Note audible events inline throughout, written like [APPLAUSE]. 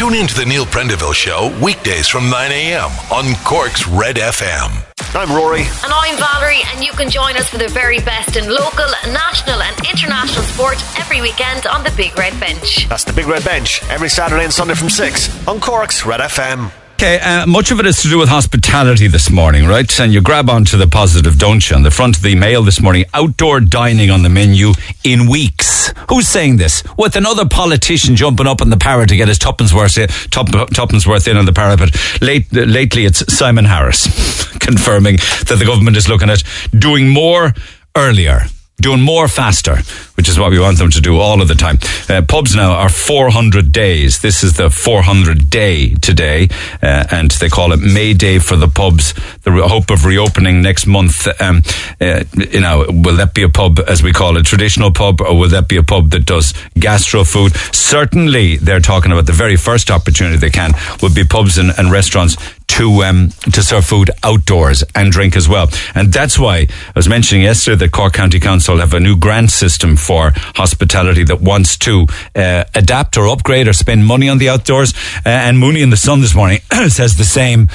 Tune in to the Neil Prendeville Show weekdays from 9 a.m. on Cork's Red FM. I'm Rory. And I'm Valerie, and you can join us for the very best in local, national, and international sport every weekend on the Big Red Bench. That's the Big Red Bench, every Saturday and Sunday from 6 on Cork's Red FM. Okay, uh, much of it is to do with hospitality this morning, right? And you grab onto the positive, don't you? On the front of the mail this morning, outdoor dining on the menu in weeks. Who's saying this? With another politician jumping up on the parrot to get his tuppence worth, uh, tup, uh, tuppence worth in on the parapet. Late, uh, lately, it's Simon Harris [LAUGHS] confirming that the government is looking at doing more earlier doing more faster, which is what we want them to do all of the time. Uh, pubs now are 400 days. This is the 400 day today, uh, and they call it May Day for the pubs. The hope of reopening next month. Um, uh, you know, will that be a pub as we call it, traditional pub, or will that be a pub that does gastro food? Certainly, they're talking about the very first opportunity they can would be pubs and, and restaurants to um, to serve food outdoors and drink as well. And that's why I was mentioning yesterday that Cork County Council have a new grant system for hospitality that wants to uh, adapt or upgrade or spend money on the outdoors. Uh, and Mooney in the Sun this morning [COUGHS] says the same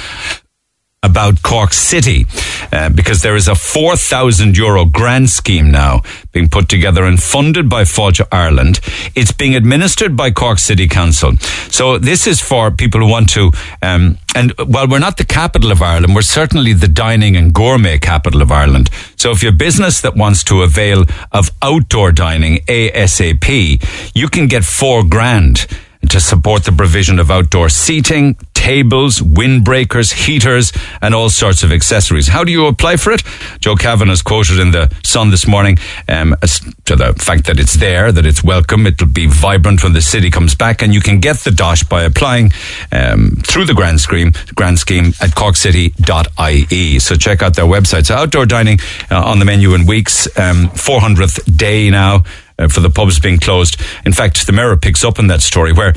about Cork City uh, because there is a 4,000 euro grant scheme now being put together and funded by Fáilte Ireland. It's being administered by Cork City Council. So this is for people who want to, um, and while we're not the capital of Ireland, we're certainly the dining and gourmet capital of Ireland. So if you're a business that wants to avail of outdoor dining ASAP, you can get four grand to support the provision of outdoor seating, tables, windbreakers, heaters, and all sorts of accessories. How do you apply for it? Joe Cavan quoted in the Sun this morning um, to the fact that it's there, that it's welcome. It'll be vibrant when the city comes back, and you can get the dosh by applying um, through the Grand Scheme, Grand Scheme at corkcity.ie. So check out their website. So outdoor dining uh, on the menu in weeks, um, 400th day now. Uh, for the pubs being closed. In fact, the Mirror picks up on that story where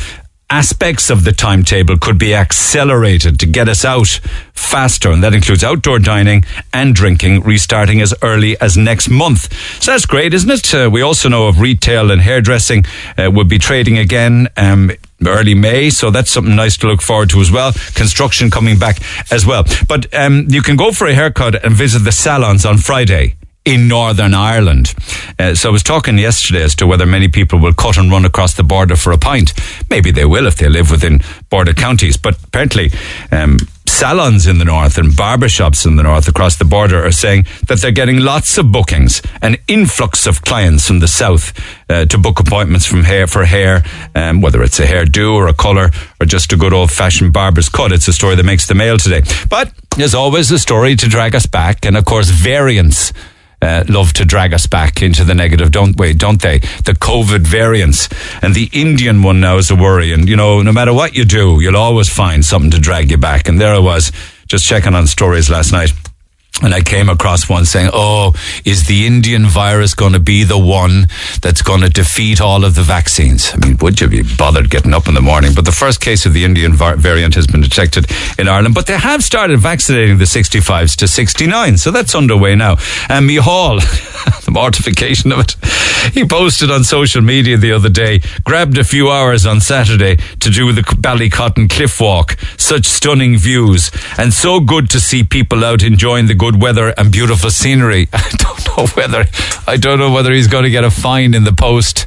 aspects of the timetable could be accelerated to get us out faster, and that includes outdoor dining and drinking restarting as early as next month. So that's great, isn't it? Uh, we also know of retail and hairdressing uh, will be trading again. Um, early May, so that's something nice to look forward to as well. Construction coming back as well. But um, you can go for a haircut and visit the salons on Friday in Northern Ireland. Uh, so I was talking yesterday as to whether many people will cut and run across the border for a pint. Maybe they will if they live within border counties, but apparently, um, salons in the north and barbershops in the north across the border are saying that they're getting lots of bookings, an influx of clients from the south uh, to book appointments from hair for hair, um, whether it's a hairdo or a colour or just a good old fashioned barber's cut. It's a story that makes the mail today. But there's always a story to drag us back, and of course, variants uh, love to drag us back into the negative, don't we? Don't they? The COVID variants and the Indian one now is a worry. And you know, no matter what you do, you'll always find something to drag you back. And there I was, just checking on stories last night. And I came across one saying, Oh, is the Indian virus going to be the one that's going to defeat all of the vaccines? I mean, would you be bothered getting up in the morning? But the first case of the Indian var- variant has been detected in Ireland, but they have started vaccinating the 65s to 69. So that's underway now. And Micheál, [LAUGHS] the mortification of it, he posted on social media the other day, grabbed a few hours on Saturday to do the Ballycotton Cliff Walk. Such stunning views and so good to see people out enjoying the good weather and beautiful scenery. [LAUGHS] I don't know whether I don't know whether he's going to get a fine in the post.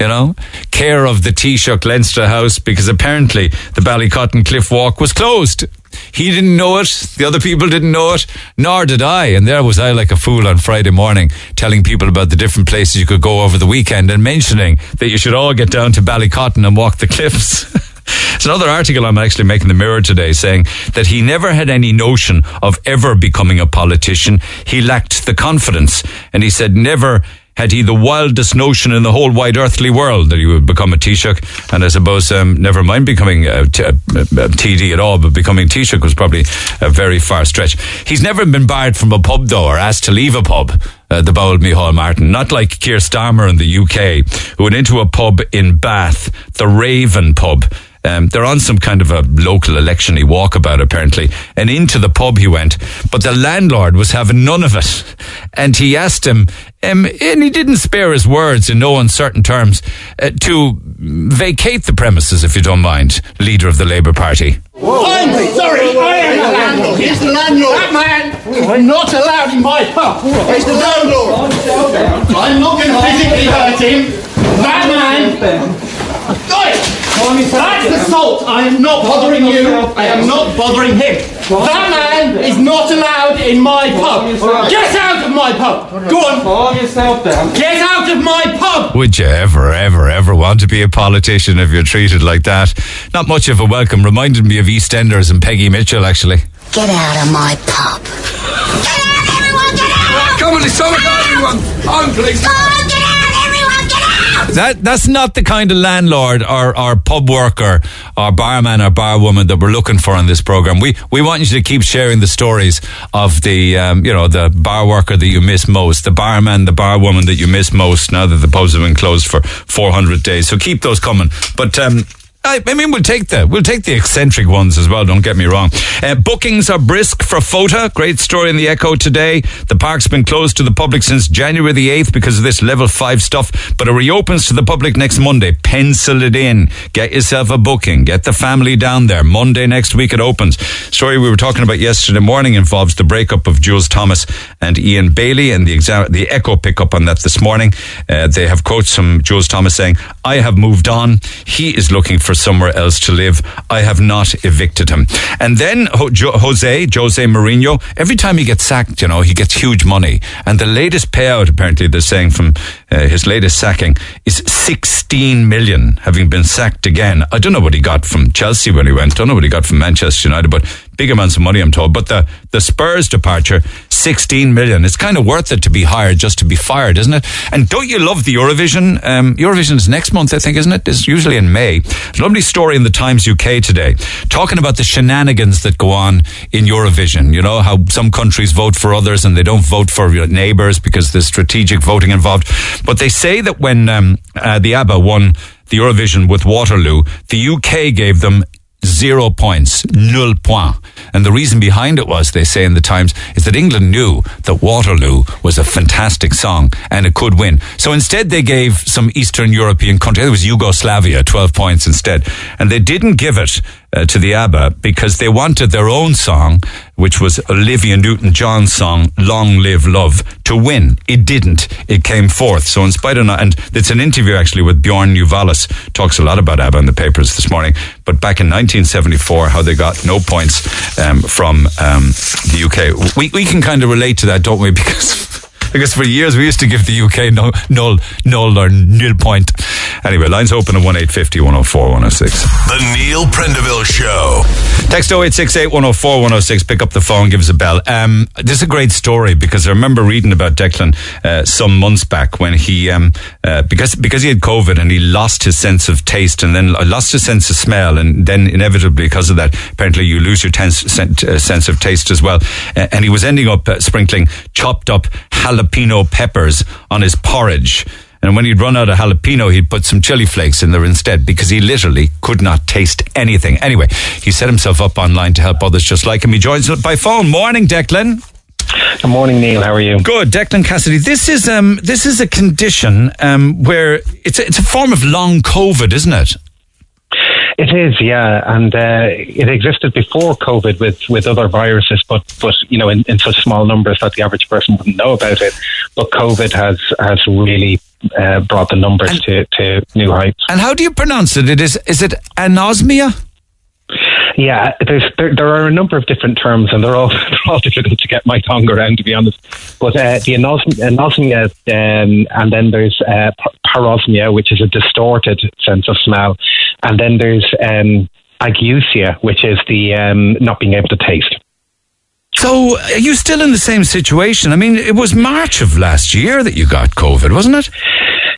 You know, care of the Taoiseach Leinster House because apparently the Ballycotton Cliff Walk was closed. He didn't know it. The other people didn't know it. Nor did I. And there was I like a fool on Friday morning telling people about the different places you could go over the weekend and mentioning that you should all get down to Ballycotton and walk the cliffs. [LAUGHS] It's another article I'm actually making the Mirror today saying that he never had any notion of ever becoming a politician. He lacked the confidence. And he said never had he the wildest notion in the whole wide earthly world that he would become a Taoiseach. And I suppose, um, never mind becoming a, t- a, TD at all, but becoming Taoiseach was probably a very far stretch. He's never been barred from a pub, though, or asked to leave a pub. Uh, the Bowl Micheál Martin, not like Keir Starmer in the UK, who went into a pub in Bath, the Raven pub, Um, they're on some kind of a local electiony walkabout, apparently. And into the pub he went. But the landlord was having none of it. And he asked him, um, and he didn't spare his words in no uncertain terms, uh, to vacate the premises, if you don't mind, leader of the Labour Party. I'm sorry, I am the landlord. He's the landlord. That man is not allowed in my pub. He's the landlord. I'm not going to physically hurt him. That man. Guys, that's assault. I am not bothering you. I am not bothering him. That man is not allowed in my pub. Get out of my pub. Go on. Calm yourself down. Get out of my pub. Would you ever, ever, ever want to be a politician if you're treated like that? Not much of a welcome. Reminded me of EastEnders and Peggy Mitchell, actually. Get out of my pub. Get out, everyone, get out! Come on, it's time to go, everyone. On, please. Go on, That that's not the kind of landlord or, or pub worker or barman or barwoman that we're looking for on this program. We we want you to keep sharing the stories of the um, you know the bar worker that you miss most, the barman, the barwoman that you miss most. Now that the pubs have been closed for four hundred days, so keep those coming. But um, I, I mean, we'll take the we'll take the eccentric ones as well. Don't get me wrong. Uh, bookings are brisk for FOTA. Great story in the Echo today. The park's been closed to the public since January the eighth because of this level five stuff, but it reopens to the public next Monday. Pencil it in. Get yourself a booking. Get the family down there. Monday next week it opens. Story we were talking about yesterday morning involves the breakup of Jules Thomas and Ian Bailey, and the exam- the Echo pick up on that this morning. Uh, they have quotes from Jules Thomas saying, "I have moved on. He is looking for somewhere else to live. I have not evicted him. And then Jose, Jose Mourinho, every time he gets sacked, you know, he gets huge money. And the latest payout, apparently, they're saying from uh, his latest sacking is 16 million, having been sacked again. I don't know what he got from Chelsea when he went. don't know what he got from Manchester United, but big amounts of money, I'm told. But the, the Spurs departure, 16 million. It's kind of worth it to be hired just to be fired, isn't it? And don't you love the Eurovision? Um, Eurovision is next month, I think, isn't it? It's usually in May. Story in the Times UK today, talking about the shenanigans that go on in Eurovision. You know, how some countries vote for others and they don't vote for your neighbours because there's strategic voting involved. But they say that when um, uh, the ABBA won the Eurovision with Waterloo, the UK gave them zero points, nul point. And the reason behind it was, they say in the Times, is that England knew that Waterloo was a fantastic song and it could win. So instead they gave some Eastern European country, it was Yugoslavia, 12 points instead. And they didn't give it uh, to the ABBA because they wanted their own song, which was Olivia Newton-John's song, Long Live Love, to win. It didn't. It came fourth. So in spite of not, and it's an interview actually with Bjorn Ulvaeus, talks a lot about ABBA in the papers this morning, but back in 1974, how they got no points um, from um, the UK. We, we can kind of relate to that, don't we? [LAUGHS] Because because for years we used to give the UK no, null, null or nil point. Anyway, lines open at 1850 104 106. The Neil Prendeville Show. Text 0868 104 106. Pick up the phone, give us a bell. Um, this is a great story because I remember reading about Declan uh, some months back when he, um, uh, because, because he had COVID and he lost his sense of taste and then lost his sense of smell. And then inevitably, because of that, apparently you lose your tense, sen- uh, sense of taste as well. Uh, and he was ending up uh, sprinkling chopped up jalapeno peppers on his porridge. And when he'd run out of jalapeno, he'd put some chili flakes in there instead because he literally could not taste anything. Anyway, he set himself up online to help others just like him. He joins us by phone. Morning, Declan. Good morning, Neil. How are you? Good, Declan Cassidy. This is um, this is a condition um, where it's a, it's a form of long COVID, isn't it? It is, yeah, and uh, it existed before COVID with, with other viruses, but but you know in, in such small numbers that the average person wouldn't know about it. But COVID has has really uh, brought the numbers to, to new heights. And how do you pronounce it? It is is it anosmia? Yeah, there's there, there are a number of different terms, and they're all [LAUGHS] they're all difficult to get my tongue around, to be honest. But uh, the anosmia, um, and then there's uh, parosmia, which is a distorted sense of smell, and then there's um, ageusia, which is the um, not being able to taste. So are you still in the same situation? I mean, it was March of last year that you got COVID, wasn't it?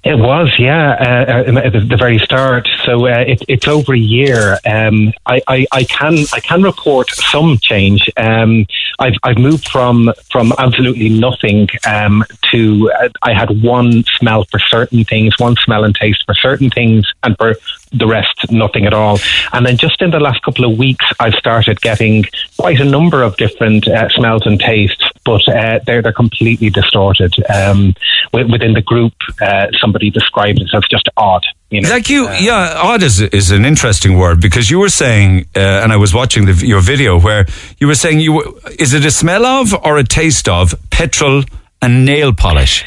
It was, yeah, uh, uh, at the very start. So uh, it, it's over a year. Um, I, I, I, can I can report some change. Um, I've I've moved from from absolutely nothing um, to uh, I had one smell for certain things, one smell and taste for certain things, and for the rest nothing at all. And then just in the last couple of weeks, I've started getting quite a number of different uh, smells and tastes, but uh, they're they're completely distorted. Um, within the group, uh, somebody described it as just odd. You know? Like you, uh, yeah, odd is is an interesting word because you were saying, uh, and I was watching the, your video where you were saying you were, is it a smell of or a taste of petrol and nail polish?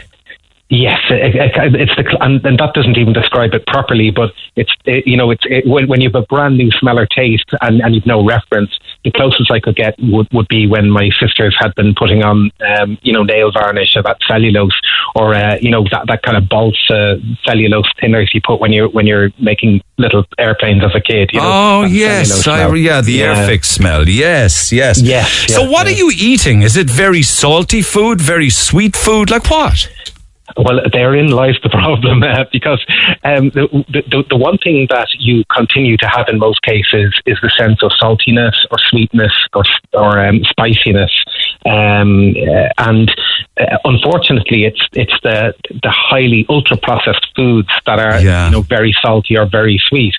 Yes, it, it, it's the and, and, that doesn't even describe it properly. But it's it, you know it's when, when you have a brand new smell or taste and, and you've no reference. The closest I could get would, would be when my sisters had been putting on um, you know nail varnish or that cellulose or uh, you know that, that kind of balsa cellulose thinners you put when you're when you're making little airplanes as a kid. You know, oh yes, I, yeah, the yeah. Airfix smell. Yes, yes, yes. So yes, what yes. are you eating? Is it very salty food? Very sweet food? Like what? Well, therein lies the [LAUGHS] problem uh, because um, the, the, the one thing that you continue to have in most cases is the sense of saltiness or sweetness or, or um, spiciness. Um, uh, and uh, unfortunately, it's it's the the highly ultra processed foods that are yeah. you know very salty or very sweet.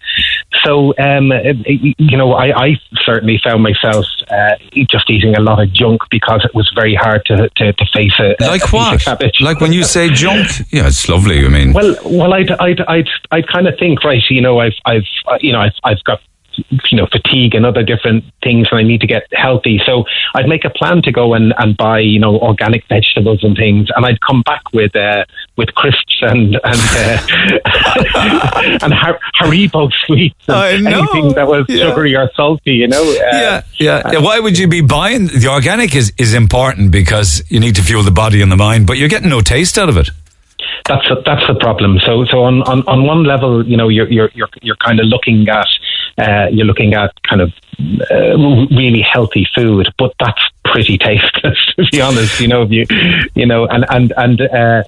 So um, you know, I, I, certainly found myself uh, just eating a lot of junk because it was very hard to to, to face it. like a what? Like when you [LAUGHS] say junk, yeah, it's lovely. I mean, well, well, I'd I'd I'd, I'd kind of think right. You know, I've I've you know I've I've got you know fatigue and other different things and I need to get healthy so I'd make a plan to go and, and buy you know organic vegetables and things and I'd come back with uh, with crisps and and uh, [LAUGHS] and Har- Haribo sweets and anything that was yeah. sugary or salty you know uh, yeah, yeah yeah why would you be buying the organic is is important because you need to fuel the body and the mind but you're getting no taste out of it that's a, that's the problem. So so on, on, on one level, you know, you're you're you're, you're kind of looking at uh, you're looking at kind of uh, really healthy food, but that's pretty tasteless [LAUGHS] to be honest. You know, you you know, and and and uh,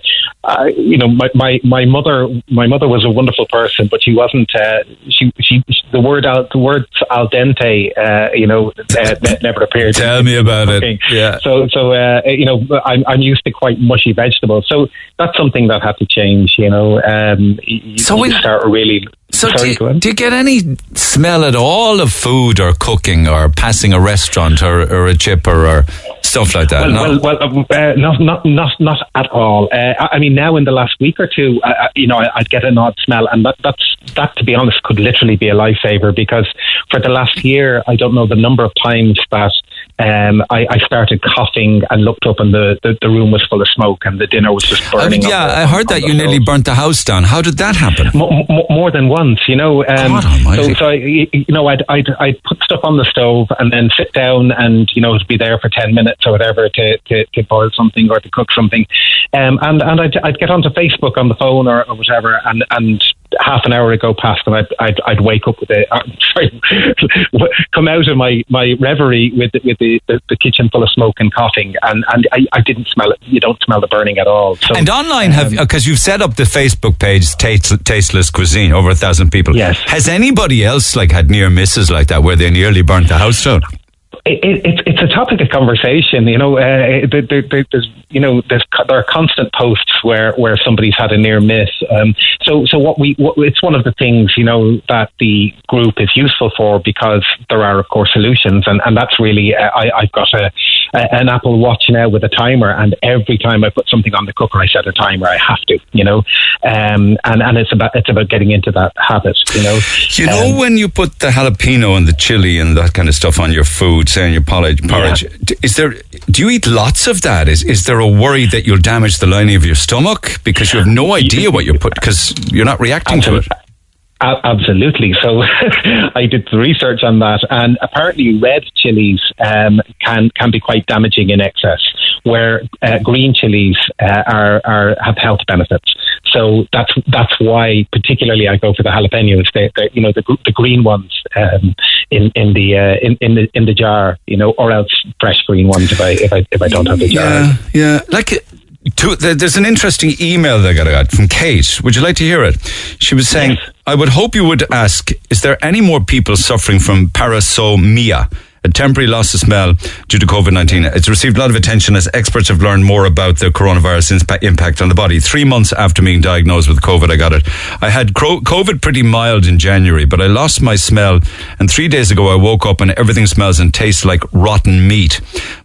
uh, you know, my, my my mother my mother was a wonderful person, but she wasn't. Uh, she she the word al, the words al dente, uh, you know, uh, never appeared. Tell me about cooking. it. Yeah. So so uh, you know, I'm I'm used to quite mushy vegetables, so that's something that had to change. You know, um, you, so you start really so Sorry, do, you, do, you, get any smell at all of food or cooking or passing a restaurant or, or a chipper or stuff like that? Well, no? well, well uh, not, not, not, not at all. Uh, I mean, now in the last week or two, uh, you know, I'd get an odd smell, and that, that's that, to be honest, could literally be a lifesaver because for the last year, I don't know the number of times that um, I, I, started coughing and looked up, and the, the, the, room was full of smoke, and the dinner was just burning. I mean, yeah, the, I heard that you nearly burnt the house down. How did that happen? more than once, you know. Um, so, so I, you know, I'd, I'd, I'd put stuff on the stove and then sit down and you know be there for ten minutes or whatever to, to, to boil something or to cook something, um, and and I'd, I'd get onto Facebook on the phone or, or whatever, and and half an hour ago past and I'd, I'd, I'd wake up with a [LAUGHS] uh, sorry, come out of my, my reverie with the, with the, the, the, kitchen full of smoke and coughing and, and I, I didn't smell it. You don't smell the burning at all. So, and online have because um, you've set up the Facebook page Taste, Tasteless Cuisine over a thousand people. Yes. Has anybody else like had near misses like that where they nearly burnt the house down it, it, it's a topic of conversation. You know, uh, there, there, there's you know there's there are constant posts where where somebody's had a near miss. Um, so so what we what, it's one of the things you know that the group is useful for because there are of course solutions, and and that's really uh, I I've got a, a, an Apple Watch now with a timer, and every time I put something on the cooker, I set a timer. I have to, you know, um, and and it's about it's about getting into that habit. You know, you know um, when you put the jalapeno and the chili and that kind of stuff on your food saying your porridge. Porridge. Yeah. Is there? Do you eat lots of that? Is is there a worry that you'll damage the lining of your stomach because you have no idea what you're put because you're not reacting Absolutely. to it? Absolutely. So [LAUGHS] I did the research on that, and apparently red chilies um, can can be quite damaging in excess, where uh, green chilies uh, are, are have health benefits. So that's that's why particularly I go for the jalapenos. They you know the the green ones um, in in the uh, in in the in the jar, you know, or else fresh green ones if I if I if I don't have the jar. Yeah, yeah. Like To, there's an interesting email that I got- from Kate. Would you like to hear it? She was saying, I would hope you would ask, is there any more people suffering from parosmia? A temporary loss of smell due to COVID 19. It's received a lot of attention as experts have learned more about the coronavirus impact on the body. Three months after being diagnosed with COVID, I got it. I had COVID pretty mild in January, but I lost my smell. And three days ago, I woke up and everything smells and tastes like rotten meat.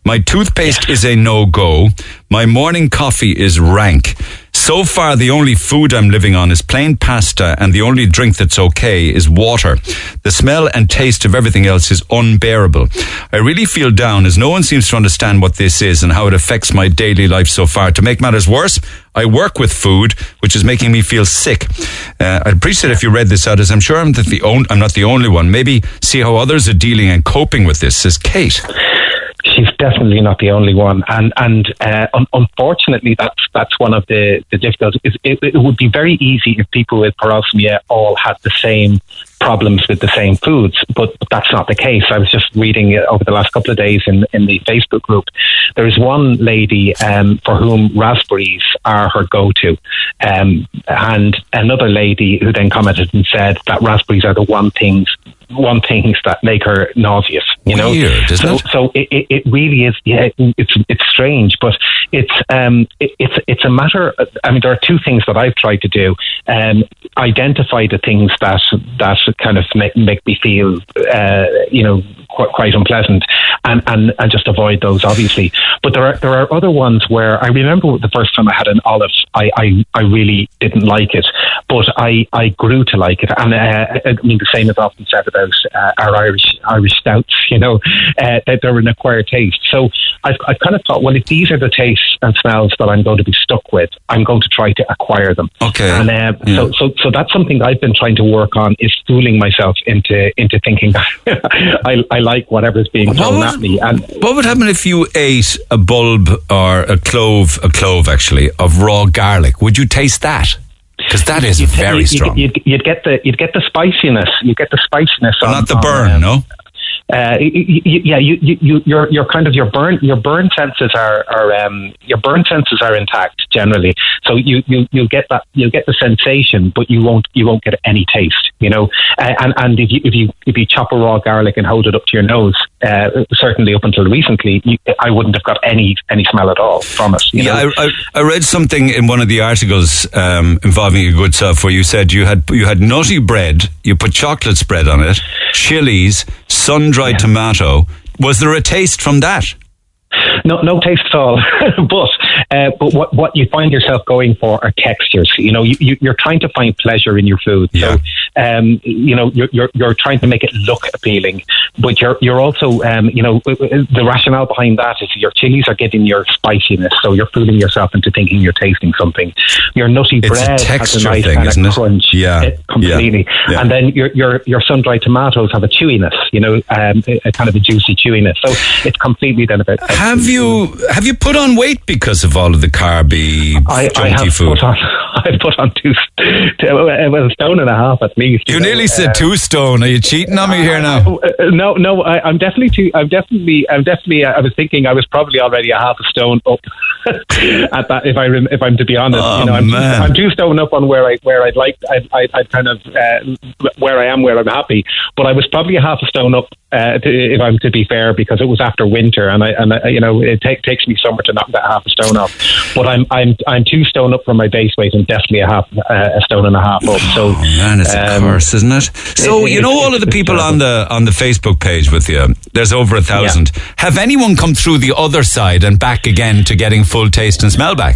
My toothpaste is a no go. My morning coffee is rank. So far, the only food I'm living on is plain pasta, and the only drink that's okay is water. The smell and taste of everything else is unbearable. I really feel down as no one seems to understand what this is and how it affects my daily life so far. To make matters worse, I work with food, which is making me feel sick. Uh, I'd appreciate if you read this out, as I'm sure I'm, the on- I'm not the only one. Maybe see how others are dealing and coping with this, says Kate. She's definitely not the only one, and and uh, un- unfortunately, that's that's one of the the difficulties. It, it would be very easy if people with parosmia all had the same problems with the same foods, but that's not the case. I was just reading over the last couple of days in in the Facebook group. There is one lady um, for whom raspberries are her go-to, um, and another lady who then commented and said that raspberries are the one things one things that make her nauseous. You know, Weird, isn't so, it? so it, it, it really is. Yeah, it's it's strange, but it's um it, it's it's a matter. I mean, there are two things that I've tried to do: um, identify the things that that kind of make, make me feel, uh, you know, quite, quite unpleasant, and, and and just avoid those, obviously. But there are there are other ones where I remember the first time I had an olive, I I, I really didn't like it, but I I grew to like it, and uh, I mean the same is often said about uh, our Irish Irish stouts, you know, uh, that they're an acquired taste. So I've, I've kind of thought, well, if these are the tastes and smells that I'm going to be stuck with, I'm going to try to acquire them. Okay. And uh, Yeah. so, so, so that's something I've been trying to work on is fooling myself into into thinking [LAUGHS] I, I like whatever's being thrown at me. And What would happen if you ate a bulb or a clove, a clove actually, of raw garlic? Would you taste that? Because that is you'd, very you'd, strong. You'd, you'd get the you'd get the spiciness. You get the spiciness. On, not the on, burn, um, no? Uh, yeah, you, you, you, your, your kind of your burn, your burn senses are, are um, your burn senses are intact generally. So you, you, you'll get that, you'll get the sensation, but you won't, you won't get any taste. You know, and and if you if you if you chop a raw garlic and hold it up to your nose, uh, certainly up until recently, you, I wouldn't have got any any smell at all from it. You Yeah, know? I, I, I read something in one of the articles um, involving your good self where you said you had you had nutty bread, you put chocolate spread on it, chilies, sun dried tomato. Was there a taste from that? no, no taste at all. [LAUGHS] but uh, but what what you find yourself going for are textures. You know, you, you, you're trying to find pleasure in your food. Yeah. So um, you know, you're, you're you're trying to make it look appealing, but you're you're also um, you know the rationale behind that is your chilies are giving your spiciness, so you're fooling yourself into thinking you're tasting something. Your nutty It's a bread has a nice thing, kind it? of crunch. Yeah. uh, completely. Yeah. Yeah. And then your your your sun dried tomatoes have a chewiness. You know, um, a, a kind of a juicy chewiness. So it's completely then about. Have you have you put on weight because of all of the carby, I, I junky have food? put on. [LAUGHS] I put on two, two uh, well, a stone and a half at least. you know, nearly said uh, two stone. Are you cheating on me here now? uh, no, no, I, I'm definitely too. I'm definitely. I'm definitely. Uh, I was thinking I was probably already a half a stone up [LAUGHS] at that. If I if I'm to be honest, Oh, you know, I'm, man. I'm two stone up on where I where I'd like. I I I'd kind of uh, where I am, where I'm happy. But I was probably a half a stone up. Uh, to, if I'm to be fair, because it was after winter, and I and I, you know it take, takes me summer to knock that half a stone off. But I'm I'm I'm two stone up from my base weight, and definitely a half uh, a stone and a half up. So Oh, man, it's a um, curse, isn't it? So it- you know all of the people on the on the Facebook page with you. There's over a thousand. Have anyone come through the other side and back again to getting full taste and smell back?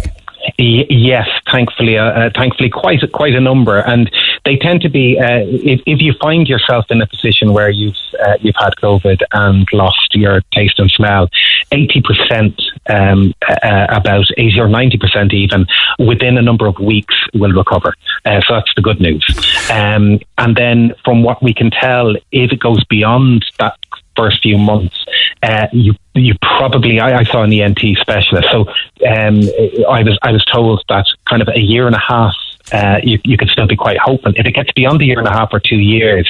Yes, thankfully, uh, uh, thankfully, quite a, quite a number, and they tend to be. Uh, if, if you find yourself in a position where you've uh, you've had COVID and lost your taste and smell, eighty percent, um, uh, about eighty or ninety percent, even within a number of weeks, will recover. Uh, so that's the good news. Um, and then, from what we can tell, if it goes beyond that first few months, uh, you you probably I, I saw an ENT specialist. So um, I was I was told that kind of a year and a half uh, you, you could still be quite hopeful. If it gets beyond a year and a half or two years,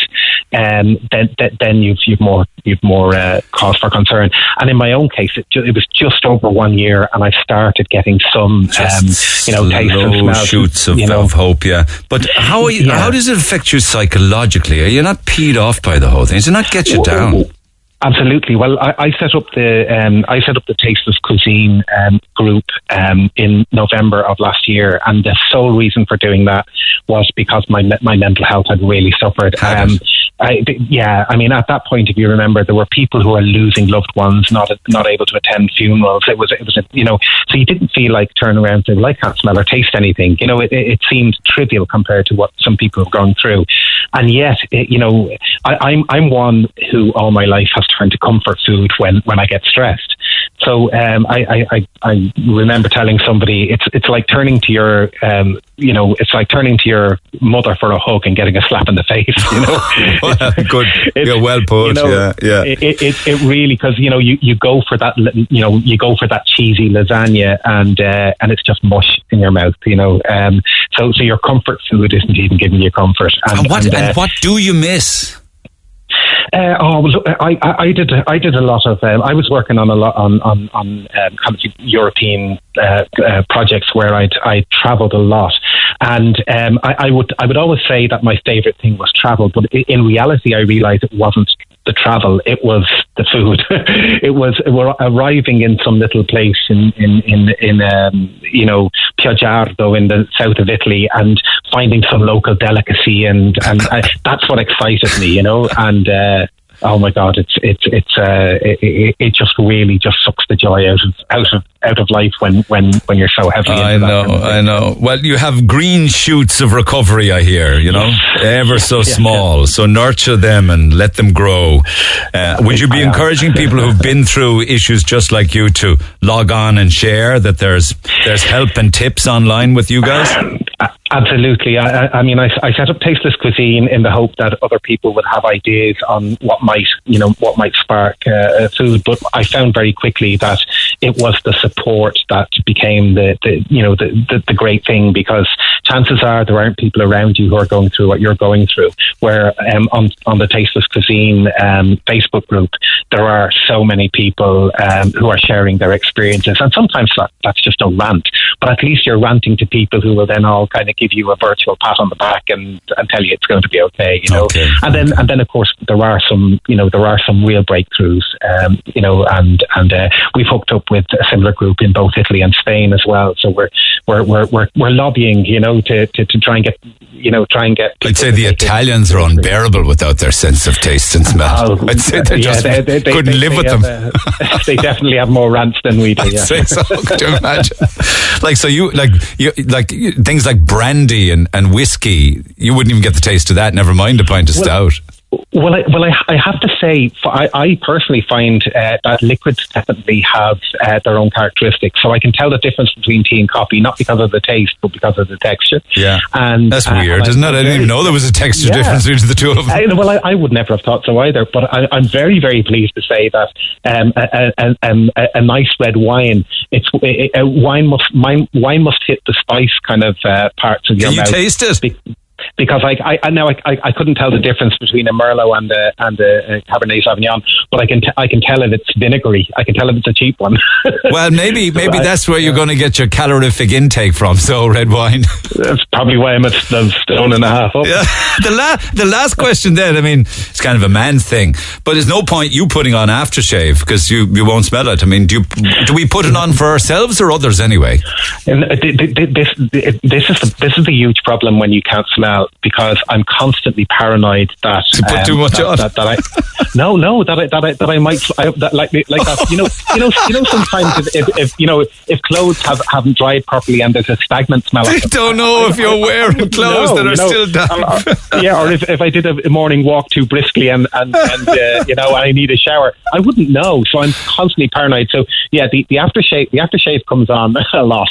um, then, then then you've you've more you've more uh, cause for concern. And in my own case, it, ju- it was just over one year, and I started getting some um, you know taste and smells. shoots of, you know, of hope, yeah. But how you, Yeah. how does it affect you psychologically? Are you not peed off by the whole thing? Does it not get you down? Absolutely. Well, I, I set up the um, I set up the Tasteless Cuisine um, group um, in November of last year, and the sole reason for doing that was because my my mental health had really suffered. It? I, yeah, I mean, at that point, if you remember, there were people who were losing loved ones, not not able to attend funerals. It was it was you know, so you didn't feel like turning around and saying, "Well, I can't smell or taste anything." You know, it, it seemed trivial compared to what some people have gone through, and yet, it, you know, I, I'm I'm one who all my life has turned to comfort food when when I get stressed. So um, I, I, I, I remember telling somebody it's it's like turning to your um, you know it's like turning to your mother for a hug and getting a slap in the [LAUGHS] face. You know, [LAUGHS] Well, [LAUGHS] good. It's- Yeah, well put. you know, yeah, yeah. It, it, it, it really because you know you, you go for that you know you go for that cheesy lasagna and uh, and it's just mush in your mouth. You know, um, so so your comfort food isn't even giving you comfort. And, and what and, uh, and what do you miss? Uh, oh, well, I, I, I did. I did a lot of. Um, I was working on a lot on on on um, kind of European uh, uh, projects where I'd I travelled a lot, and um, I, I would I would always say that my favourite thing was travel, but in reality, I realised it wasn't the travel; it was the food. [LAUGHS] it was we're arriving in some little place in in in, in um, you know Piagiardo in the south of Italy, and finding some local delicacy, and and I, that's what excited me, you know, and. Uh, Oh my God! It's it's it's uh, it, it, it just really just sucks the joy out of out of out of life when when when you're so heavy. I know, kind of. I know. Well, you have green shoots of recovery, I hear, you know, ever so small. So nurture them and let them grow. Uh, would you be encouraging people who've been through issues just like you to log on and share that there's there's help and tips online with you guys? Absolutely. I, I I mean, I, I set up Tasteless Cuisine in the hope that other people would have ideas on what might, you know, what might spark uh, food. But I found very quickly that it was the that became the, the you know, the, the, the great thing because chances are there aren't people around you who are going through what you're going through. Where um, on, on the Tasteless Cuisine um, Facebook group, there are so many people um, who are sharing their experiences. And sometimes that, that's just a rant, but at least you're ranting to people who will then all kind of give you a virtual pat on the back and, and tell you it's going to be okay, you know. Okay. And then and then of course there are some you know there are some real breakthroughs, um, you know, and and uh, we've hooked up with a similar group in both Italy and Spain as well. So we're we're we're we're, we're lobbying, you know, to, to, to try and get you know try and get. I'd say the it- Italians are unbearable without their sense of taste and smell. Oh, [LAUGHS] I'd say they yeah, just they- couldn't they- live with them. uh, [LAUGHS] they definitely have more rants than we do. I'd Yeah. say so. [LAUGHS] Could you imagine? Like so, you like you like things like brandy and, and whiskey. You wouldn't even get the taste of that. Never mind a pint of stout. Well, I, well, I, I have to say, I, I personally find uh, that liquids definitely have uh, their own characteristics. So I can tell the difference between tea and coffee, not because of the taste, but because of the texture. Yeah, and that's uh, weird, isn't it? I didn't even know there was a texture Yeah. difference between the two of them. I, well, I, I would never have thought so either. But I, I'm very, very pleased to say that um, a, a, a, a, a nice red wine, it's wine must wine, wine must hit the spice kind of uh, parts of your Can you mouth. taste it? Be- because I, I, I now I, I, couldn't tell the difference between a Merlot and a and a, Cabernet Sauvignon, but I can t- I can tell if it's vinegary. I can tell if it's a cheap one. [LAUGHS] Well, maybe maybe I- that's where you're going to get your calorific intake from. So red wine. [LAUGHS] That's probably why I'm at a stone and a half up. Yeah. [LAUGHS] the la- the last question then. I mean, it's kind of a man thing, but there's no point you putting on aftershave because you, you won't smell it. I mean, do you, do we put it on for ourselves or others anyway? And uh, th- th- th- this this is the, this is the huge problem when you can't smell because I'm constantly paranoid that To put too much that, on. That, that I no no that I that I, that I might I, that, like like that you know you know you know sometimes if, if, if you know if clothes have haven't dried properly and there's a stagnant smell. I don't know if you're wearing clothes no, that are know, still damp. um, uh, yeah, or if, if I did a morning walk too briskly and and, and uh, you know I need a shower, I wouldn't know. So I'm constantly paranoid. So yeah, the, the aftershave the aftershave comes on [LAUGHS] a lot.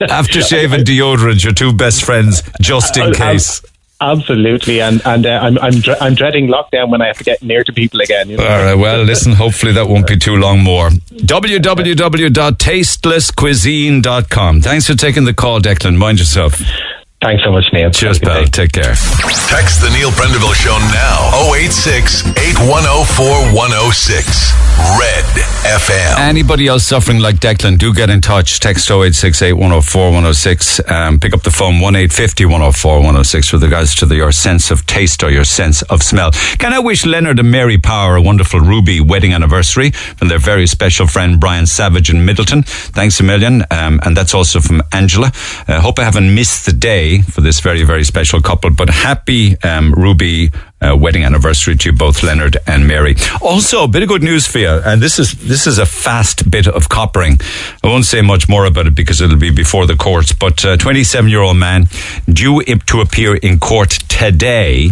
Aftershave and deodorant, your two best friends, just in case. Absolutely, and and uh, I'm I'm dre- I'm dreading lockdown when I have to get near to people again. You know? All right. Well, listen. Hopefully that won't be too long more. [LAUGHS] www.tastelesscuisine.com. Thanks for taking the call, Declan. Mind yourself. Thanks so much, Neil. Cheers, pal. Take care. Text the Neil Prendeville Show now. 086 8104 106. Red FM. Anybody else suffering like Declan, do get in touch. Text 086 8104 106. Um, pick up the phone 1 850 104 106 with regards to the, your sense of taste or your sense of smell. Can I wish Leonard and Mary Power a wonderful Ruby wedding anniversary from their very special friend Brian Savage in Midleton? Thanks a million. Um, and that's also from Angela. Uh, hope I haven't missed the day for this very, very special couple, but happy um, Ruby uh, wedding anniversary to both Leonard and Mary. Also, a bit of good news for you, and this is this is a fast bit of coppering. I won't say much more about it because it'll be before the courts. But a 27 year old man due to appear in court today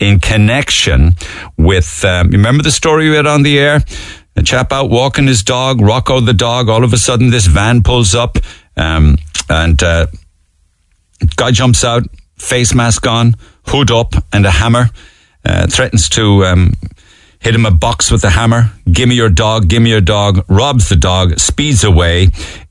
in connection with. Um, remember the story we had on the air? A chap out walking his dog, Rocco the dog. All of a sudden, this van pulls up, um, and. Uh, Guy jumps out, face mask on, hood up, and a hammer. Uh, threatens to um, hit him a box with the hammer. Give me your dog, give me your dog. Robs the dog, speeds away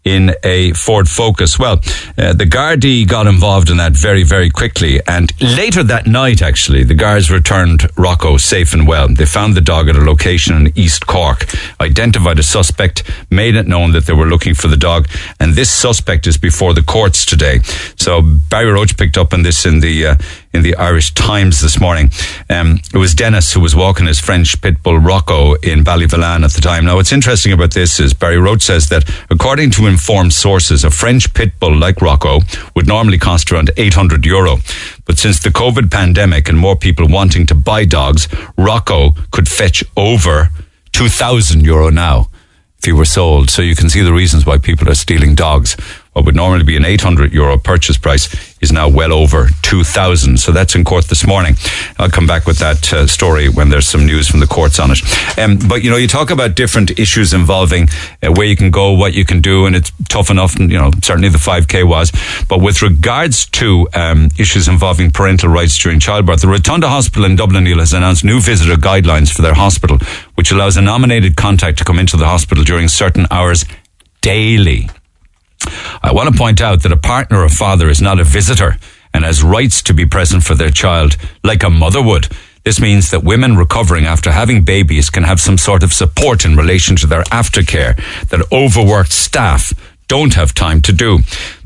in a Ford Focus. Well, uh, the Gardaí got involved in that very, very quickly. And later that night, actually, the guards returned Rocco safe and well. They found the dog at a location in East Cork, identified a suspect, made it known that they were looking for the dog. And this suspect is before the courts today. So Barry Roche picked up on this in the, uh, in the Irish Times this morning. Um, it was Dennis who was walking his French pit bull Rocco in Ballyvolane at the time. Now, what's interesting about this is Barry Roche says that according to informed sources, a French pit bull like Rocco would normally cost around 800 euro. But since the COVID pandemic and more people wanting to buy dogs, Rocco could fetch over 2,000 euro now if he were sold. So you can see the reasons why people are stealing dogs. What would normally be an 800 euro purchase price is now well over 2,000. So that's in court this morning. I'll come back with that uh, story when there's some news from the courts on it. Um, but you know, you talk about different issues involving uh, where you can go, what you can do, and it's tough enough. And, you know, certainly the 5K was. But with regards to um, issues involving parental rights during childbirth, the Rotunda Hospital in Dublin Neil has announced new visitor guidelines for their hospital, which allows a nominated contact to come into the hospital during certain hours daily. I want to point out that a partner or father is not a visitor and has rights to be present for their child like a mother would. This means that women recovering after having babies can have some sort of support in relation to their aftercare that overworked staff don't have time to do.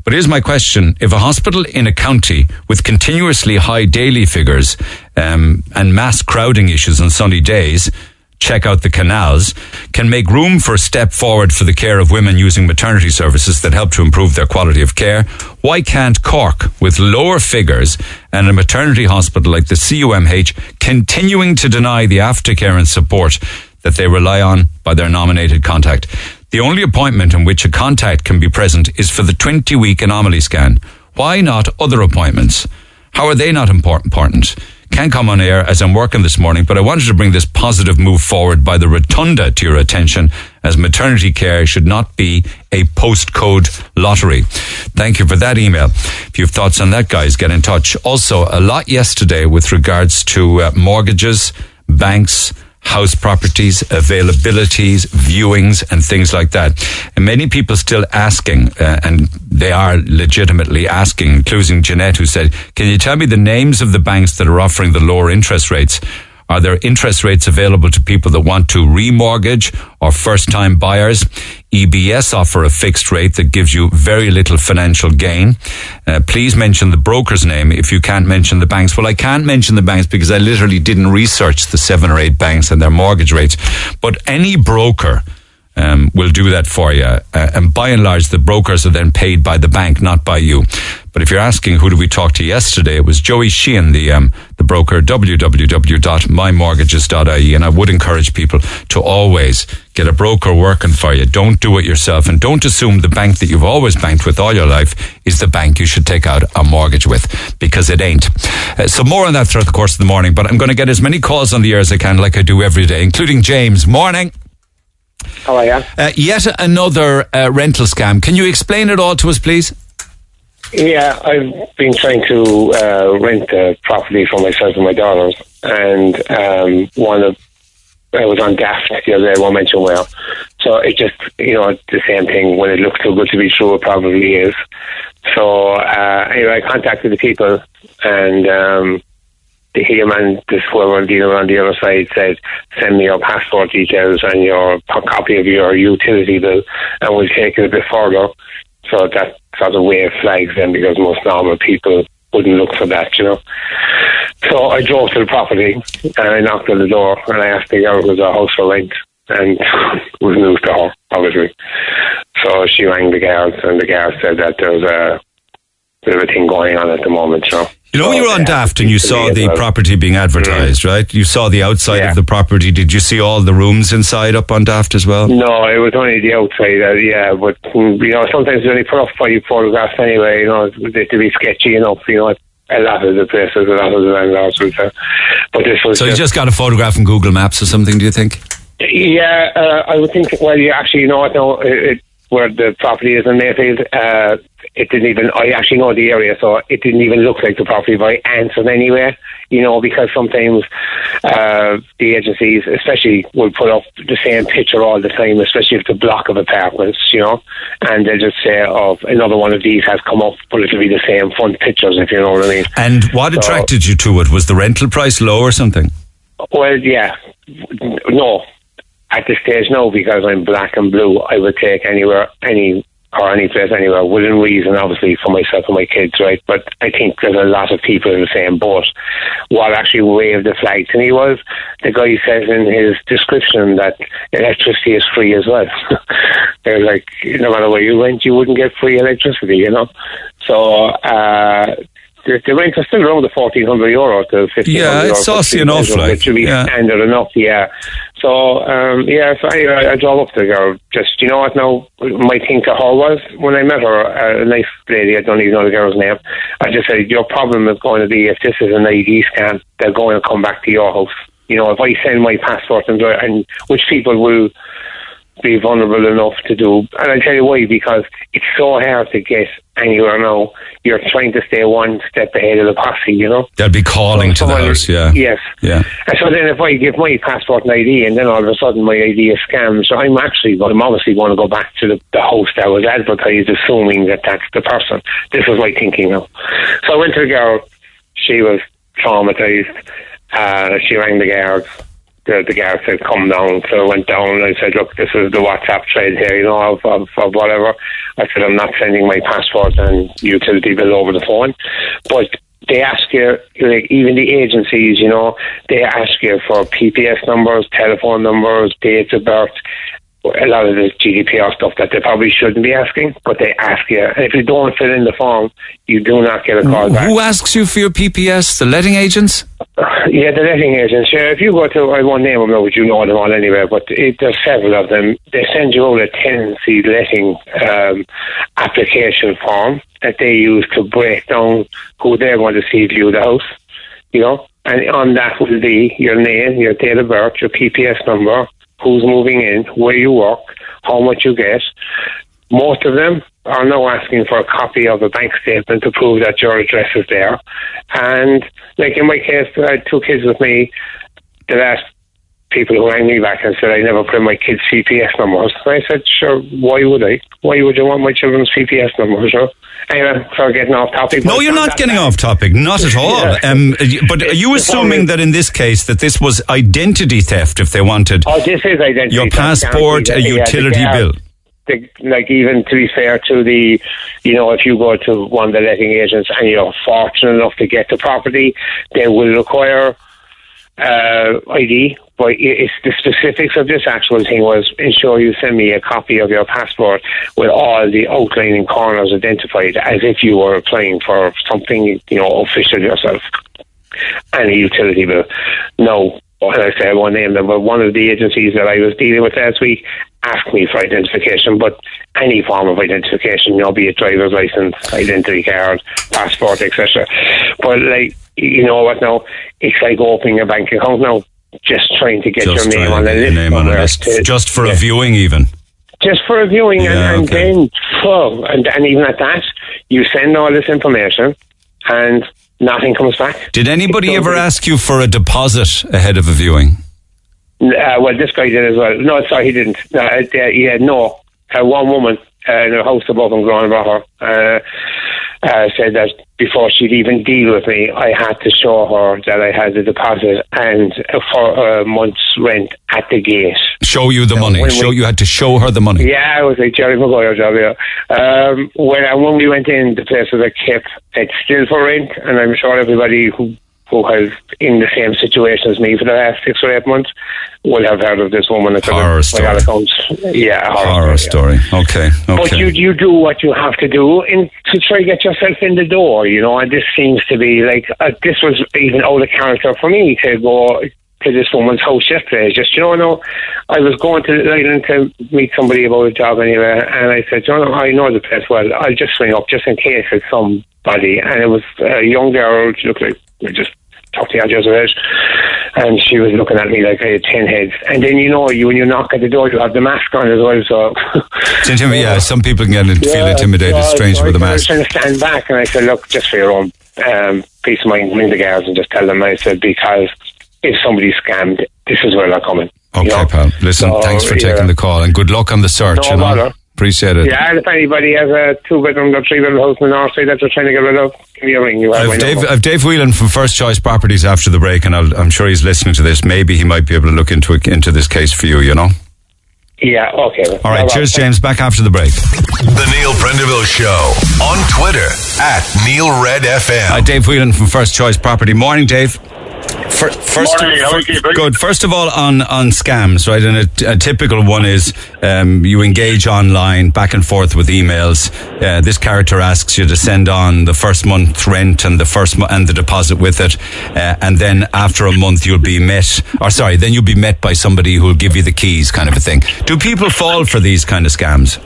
But here's my question. If a hospital in a county with continuously high daily figures um, and mass crowding issues on sunny days check out the canals, can make room for a step forward for the care of women using maternity services that help to improve their quality of care. Why can't Cork, with lower figures and a maternity hospital like the CUMH, continuing to deny the aftercare and support that they rely on by their nominated contact? The only appointment in which a contact can be present is for the 20 week anomaly scan. Why not other appointments? How are they not important? Can't come on air as I'm working this morning, but I wanted to bring this positive move forward by the Rotunda to your attention as maternity care should not be a postcode lottery. Thank you for that email. If you have thoughts on that, guys, get in touch. Also, a lot yesterday with regards to uh, mortgages, banks, house properties, availabilities, viewings, and things like that. And many people still asking, uh, and they are legitimately asking, including Jeanette, who said, Can you tell me the names of the banks that are offering the lower interest rates? Are there interest rates available to people that want to remortgage or first time buyers? EBS offer a fixed rate that gives you very little financial gain. Uh, please mention the broker's name if you can't mention the banks. Well, I can't mention the banks because I literally didn't research the seven or eight banks and their mortgage rates. But any broker um, will do that for you. Uh, and by and large, the brokers are then paid by the bank, not by you. But if you're asking who did we talk to yesterday, it was Joey Sheehan, the um, the broker, www.mymortgages.ie. And I would encourage people to always get a broker working for you. Don't do it yourself, and don't assume the bank that you've always banked with all your life is the bank you should take out a mortgage with, because it ain't. Uh, so more on that throughout the course of the morning. But I'm going to get as many calls on the air as I can, like I do every day, including James. Morning. How are you? Uh, yet another uh, rental scam. Can you explain it all to us, please? Yeah, I've been trying to uh, rent a property for myself and my daughters, and um, one of I was on Daft the other day, I won't mention well. So it just, you know, the same thing. When it looks too good to be true, it probably is. So uh, anyway, I contacted the people, and um, the here man, this dealing on the other side said, send me your passport details and your copy of your utility bill, and we'll take it a bit further. So that sort of wave flags then, because most normal people wouldn't look for that, you know. So I drove to the property and I knocked on the door and I asked the girl was a house for rent and was news to her, obviously. So she rang the guards and the guards said that there was a bit of a thing going on at the moment, you know. You know, when you were on Daft and you saw the property being advertised, right? You saw the outside Yeah. of the property. Did you see all the rooms inside up on Daft as well? No, it was only the outside, uh, yeah, but, mm, you know, sometimes they only put up five photographs anyway, you know, they to be sketchy enough, you know, a lot of the places, a lot of the landlords would say. But this was So you just just got a photograph in Google Maps or something, do you think? Yeah, uh, I would think. Well, you actually you know what? No, it, it, where the property is in Mayfield. Uh, it didn't even. I actually know the area, so it didn't even look like the property. But I answered anyway. You know, because sometimes uh, the agencies, especially, will put up the same picture all the time, especially if a block of apartments. You know, and they'll just say, "Oh, another one of these has come up," but it'll be the same front pictures, if you know what I mean. And what So- attracted you to it? Was the rental price low or something? Well, yeah, no. At this stage, no, because I'm black and blue. I would take anywhere, any or any place anywhere within reason, obviously for myself and my kids, right? But I think there's a lot of people in the same boat. What actually waved the flag to me was the guy says in his description that electricity is free as well. [LAUGHS] They're like, no matter where you went, you wouldn't get free electricity, you know. So. uh the, the rent is still around the fourteen hundred euro to fifteen Yeah, it's saucy enough, like, be yeah. standard enough, yeah. So, um, yeah, so anyway, I drove up to the girl. Just, you know what now, my thing to her was, when I met her, uh, a nice lady, I don't even know the girl's name, I just said, your problem is going to be, if this is an ID scan, they're going to come back to your house. You know, if I send my passport and, and which people will be vulnerable enough to do. And I'll tell you why, because it's so hard to get anywhere now. You're trying to stay one step ahead of the posse, you know? They'll be calling to the house, yeah. Yes. Yeah. And so then if I give my passport and ID and then all of a sudden my ID is scammed, so I'm actually, but I'm obviously going to go back to the, the host that was advertised assuming that that's the person. This is my thinking now. So I went to the girl. She was traumatized. Uh, she rang the guards. The, the guard said, come down. So I went down and I said, look, this is the WhatsApp thread here, you know, of, of, of whatever. I said, I'm not sending my passport and utility bill over the phone. But they ask you, like even the agencies, you know, they ask you for PPS numbers, telephone numbers, dates of birth, a lot of the GDPR stuff that they probably shouldn't be asking, but they ask you. And if you don't fill in the form, you do not get a call back. Who asks you for your PPS? The letting agents? [SIGHS] Yeah, the letting agents. Yeah, if you go to, I won't name them but you know them all anyway. But it, there's several of them. They send you all a tenancy letting um, application form that they use to break down who they want to see view the house. You know, and on that will be your name, your date of birth, your PPS number, who's moving in, where you work, how much you get. Most of them are now asking for a copy of a bank statement to prove that your address is there. And like in my case, I had two kids with me. The last people who rang me back and said I never put in my kids' CPS numbers. I said, sure, why would I? Why would you want my children's CPS numbers? Sure. Anyway, sorry, getting off topic. No, you're not that- getting off topic. Not at all. Yeah. Um, but are you assuming that in this case that this was identity theft if they wanted Oh, this is identity. your passport, a guaranteed. Yeah, utility bill? the, like even to be fair to the, you know, if you go to one of the letting agents and you're fortunate enough to get the property, they will require uh, ID. But it's the specifics of this actual thing was ensure you send me a copy of your passport with all the outlining corners identified as if you were applying for something, you know, official yourself and a utility bill. No, and I say I won't name them, but one of the agencies that I was dealing with last week asked me for identification, but any form of identification, you know, be it driver's license, identity card, passport, etc. But like, you know what now? It's like opening a bank account now. Just trying to get Just your name on to a get your list. name on a list, to- just for yeah a viewing, even. just for a viewing, Yeah, and, and okay. then oh, and, and even at that, you send all this information, and nothing comes back. Did anybody ever ask you for a deposit ahead of a viewing? Uh, well, this guy did as well. No, sorry, he didn't. Uh, uh, he had no. Uh, one woman uh, in a house above growing about her. Uh, uh, said that before she'd even deal with me, I had to show her that I had the deposit and for a month's rent at the gate. Show you the money. when Show we- you had to show her the money. Yeah, it was like Jerry Maguire job, yeah. Um, when, uh, when we went in, the place was a kept, it's still for rent, and I'm sure everybody who who has in the same situation as me for the last six or eight months will have heard of this woman. It's Horror story. accounts. Yeah, horror, Horror story. yeah. story. Okay. But you you do what you have to do in, to try to get yourself in the door, you know. And this seems to be like uh, this was even out of character for me to go to this woman's house yesterday. Just you know, no, I was going to the island to meet somebody about a job anyway, and I said, you know, I know the place well. I'll just ring up just in case it's somebody. And it was a young girl. She looked like just talk to the edge of age. And she was looking at me like I had ten heads. And then you know, you when you knock at the door, you have the mask on as well. So [LAUGHS] yeah, some people can get feel intimidated, yeah, strange so with a I was mask. trying to stand back, and I said, "Look, just for your own um, peace of mind, ring the girls and just tell them." I said, "Because if somebody's scammed, this is where they're coming." Okay, you know? pal. Listen, So, thanks for yeah. taking the call and good luck on the search. No you know? Bother. Appreciate it. Yeah, and if anybody has a two bedroom or three bedroom house in the north side that they're trying to get rid of, give me a ring. You have I've Dave, number. I've Dave Whelan from First Choice Properties after the break, and I'll, I'm sure he's listening to this. Maybe he might be able to look into into this case for you. You know. Yeah, okay. All right. Cheers, James. Back after the break. The Neil Prendeville Show on Twitter at Neil Red FM. Hi, Dave Whelan from First Choice Property. Morning, Dave. Fir- First, Morning, how are you? Good. First of all, on, on scams, right? And a, a typical one is um, you engage online, back and forth with emails. Uh, this character asks you to send on the first month's rent and the first mo- and the deposit with it, uh, and then after a month you'll be met, or sorry, then you'll be met by somebody who'll give you the keys, kind of a thing. Do people fall for these kind of scams?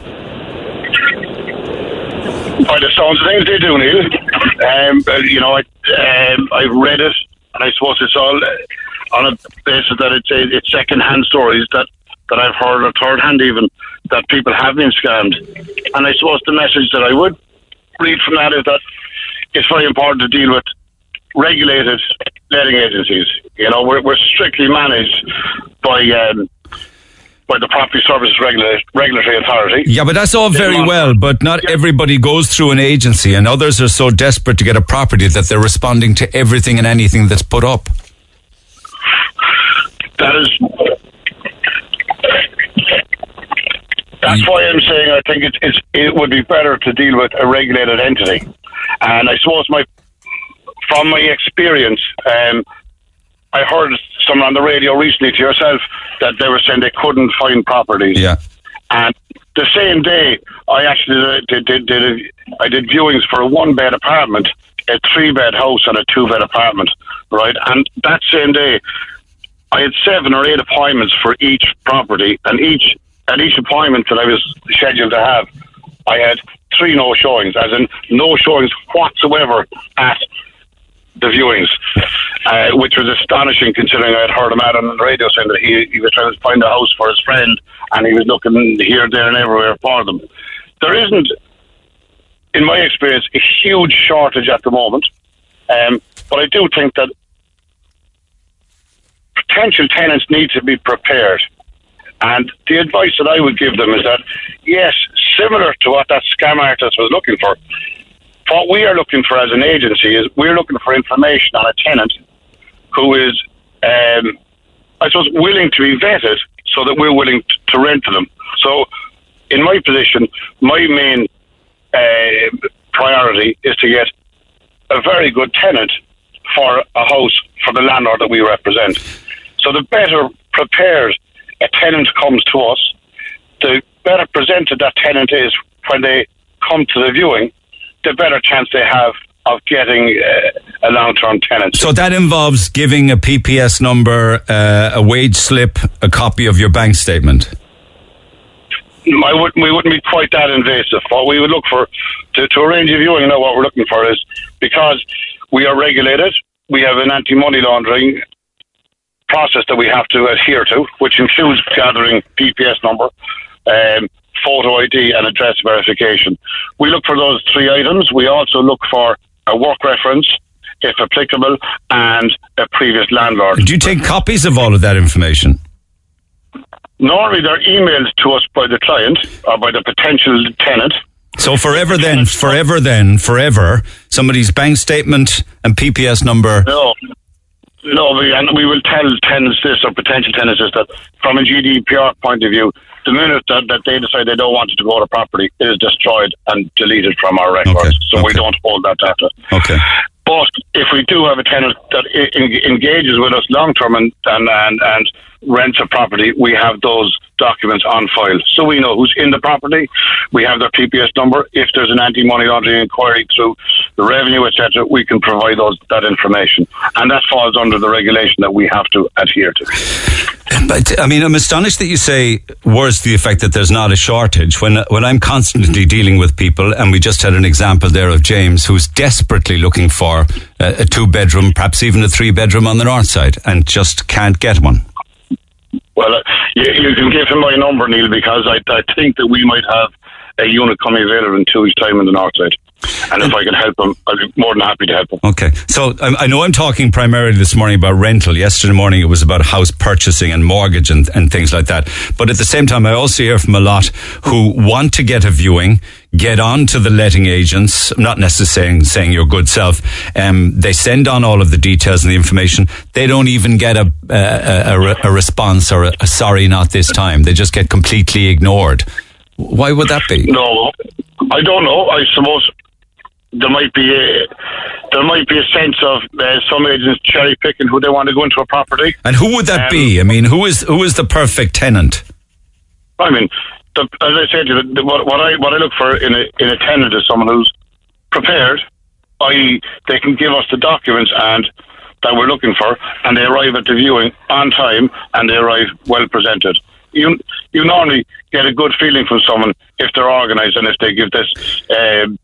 By the sounds of things, they do, Neil. Um, uh, you know, I, um, I've read it, and I suppose it's all on a basis that it's, uh, it's second-hand stories that, that I've heard, or third-hand even, that people have been scammed. And I suppose the message that I would read from that is that it's very important to deal with regulated letting agencies. You know, we're, we're strictly managed by um, by the Property Services Regula- Regulatory Authority. Yeah, but that's all very well, but not everybody goes through an agency, and others are so desperate to get a property that they're responding to everything and anything that's put up. That is. That's why I'm saying I think it's, it's it would be better to deal with a regulated entity, and I suppose my from my experience, um, I heard someone on the radio recently to yourself that they were saying they couldn't find properties. Yeah. And the same day, I actually did, did, did, did I did viewings for a one bed apartment, a three bed house, and a two bed apartment, right? And that same day, I had seven or eight appointments for each property, and each at each appointment that I was scheduled to have, I had three no showings, as in no showings whatsoever at the viewings, uh, which was astonishing considering I had heard him out on the radio saying that he, he was trying to find a house for his friend and he was looking here, there, and everywhere for them. There isn't, in my experience, a huge shortage at the moment, um, but I do think that potential tenants need to be prepared. And the advice that I would give them is that, yes, similar to what that scam artist was looking for, what we are looking for as an agency is we're looking for information on a tenant who is, um, I suppose, willing to be vetted so that we're willing t- to rent to them. So, in my position, my main uh, priority is to get a very good tenant for a house for the landlord that we represent. So, the better prepared a tenant comes to us, the better presented that tenant is when they come to the viewing, the better chance they have of getting uh, a long-term tenant. So that involves giving a PPS number, uh, a wage slip, a copy of your bank statement. I wouldn't, we wouldn't be quite that invasive. What we would look for to, to arrange a viewing, and now what we're looking for is because we are regulated, we have an anti-money laundering process that we have to adhere to, which includes gathering PPS number, um, photo ID, and address verification. We look for those three items. We also look for a work reference, if applicable, and a previous landlord. Do you take copies of all of that information? Normally, they're emailed to us by the client or by the potential tenant. So forever then, forever then, forever, somebody's bank statement and PPS number. No. No, we, and we will tell tenants this or potential tenants this that from a GDPR point of view, the minute that, that they decide they don't want it to go to property, it is destroyed and deleted from our records. Okay, So we don't hold that data. Okay. But if we do have a tenant that engages with us long term and, and, and, and rents a property, we have those documents on file. So we know who's in the property. We have their PPS number. If there's an anti money laundering inquiry through the revenue, etc., we can provide those that information. And that falls under the regulation that we have to adhere to. But I mean, I'm astonished that you say words to the effect that there's not a shortage when when I'm constantly dealing with people, and we just had an example there of James who's desperately looking for a, a two bedroom, perhaps even a three bedroom on the north side, and just can't get one. Well, uh, you, you can give him my number, Neil, because I, I think that we might have a unit coming available in two weeks' time in the north side. And if I can help them, I'll be more than happy to help them. Okay, so I, I know I'm talking primarily this morning about rental. Yesterday morning it was about house purchasing and mortgage and, and things like that. But at the same time, I also hear from a lot who want to get a viewing, get on to the letting agents. I'm not necessarily saying your good self. Um, they send on all of the details and the information. They don't even get a a, a, a, a response or a, a sorry, not this time. They just get completely ignored. Why would that be? No, I don't know. I suppose there might be a there might be a sense of uh, some agents cherry picking who they want to go into a property. And who would that Um, be? I mean, who is who is the perfect tenant? I mean, the, as I said, to you, the, what, what I what I look for in a in a tenant is someone who's prepared. I they can give us the documents and that we're looking for, and they arrive at the viewing on time and they arrive well presented. You you normally get a good feeling from someone if they're organised and if they give this. um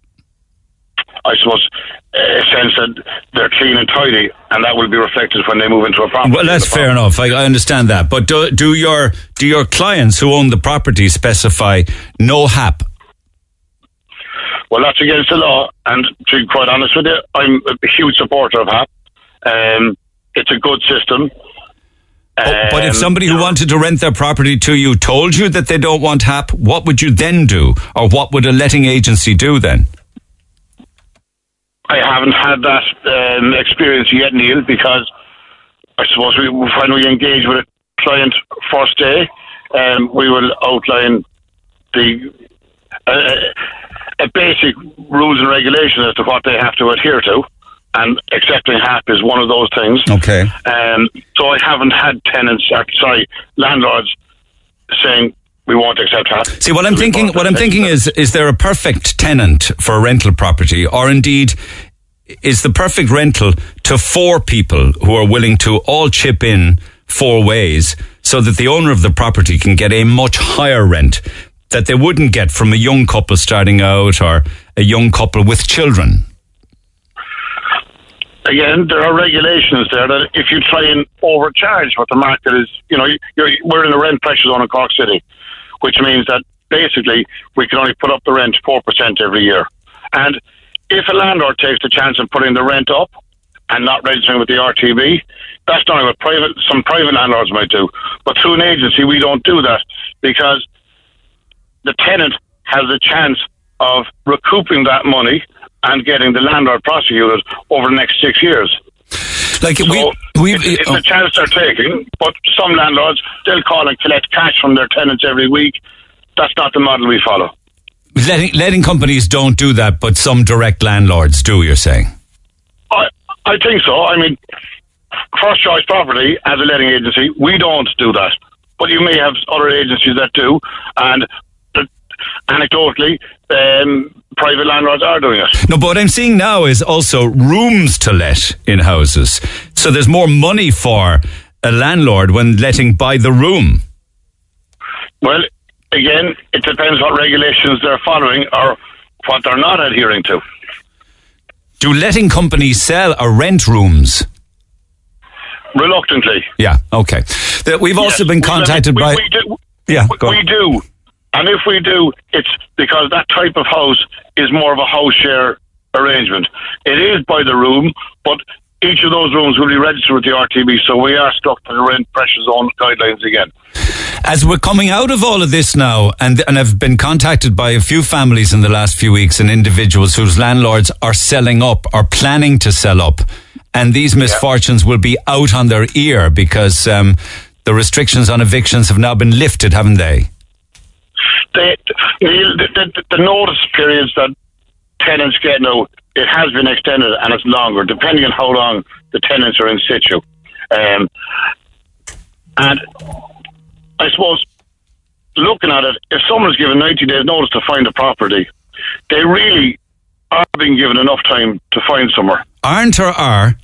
I suppose a sense that they're clean and tidy, and that will be reflected when they move into a property. Well, that's fair enough. I, I understand that. But do, do your do your clients who own the property specify no HAP? Well, that's against the law, and to be quite honest with you, I'm a huge supporter of HAP. Um, it's a good system. Oh, but if Um, somebody who wanted to rent their property to you told you that they don't want HAP, what would you then do, or what would a letting agency do then? I haven't had that um, experience yet, Neil, because I suppose we, when we engage with a client first day, um, we will outline the uh, a basic rules and regulations as to what they have to adhere to, and accepting HAP is one of those things. Okay. Um, so I haven't had tenants, uh, sorry, landlords saying we won't accept HAP. See, what I'm thinking, what I'm thinking is, is there a perfect tenant for a rental property, or indeed, is the perfect rental to four people who are willing to all chip in four ways, so that the owner of the property can get a much higher rent that they wouldn't get from a young couple starting out or a young couple with children. again, there are regulations there that if you try and overcharge what the market is, you know, you're, we're in a rent pressure zone in Cork City, which means that basically we can only put up the rent 4% every year. And if a landlord takes the chance of putting the rent up and not registering with the RTB, that's not what private, some private landlords might do. But through an agency, we don't do that because the tenant has a chance of recouping that money and getting the landlord prosecuted over the next six years. Like so we, we, it's, it's a chance they're taking, but some landlords they'll call and collect cash from their tenants every week. That's not the model we follow. letting, letting companies don't do that, but some direct landlords do. You're saying? I I think so. I mean, First Choice Property as a letting agency, we don't do that, but you may have other agencies that do, and anecdotally, um, private landlords are doing it. No, but what I'm seeing now is also rooms to let in houses. So there's more money for a landlord when letting by the room. Well, again, it depends what regulations they're following or what they're not adhering to. Do letting companies sell or rent rooms? Reluctantly. Yeah, okay. We've also Yes, been contacted we, by. We do, Yeah, we, we do. And if we do, it's because that type of house is more of a house share arrangement. It is by the room, but each of those rooms will be registered with the RTB, so we are stuck to the rent pressure zone guidelines again. As we're coming out of all of this now, and and I've been contacted by a few families in the last few weeks and individuals whose landlords are selling up, are planning to sell up, and these misfortunes will be out on their ear because um, the restrictions on evictions have now been lifted, haven't they? The, the, the, the notice periods that tenants get now, it has been extended and it's longer, depending on how long the tenants are in situ. Um, and I suppose, looking at it, if someone's given 90 days notice to find a property, they really are being given enough time to find somewhere. Aren't or are?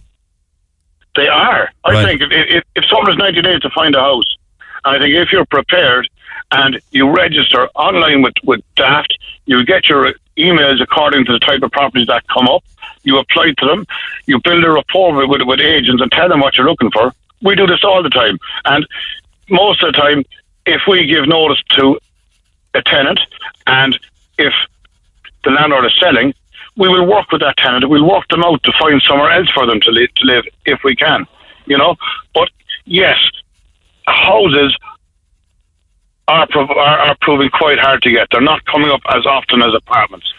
They are. I Right. think if, if, if someone has 90 days to find a house, I think if you're prepared and you register online with, with Daft, you get your emails according to the type of properties that come up, you apply to them, you build a rapport with, with, with agents and tell them what you're looking for. We do this all the time. And most of the time, if we give notice to a tenant and if the landlord is selling, we will work with that tenant. We'll work them out to find somewhere else for them to, to live if we can, you know. But yes, houses are, prov- are are proving quite hard to get. They're not coming up as often as apartments.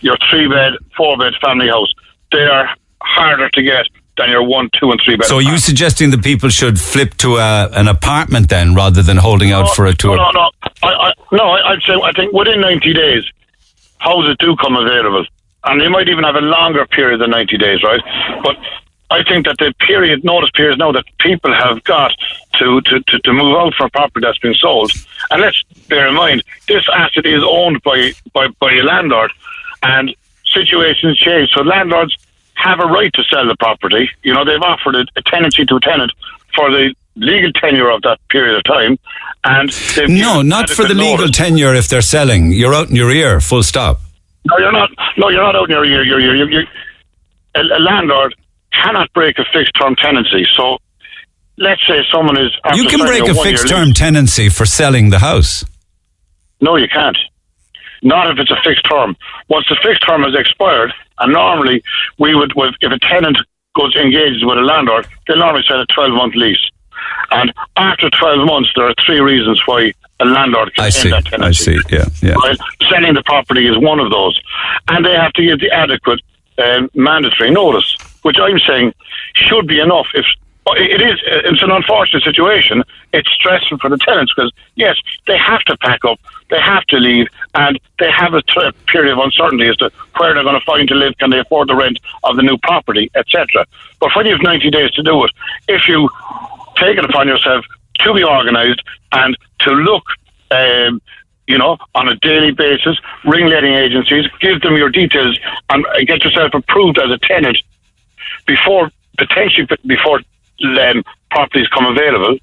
Your three bed, four bed family house, they are harder to get than your one, two, and three bed. So are you suggesting that people should flip to a, an apartment then, rather than holding out for a tour? No, no, no. I, I, no, I'd say I think within 90 days, houses do come available. And they might even have a longer period than 90 days, right? But I think that the period, notice period now that people have got to, to, to, to move out from a property that's been sold. And let's bear in mind, this asset is owned by, by, by a landlord and situations change. So landlords have a right to sell the property. You know, they've offered a, tenancy to a tenant for the legal tenure of that period of time. And they've No, not for the legal notice. tenure if they're selling. You're out in your ear, full stop. No, you're not. No, you're not out in your ear. You're, you're, you're, you're, a, a landlord cannot break a fixed term tenancy. So, let's say someone is. You can break a fixed lease- term tenancy for selling the house. No, you can't. Not if it's a fixed term. Once the fixed term has expired, and normally we would, if a tenant goes engages with a landlord, they normally sign a 12 month lease. And after 12 months, there are three reasons why a landlord can I end see. that I tenancy. see. Yeah, yeah. Well, selling the property is one of those. And they have to give the adequate um, mandatory notice, which I'm saying should be enough. If it is, it's an unfortunate situation. It's stressful for the tenants because yes, they have to pack up, they have to leave, and they have a period of uncertainty as to where they're going to find to live, can they afford the rent of the new property, etc. But when you have 90 days to do it, if you take it upon yourself to be organised and to look. Um, you know, on a daily basis, ring letting agencies, give them your details, and get yourself approved as a tenant before potentially before um, properties come available.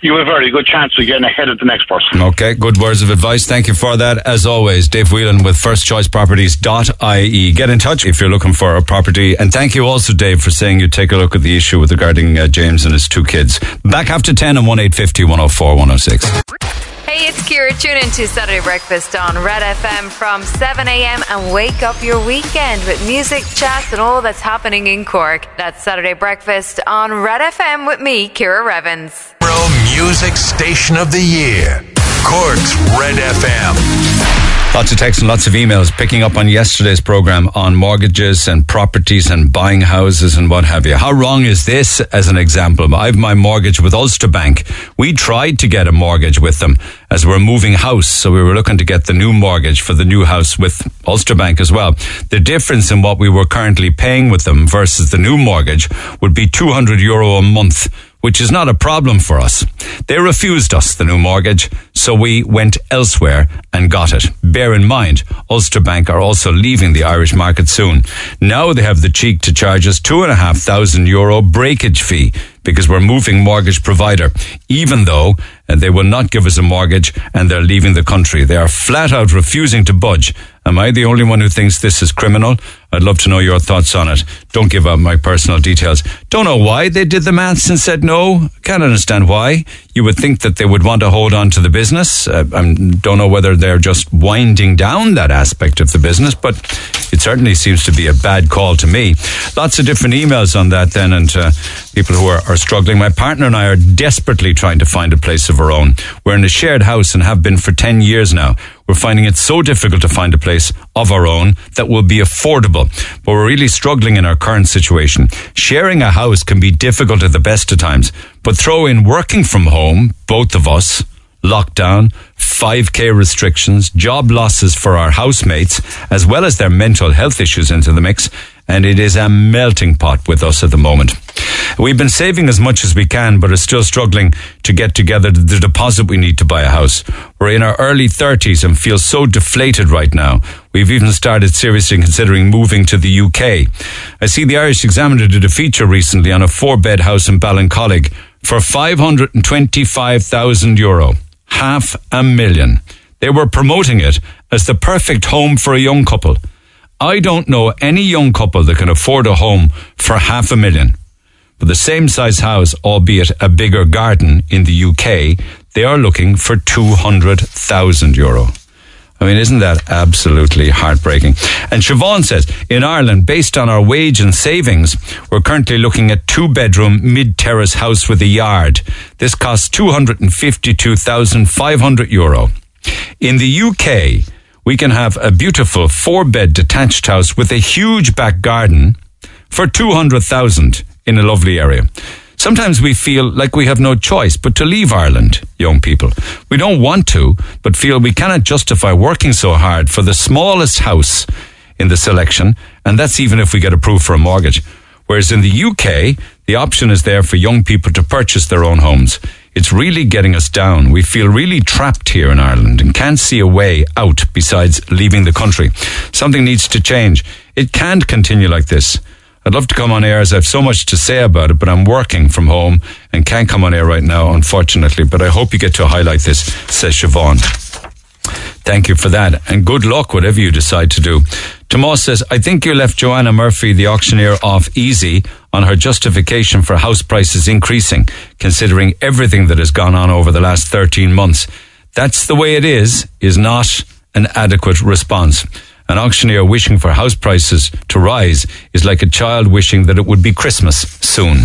You have a very good chance of getting ahead of the next person. Okay, good words of advice. Thank you for that. As always, Dave Whelan with firstchoiceproperties.ie. Get in touch if you're looking for a property. And thank you also, Dave, for saying you'd take a look at the issue with regarding uh, James and his two kids. Back after 10 on 1850 104 106. Hey, it's Kira. Tune in to Saturday Breakfast on Red FM from 7 a.m. and wake up your weekend with music, chat, and all that's happening in Cork. That's Saturday Breakfast on Red FM with me, Kira Revens. Pro Music Station of the Year. Cork's Red FM. Lots of texts and lots of emails picking up on yesterday's program on mortgages and properties and buying houses and what have you. How wrong is this as an example? I have my mortgage with Ulster Bank. We tried to get a mortgage with them as we're moving house. So we were looking to get the new mortgage for the new house with Ulster Bank as well. The difference in what we were currently paying with them versus the new mortgage would be 200 euro a month which is not a problem for us. They refused us the new mortgage, so we went elsewhere and got it. Bear in mind, Ulster Bank are also leaving the Irish market soon. Now they have the cheek to charge us two and a half thousand euro breakage fee because we're moving mortgage provider, even though uh, they will not give us a mortgage and they're leaving the country. They are flat out refusing to budge. Am I the only one who thinks this is criminal? I'd love to know your thoughts on it. Don't give out my personal details. Don't know why they did the maths and said no. Can't understand why. You would think that they would want to hold on to the business. Uh, I don't know whether they're just winding down that aspect of the business, but it certainly seems to be a bad call to me. Lots of different emails on that then, and uh, people who are, are struggling. My partner and I are desperately trying to find a place of our own. We're in a shared house and have been for 10 years now. We're finding it so difficult to find a place of our own that will be affordable. But we're really struggling in our current situation. Sharing a house can be difficult at the best of times, but throw in working from home, both of us, lockdown, 5k restrictions, job losses for our housemates, as well as their mental health issues into the mix, and it is a melting pot with us at the moment. We've been saving as much as we can, but are still struggling to get together the deposit we need to buy a house. We're in our early 30s and feel so deflated right now. We've even started seriously considering moving to the UK. I see the Irish Examiner did a feature recently on a four bed house in Ballincollig for 525,000 euro. Half a million. They were promoting it as the perfect home for a young couple. I don't know any young couple that can afford a home for half a million. But the same size house, albeit a bigger garden in the UK, they are looking for 200,000 euro. I mean, isn't that absolutely heartbreaking? And Siobhan says, in Ireland, based on our wage and savings, we're currently looking at two bedroom mid terrace house with a yard. This costs 252,500 euro. In the UK, we can have a beautiful four bed detached house with a huge back garden for 200,000 in a lovely area. Sometimes we feel like we have no choice but to leave Ireland, young people. We don't want to, but feel we cannot justify working so hard for the smallest house in the selection, and that's even if we get approved for a mortgage. Whereas in the UK, the option is there for young people to purchase their own homes. It's really getting us down. We feel really trapped here in Ireland and can't see a way out besides leaving the country. Something needs to change. It can't continue like this. I'd love to come on air as I have so much to say about it, but I'm working from home and can't come on air right now, unfortunately. But I hope you get to highlight this, says Siobhan. Thank you for that. And good luck, whatever you decide to do. Tomas says, I think you left Joanna Murphy, the auctioneer, off easy on her justification for house prices increasing, considering everything that has gone on over the last 13 months. That's the way it is, is not an adequate response. An auctioneer wishing for house prices to rise is like a child wishing that it would be Christmas soon.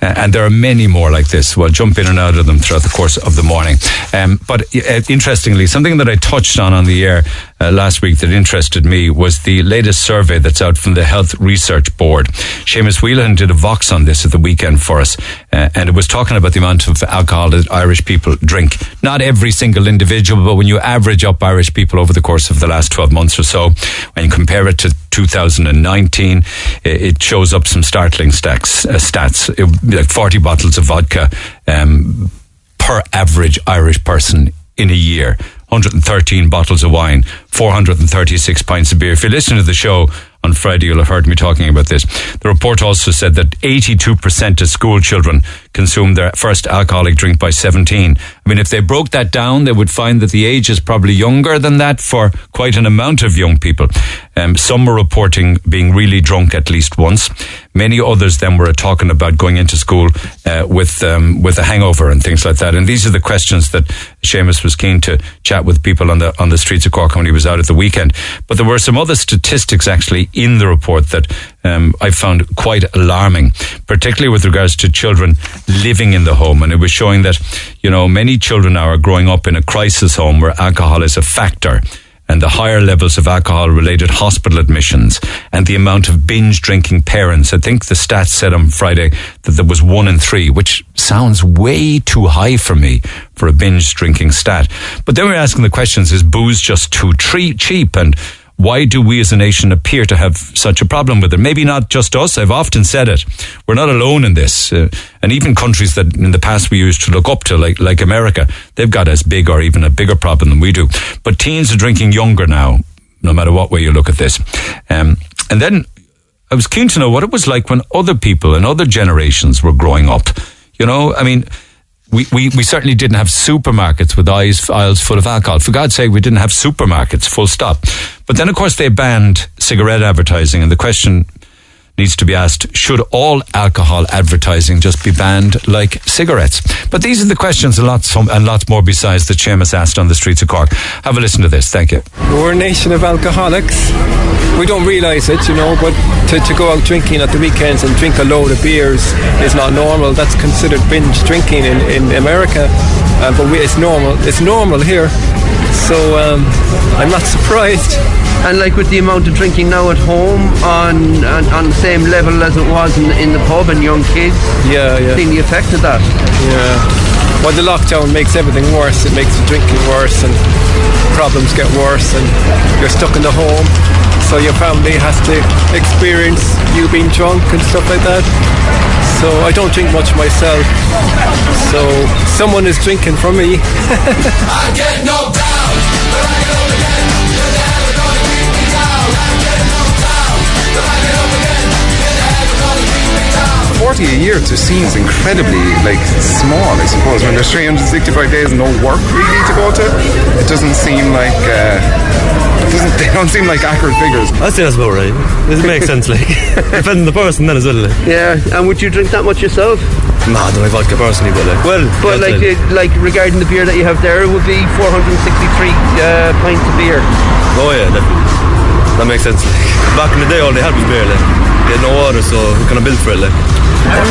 Uh, and there are many more like this. We'll jump in and out of them throughout the course of the morning. Um, but uh, interestingly, something that I touched on on the air uh, last week that interested me was the latest survey that's out from the Health Research Board. Seamus Whelan did a Vox on this at the weekend for us, uh, and it was talking about the amount of alcohol that Irish people drink. Not every single individual, but when you average up Irish people over the course of the last 12 months or so, when you compare it to 2019, it shows up some startling stacks, uh, stats. It, like 40 bottles of vodka um, per average Irish person in a year. 113 bottles of wine, 436 pints of beer. If you listen to the show on Friday, you'll have heard me talking about this. The report also said that 82% of school children consume their first alcoholic drink by 17. I mean, if they broke that down, they would find that the age is probably younger than that for quite an amount of young people. Um, some were reporting being really drunk at least once. Many others then were talking about going into school uh, with um, with a hangover and things like that. And these are the questions that Seamus was keen to chat with people on the on the streets of Cork when he was out at the weekend. But there were some other statistics actually in the report that um, I found quite alarming, particularly with regards to children living in the home. And it was showing that, you know, many children now are growing up in a crisis home where alcohol is a factor and the higher levels of alcohol related hospital admissions and the amount of binge drinking parents. I think the stats said on Friday that there was one in three, which sounds way too high for me for a binge drinking stat. But then we're asking the questions, is booze just too tre- cheap? And why do we as a nation appear to have such a problem with it? Maybe not just us. I've often said it. We're not alone in this. Uh, and even countries that in the past we used to look up to, like, like America, they've got as big or even a bigger problem than we do. But teens are drinking younger now, no matter what way you look at this. Um, and then I was keen to know what it was like when other people and other generations were growing up You know, I mean, we, we, we certainly didn't have supermarkets with aisles, aisles full of alcohol. For God's sake, we didn't have supermarkets, full stop. But then, of course, they banned cigarette advertising, and the question needs to be asked should all alcohol advertising just be banned like cigarettes? But these are the questions and lots, and lots more besides that Seamus asked on the streets of Cork. Have a listen to this. Thank you. We're a nation of alcoholics. We don't realise it, you know, but to, to go out drinking at the weekends and drink a load of beers is not normal. That's considered binge drinking in, in America. Uh, but we, it's normal. It's normal here. So um, I'm not surprised. And like with the amount of drinking now at home on on, on the same level as it was in, in the pub and young kids, Yeah, yeah. seeing the effect of that. Yeah. Well, the lockdown makes everything worse. It makes the drinking worse, and problems get worse, and you're stuck in the home. So your family has to experience you being drunk and stuff like that. So I don't drink much myself. So someone is drinking for me. [LAUGHS] 40 a year to seems incredibly like small I suppose when there's 365 days no work really to go to it doesn't seem like uh, it doesn't, [LAUGHS] they don't seem like accurate figures I'd say that's about right. It makes sense, like. [LAUGHS] Depending on the person then as well. Like. Yeah, and would you drink that much yourself? Nah, I don't like vodka personally, but like. Well, But like yeah, uh, like regarding the beer that you have there, it would be 463 uh, pints of beer. Oh, yeah, definitely. That makes sense. Like. Back in the day, all they had was beer, like. They had no water, so we kind of built for it, like.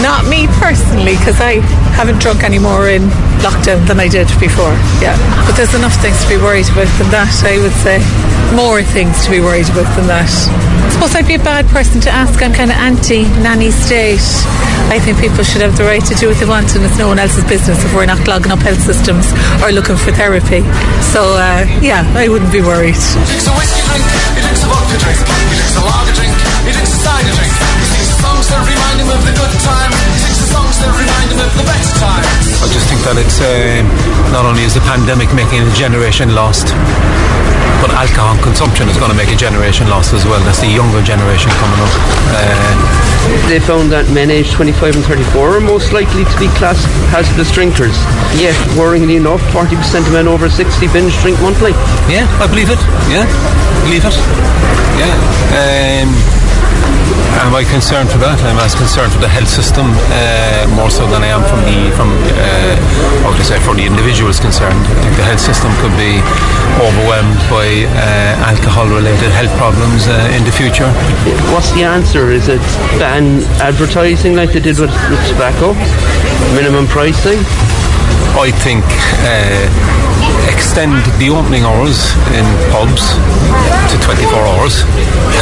Not me personally, because I haven't drunk any more in lockdown than I did before. Yeah, but there's enough things to be worried about than that. I would say more things to be worried about than that. I suppose I'd be a bad person to ask. I'm kind of anti nanny state. I think people should have the right to do what they want, and it's no one else's business if we're not clogging up health systems or looking for therapy. So uh, yeah, I wouldn't be worried. drinks a whiskey drink, he drinks a vodka drink, he drinks a lager drink, he drinks a cider drink. He sings songs that remind him of the good time. He sings the songs that remind him of the best time. I just think that it's uh, not only is the pandemic making a generation lost, but alcohol consumption is going to make a generation lost as well. That's the younger generation coming up. Uh, They found that men aged 25 and 34 are most likely to be classed as hazardous drinkers. Yet, worryingly enough, 40% of men over 60 binge drink monthly. yeah, I believe it. Yeah, believe it. Yeah. Um, am I concerned for that? I'm as concerned for the health system uh, more so than I am from the from uh, to say for the individuals concerned. I think the health system could be overwhelmed by uh, alcohol-related health problems uh, in the future. What's the answer? Is it ban advertising like they did with, with tobacco? Minimum pricing? I think uh, extend the opening hours in pubs to 24 hours.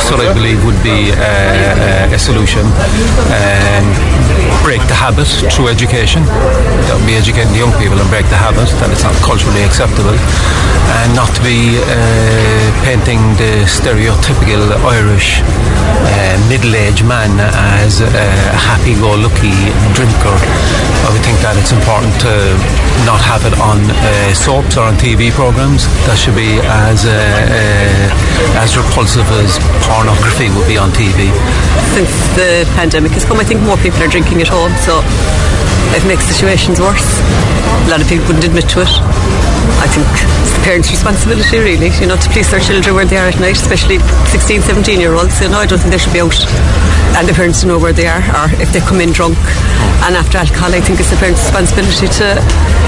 What I believe would be uh, a solution. Um, break the habit through education. That would be educating young people and break the habit that it's not culturally acceptable. And not to be uh, painting the stereotypical Irish uh, middle-aged man as a happy-go-lucky drinker. I would think that it's important to not have it on uh, soaps on TV programs. That should be as uh, uh, as repulsive as pornography would be on TV. Since the pandemic has come, I think more people are drinking at home, so it makes situations worse. A lot of people wouldn't admit to it. I think it's the parents' responsibility, really, you know, to police their children where they are at night, especially 16, 17 year olds. You know, I don't think they should be out and the parents to know where they are or if they come in drunk. And after alcohol, I think it's the parents' responsibility to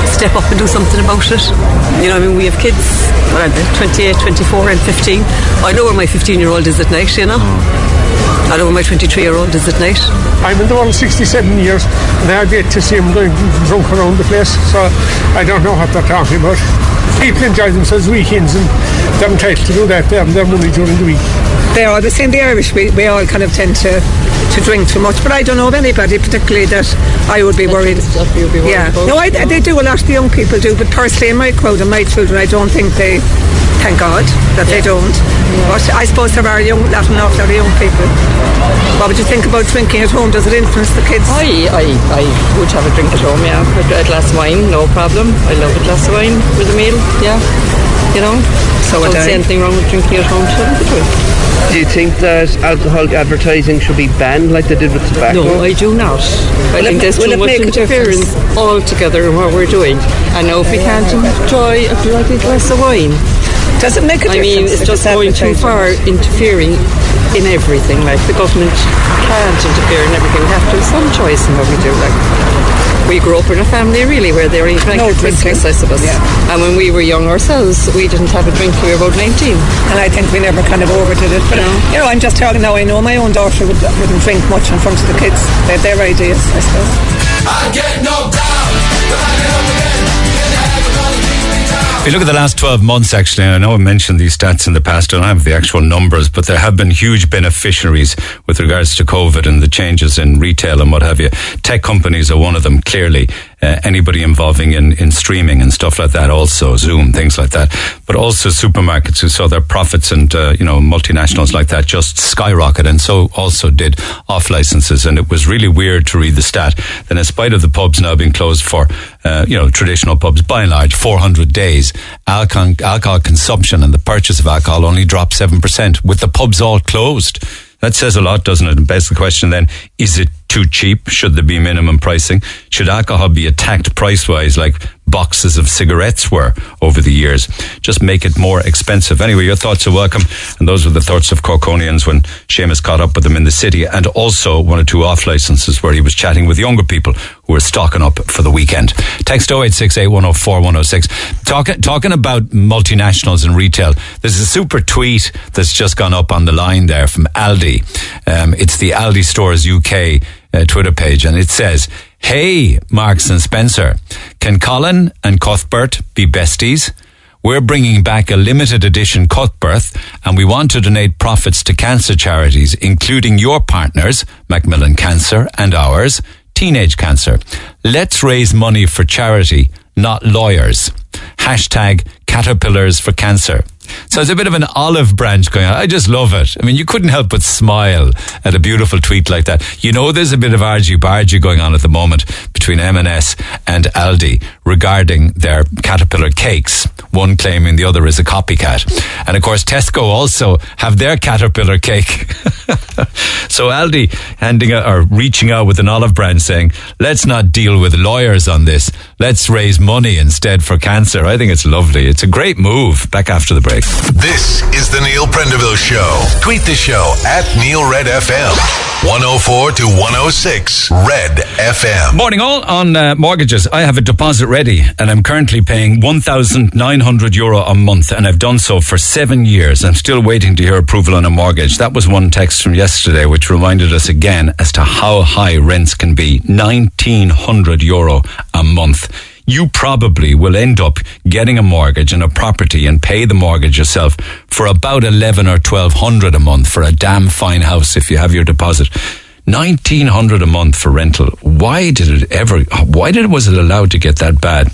step up and do something about it. You know, I mean, we have kids, what are they, 28, 24, and 15. I know where my 15 year old is at night, you know. I know where my 23 year old is at night. I'm in the world 67 years and I've yet to see him going drunk around the place, so I don't know what they're talking about. People enjoy themselves weekends and they're entitled to do that. They have their money during the week. They are the same. The Irish, we, we all kind of tend to, to drink too much. But I don't know of anybody particularly that I would be worried. yeah, no, I, they do a lot. The young people do, but personally, in my crowd and my children, I don't think they thank God that they don't. But I suppose there are young, lot an awful lot of young people. What would you think about drinking at home? Does it influence the kids? I, I, I would have a drink at home, yeah. A, a glass of wine, no problem. I love a glass of wine with a meal, yeah. You know, So would don't see anything wrong with drinking at home. So I would. Do you think that alcohol advertising should be banned like they did with tobacco? No, I do not. I Will think it- there's will too much make a interference altogether in what we're doing. I know if we can't enjoy a bloody glass of wine. Does it make a I mean, it's just going too far, interfering in everything. Like the government can't interfere in everything. We have to have some choice in what we do. Like we grew up in a family really where they only drank No at Christmas, I suppose. And when we were young ourselves, we didn't have a drink. till We were about nineteen. And I think we never kind of overdid it. But, you know, I'm just telling now. I know my own daughter would, wouldn't drink much in front of the kids. They're their ideas, I suppose. I get knocked If you look at the last 12 months, actually, and I know I mentioned these stats in the past, I don't have the actual numbers, but there have been huge beneficiaries with regards to COVID and the changes in retail and what have you. Tech companies are one of them, clearly. Uh, anybody involving in, in streaming and stuff like that also, Zoom, things like that. But also supermarkets who saw their profits and, uh, you know, multinationals like that just skyrocket and so also did off licenses. And it was really weird to read the stat that in spite of the pubs now being closed for, uh, you know, traditional pubs by and large, 400 days, alcohol, alcohol consumption and the purchase of alcohol only dropped 7% with the pubs all closed. That says a lot, doesn't it? And begs the question then, is it too cheap? Should there be minimum pricing? Should alcohol be attacked price wise like boxes of cigarettes were over the years? Just make it more expensive. Anyway, your thoughts are welcome. And those were the thoughts of Corkonians when Seamus caught up with them in the city and also one or two off licenses where he was chatting with younger people who were stocking up for the weekend. Text 0868 104 106. Talk, talking about multinationals and retail, there's a super tweet that's just gone up on the line there from Aldi. Um, it's the Aldi Stores UK uh, Twitter page and it says, Hey, Marks and Spencer, can Colin and Cuthbert be besties? We're bringing back a limited edition Cuthbert and we want to donate profits to cancer charities, including your partners, Macmillan Cancer and ours, Teenage Cancer. Let's raise money for charity, not lawyers. Hashtag caterpillars for cancer. So it's a bit of an olive branch going on. I just love it. I mean, you couldn't help but smile at a beautiful tweet like that. You know, there's a bit of argy bargy going on at the moment between M&S and Aldi regarding their caterpillar cakes. One claiming the other is a copycat. And of course, Tesco also have their caterpillar cake. [LAUGHS] so Aldi handing out or reaching out with an olive branch saying, let's not deal with lawyers on this. Let's raise money instead for cancer. I think it's lovely. It's a great move. Back after the break. This is the Neil Prendeville Show. Tweet the show at Neil Red FM. 104 to 106 Red FM. Morning all on uh, mortgages. I have a deposit ready and I'm currently paying 1,900 euro a month and I've done so for seven years. I'm still waiting to hear approval on a mortgage. That was one text from yesterday which reminded us again as to how high rents can be. 1,900 euro a month. You probably will end up getting a mortgage and a property and pay the mortgage yourself for about 11 or 1200 a month for a damn fine house if you have your deposit. 1900 a month for rental. Why did it ever, why did, it was it allowed to get that bad?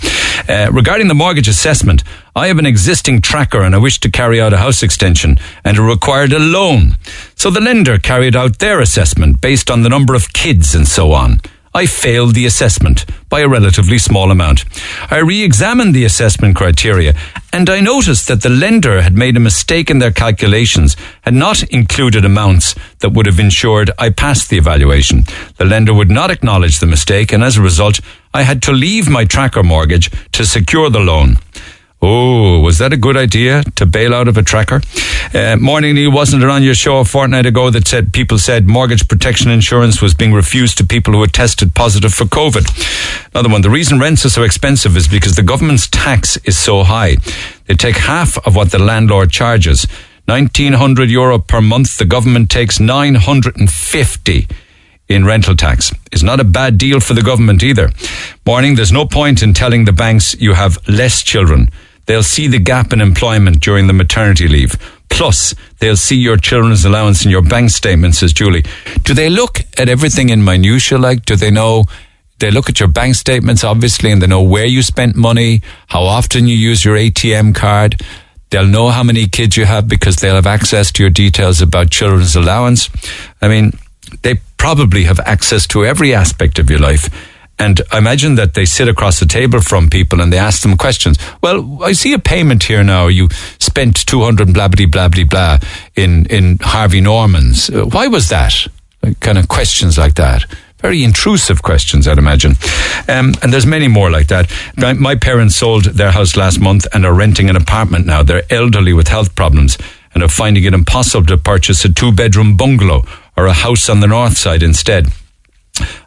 Uh, regarding the mortgage assessment, I have an existing tracker and I wish to carry out a house extension and it required a loan. So the lender carried out their assessment based on the number of kids and so on. I failed the assessment by a relatively small amount. I re-examined the assessment criteria and I noticed that the lender had made a mistake in their calculations, had not included amounts that would have ensured I passed the evaluation. The lender would not acknowledge the mistake and as a result, I had to leave my tracker mortgage to secure the loan. Oh, was that a good idea to bail out of a tracker? Uh, morning, Neil, wasn't it on your show a fortnight ago that said people said mortgage protection insurance was being refused to people who had tested positive for COVID? Another one, the reason rents are so expensive is because the government's tax is so high. They take half of what the landlord charges. 1900 euro per month, the government takes 950 in rental tax. Is not a bad deal for the government either. Morning, there's no point in telling the banks you have less children. They'll see the gap in employment during the maternity leave. Plus, they'll see your children's allowance in your bank statement, says Julie. Do they look at everything in minutia? Like, do they know? They look at your bank statements, obviously, and they know where you spent money, how often you use your ATM card. They'll know how many kids you have because they'll have access to your details about children's allowance. I mean, they probably have access to every aspect of your life. And I imagine that they sit across the table from people and they ask them questions. Well, I see a payment here now. You spent 200 blah, blah, blah, blah, blah in, in Harvey Norman's. Uh, why was that? Like, kind of questions like that. Very intrusive questions, I'd imagine. Um, and there's many more like that. My, my parents sold their house last month and are renting an apartment now. They're elderly with health problems and are finding it impossible to purchase a two bedroom bungalow or a house on the north side instead.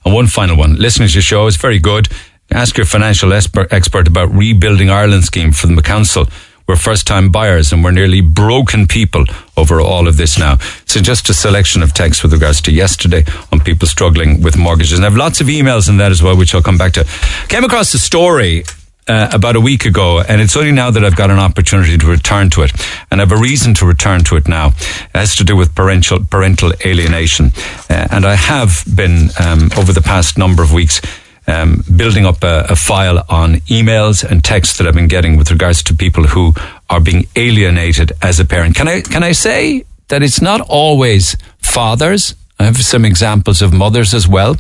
And one final one. Listening to your show is very good. Ask your financial expert, about rebuilding Ireland scheme for the council. We're first time buyers and we're nearly broken people over all of this now. So just a selection of texts with regards to yesterday on people struggling with mortgages. And I have lots of emails in that as well, which I'll come back to. Came across a story uh, about a week ago, and it's only now that I've got an opportunity to return to it, and I have a reason to return to it now. It has to do with parental parental alienation, uh, and I have been um, over the past number of weeks. Um, building up a, a file on emails and texts that I've been getting with regards to people who are being alienated as a parent. Can I can I say that it's not always fathers I have some examples of mothers as well.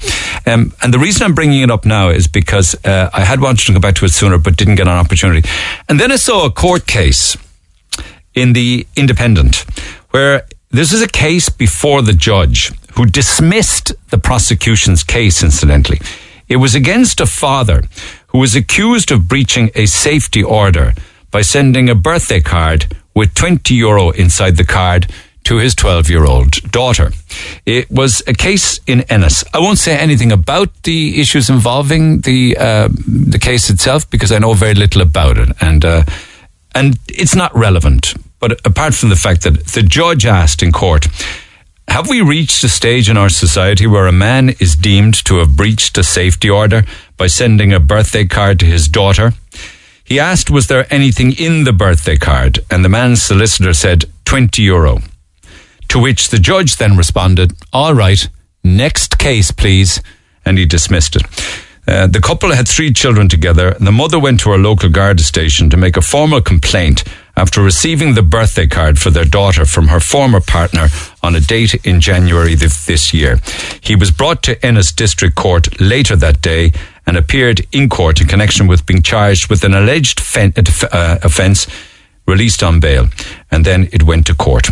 Um, and the reason I'm bringing it up now is because uh, I had wanted to go back to it sooner, but didn't get an opportunity. And then I saw a court case in the Independent where this is a case before the judge who dismissed the prosecution's case, incidentally. It was against a father who was accused of breaching a safety order by sending a birthday card with 20 euro inside the card to his 12 year old daughter. It was a case in Ennis. I won't say anything about the issues involving the uh, the case itself because I know very little about it, and uh, and it's not relevant. But apart from the fact that the judge asked in court, have we reached a stage in our society where a man is deemed to have breached a safety order by sending a birthday card to his daughter? He asked, was there anything in the birthday card? And the man's solicitor said, 20 euro. To which the judge then responded, All right, next case, please. And he dismissed it. Uh, the couple had three children together. The mother went to her local Garda station to make a formal complaint after receiving the birthday card for their daughter from her former partner on a date in January this year. He was brought to Ennis District Court later that day and appeared in court in connection with being charged with an alleged uh, offence, released on bail, and then it went to court.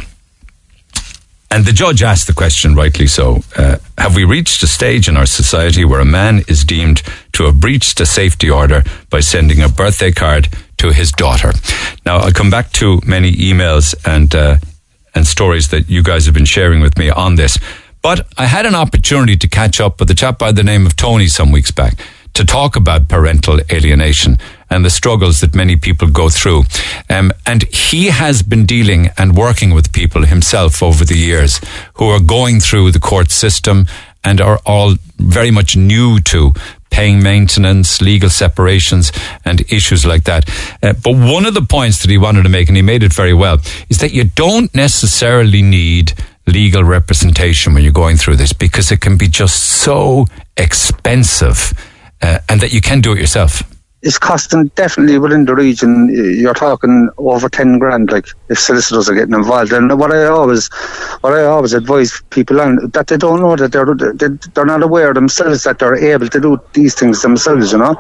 And the judge asked the question, rightly so uh, Have we reached a stage in our society where a man is deemed to have breached a safety order by sending a birthday card to his daughter? Now, I'll come back to many emails and, uh, and stories that you guys have been sharing with me on this. But I had an opportunity to catch up with a chap by the name of Tony some weeks back to talk about parental alienation and the struggles that many people go through. Um, and he has been dealing and working with people himself over the years who are going through the court system and are all very much new to paying maintenance, legal separations, and issues like that. Uh, but one of the points that he wanted to make, and he made it very well, is that you don't necessarily need legal representation when you're going through this because it can be just so expensive uh, and that you can do it yourself is costing definitely within the region. Uh, you're talking over ten grand, like if solicitors are getting involved. And what I always, what I always advise people on that they don't know that they're they're not aware themselves that they're able to do these things themselves. You know.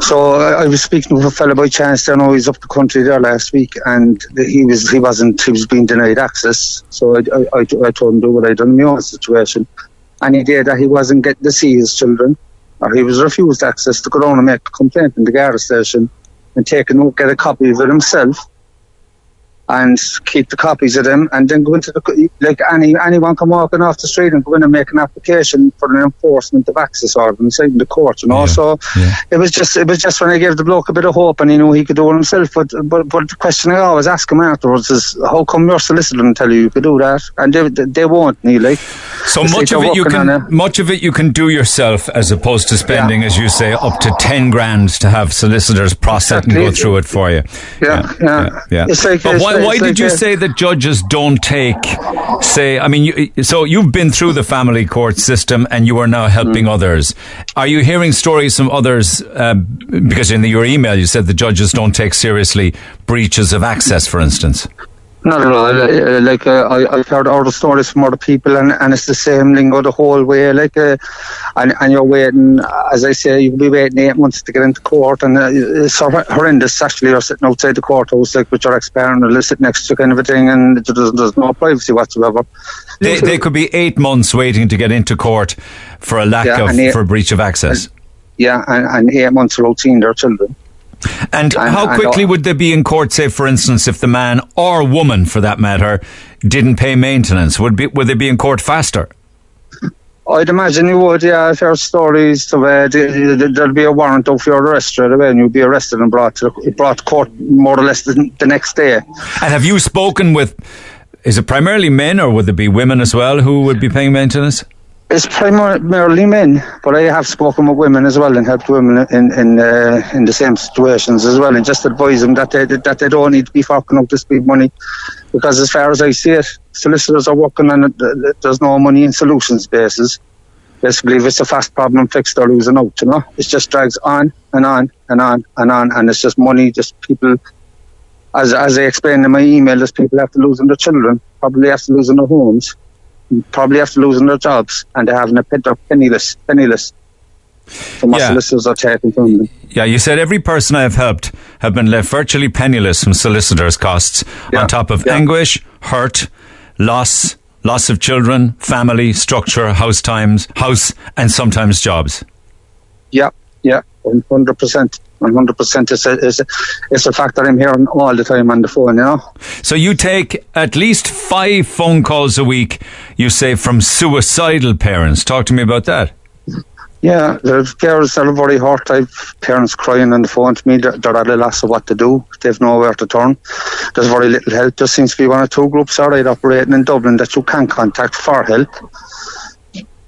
So I, I was speaking with a fellow by chance. I know he's up the country there last week, and he was he wasn't he was being denied access. So I I, I, I told him do what I done in my own situation, and he did that. He wasn't getting to see his children or he was refused access to go down and make a complaint in the Garda station and take a note, get a copy of it himself and keep the copies of them and then go into the like any anyone can walk in off the street and go in and make an application for an enforcement of access order inside the court you know yeah. so yeah. it was just it was just when I gave the bloke a bit of hope and he knew he could do it himself but but, but the question I always ask him afterwards is how come your solicitor didn't tell you you could do that and they, they won't Neil like so much of it you can much of it you can do yourself as opposed to spending yeah. as you say up to 10 grand to have solicitors process exactly. and go through it for you yeah yeah, yeah. it's like but why why did you say that judges don't take, say, I mean, you, so you've been through the family court system and you are now Mm. helping others. Are you hearing stories from others? Uh, because in the, your email you said the judges don't take seriously breaches of access, for instance. Not at all. Uh, Like uh, I, I've heard other stories from other people, and, and it's the same lingo the whole way. Like, uh, and and you're waiting, as I say, you'll be waiting eight months to get into court, and uh, it's hor- horrendous. Actually, you're sitting outside the courthouse, like with your ex-partner, they're sitting next to kind of a thing, and there's, there's no privacy whatsoever. They, they could be eight months waiting to get into court for a lack Yeah, of and they- for breach of access. Yeah, and, and eight months without seeing their children. And, how quickly would they be in court? Say, for instance, if the man or woman, for that matter, didn't pay maintenance, would be would they be in court faster? I'd imagine you would, yeah. If there's stories to where the- the- there'll be a warrant out for your arrest straight away, and you'll be arrested and brought to brought to court more or less the, the next day. And have you spoken with? Is it primarily men, or would there be women as well who would be paying maintenance? It's primarily men, but I have spoken with women as well and helped women in in uh, in the same situations as well, and just advise them that they that they don't need to be forking out this big money, because as far as I see it, solicitors are working on it. There's no money in solutions basis. Basically, if it's a fast problem fixed, they're losing out. You know, it just drags on and on and on and on, and it's just money. Just people, as as I explained in my email, there's people after losing their children, probably after losing their homes probably after losing their jobs and they're having a pen- they're penniless, penniless. From what Yeah. solicitors are taking from them. Yeah, you said every person I have helped have been left virtually penniless from solicitors' costs, on top of anguish, hurt, loss, loss of children, family, structure, house times, house, and sometimes jobs. Yeah, yeah, one hundred percent. One hundred percent. It's a it's a a fact that I'm hearing all the time on the phone. You know. So you take at least five phone calls a week, you say, from suicidal parents. Talk to me about that. Yeah, there's that are very hurt. I've parents crying on the phone to me. They're, they're at a loss of what to do. They've nowhere to turn. There's very little help. There seems to be one or two groups alright operating in Dublin that you can contact for help.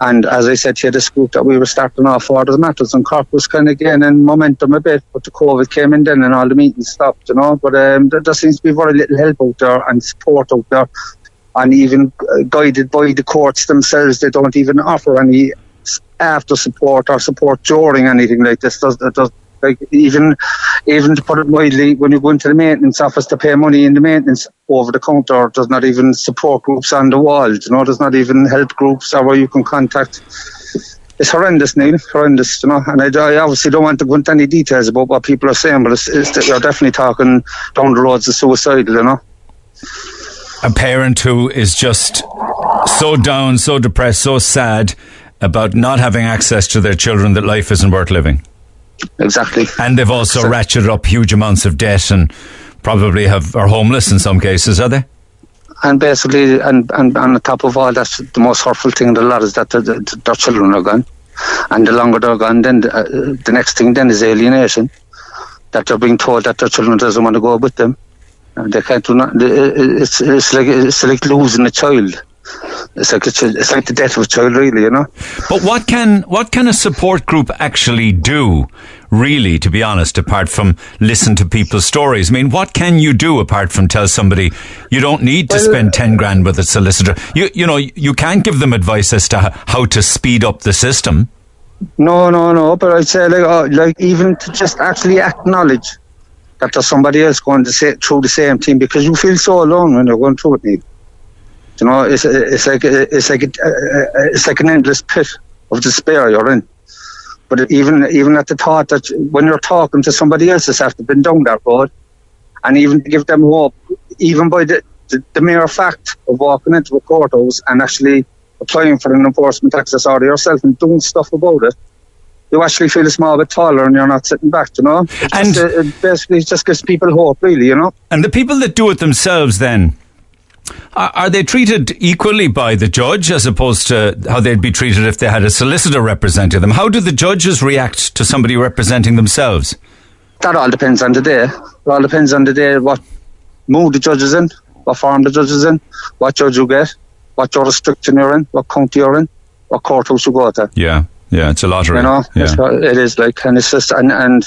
And as I said to you, this group that we were starting off for, the matters and Cork was kind of gaining momentum a bit, but the COVID came in then and all the meetings stopped, you know. But um, there, there seems to be very little help out there and support out there. And even uh, guided by the courts themselves, they don't even offer any after support or support during anything like this. Does, does, like even even to put it mildly, when you go into the maintenance office to pay money in the maintenance over the counter, there's not even support groups on the wall. You know, there's not even help groups or where you can contact. It's horrendous, Neil. Horrendous, you know. And I, I obviously don't want to go into any details about what people are saying, but it's, it's, you're definitely talking down the roads of suicidal, you know. A parent who is just so down, so depressed, so sad about not having access to their children that life isn't worth living. Exactly. And they've also ratcheted up huge amounts of debt and probably have are homeless in some cases, are they? And basically, and, and on top of all, that's the most hurtful thing in the lot is that the, the, their children are gone. And the longer they're gone, then the, uh, the next thing then is alienation. That they're being told that their children doesn't want to go with them. And they can't do not, it's, it's like it's like losing a child. It's like chi- it's like the death of a child, really, you know. But what can what can a support group actually do, really, to be honest, apart from listen to people's stories? I mean, what can you do apart from tell somebody you don't need to spend ten grand with a solicitor? You you know you can't give them advice as to how to speed up the system. No, no, no. But I'd say like, uh, like even to just actually acknowledge that there's somebody else going to say through the same thing because you feel so alone when you're going through it. Neil. You know, it's it's like it's like it's like an endless pit of despair you're in. But even even at the thought that when you're talking to somebody else that's after been down that road, and even to give them hope, even by the, the, the mere fact of walking into a courthouse and actually applying for an enforcement access order yourself and doing stuff about it, you actually feel a small bit taller and you're not sitting back, you know? It And- just, uh, it basically just gives people hope, really, you know? And the people that do it themselves, then, are, they treated equally by the judge as opposed to how they'd be treated if they had a solicitor representing them? How do the judges react to somebody representing themselves? That all depends on the day. It all depends on the day, what mood the judge is in, what form the judge is in, what judge you get, what jurisdiction you're in, what county you're in, what courthouse you go to. Yeah, yeah, it's a lottery. You know, yeah. it's it is like, and it's just, and, and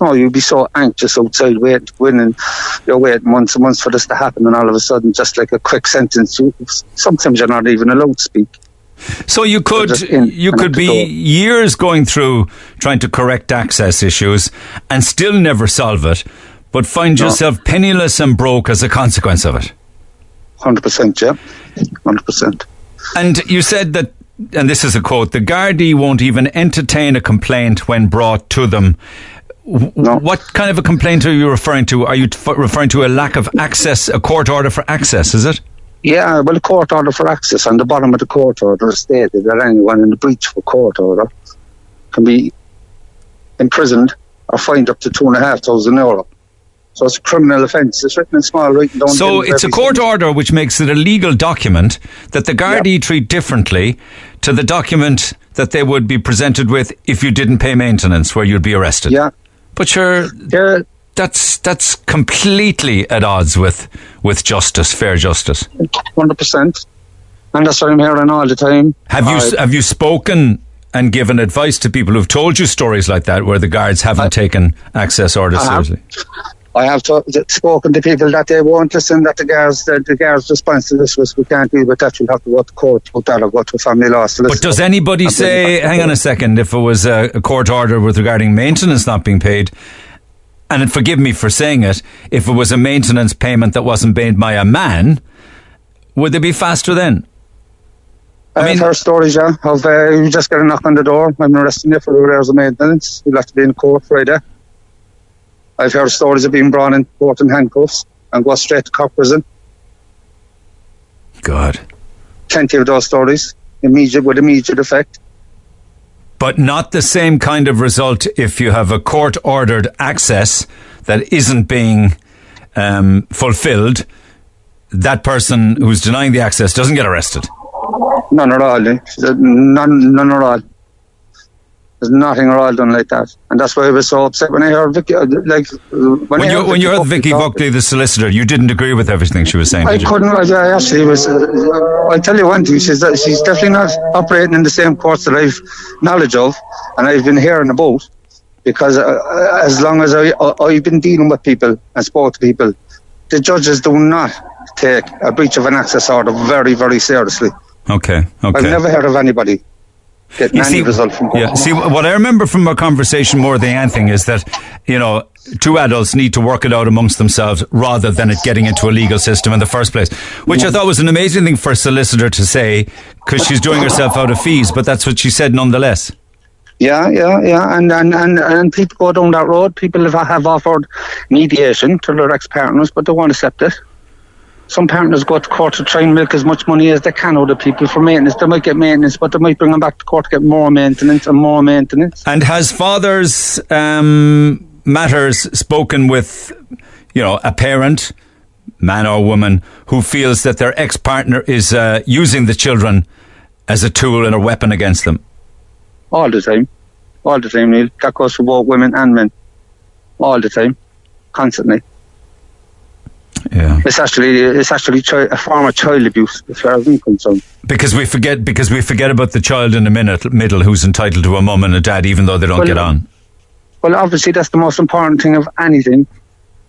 you know, you'd be so anxious outside waiting to win and you're waiting months and months for this to happen and all of a sudden just like a quick sentence, you, sometimes you're not even allowed to speak. So you could you could be years going through trying to correct access issues and still never solve it, but find No. yourself penniless and broke as a consequence of it. 100%, yeah. 100%. And you said that, and this is a quote: "The Gardaí won't even entertain a complaint when brought to them." W- What kind of a complaint are you referring to? Are you t- referring to a lack of access, a court order for access? Is it? Yeah, well, a court order for access on the bottom of the court order stated that anyone in the breach of a court order can be imprisoned or fined up to two and a half thousand euro. So it's a criminal offence. It's written in small writing down. So it's a court order which makes it a legal document that the Gardaí treat differently to the document that they would be presented with if you didn't pay maintenance, where you'd be arrested. Yeah. But sure, yeah. that's that's completely at odds with with justice, fair justice. Hundred percent. And that's what I'm hearing all the time. Have you Uh, have you spoken and given advice to people who've told you stories like that, where the guards haven't taken access orders I seriously? I have to, spoken to people that they won't listen. That the guards, the, the guards' response to this was, "We can't deal with that. You'll have to go to court about that, or go to a family law But does anybody say, hang on a second, if it was a, a court order with regarding maintenance not being paid, and forgive me for saying it, if it was a maintenance payment that wasn't paid by a man, would they be faster then? I have heard stories, yeah, of uh, you just get a knock on the door, I'm arresting you for arrears of maintenance. You'll have to be in court Friday. I've heard stories of being brought in court in handcuffs and go straight to Cork prison. God. Plenty of those stories, immediate with immediate effect. But not the same kind of result if you have a court ordered access that isn't being um, fulfilled. That person who's denying the access doesn't get arrested. None at all. eh? None, none at all. There's nothing at all done like that, and that's why I was so upset when I heard Vicky. uh, Like when, When, I you heard when you heard Vicky Buckley, the solicitor, you didn't agree with everything she was saying. I couldn't. I, I actually was. Uh, I tell you one thing. She's she's definitely not operating in the same courts that I've knowledge of, and I've been hearing about. Because uh, as long as I, I I've been dealing with people and spoke to people, the judges do not take a breach of an access order very very seriously. Okay. Okay. I've never heard of anybody getting You see- result from. Yeah. See, what I remember from our conversation more than anything is that, you know, two adults need to work it out amongst themselves rather than it getting into a legal system in the first place, which I thought was an amazing thing for a solicitor to say because she's doing herself out of fees, but that's what she said nonetheless. Yeah, yeah, yeah, and and, and and people go down that road. People have, have offered mediation to their ex-partners, but they won't accept it. Some partners go to court to try and milk as much money as they can out of people for maintenance. They might get maintenance, but they might bring them back to court to get more maintenance and more maintenance. And has father's um, matters spoken with, you know, a parent, man or woman, who feels that their ex partner is uh, using the children as a tool and a weapon against them? All the time, all the time, Neil. That goes for both women and men. All the time, constantly. Yeah. It's actually it's actually chi- a form of child abuse, as far as I'm concerned. Because we forget because we forget about the child in the minute, middle who's entitled to a mum and a dad, even though they don't Well, get on. Well, obviously that's the most important thing of anything,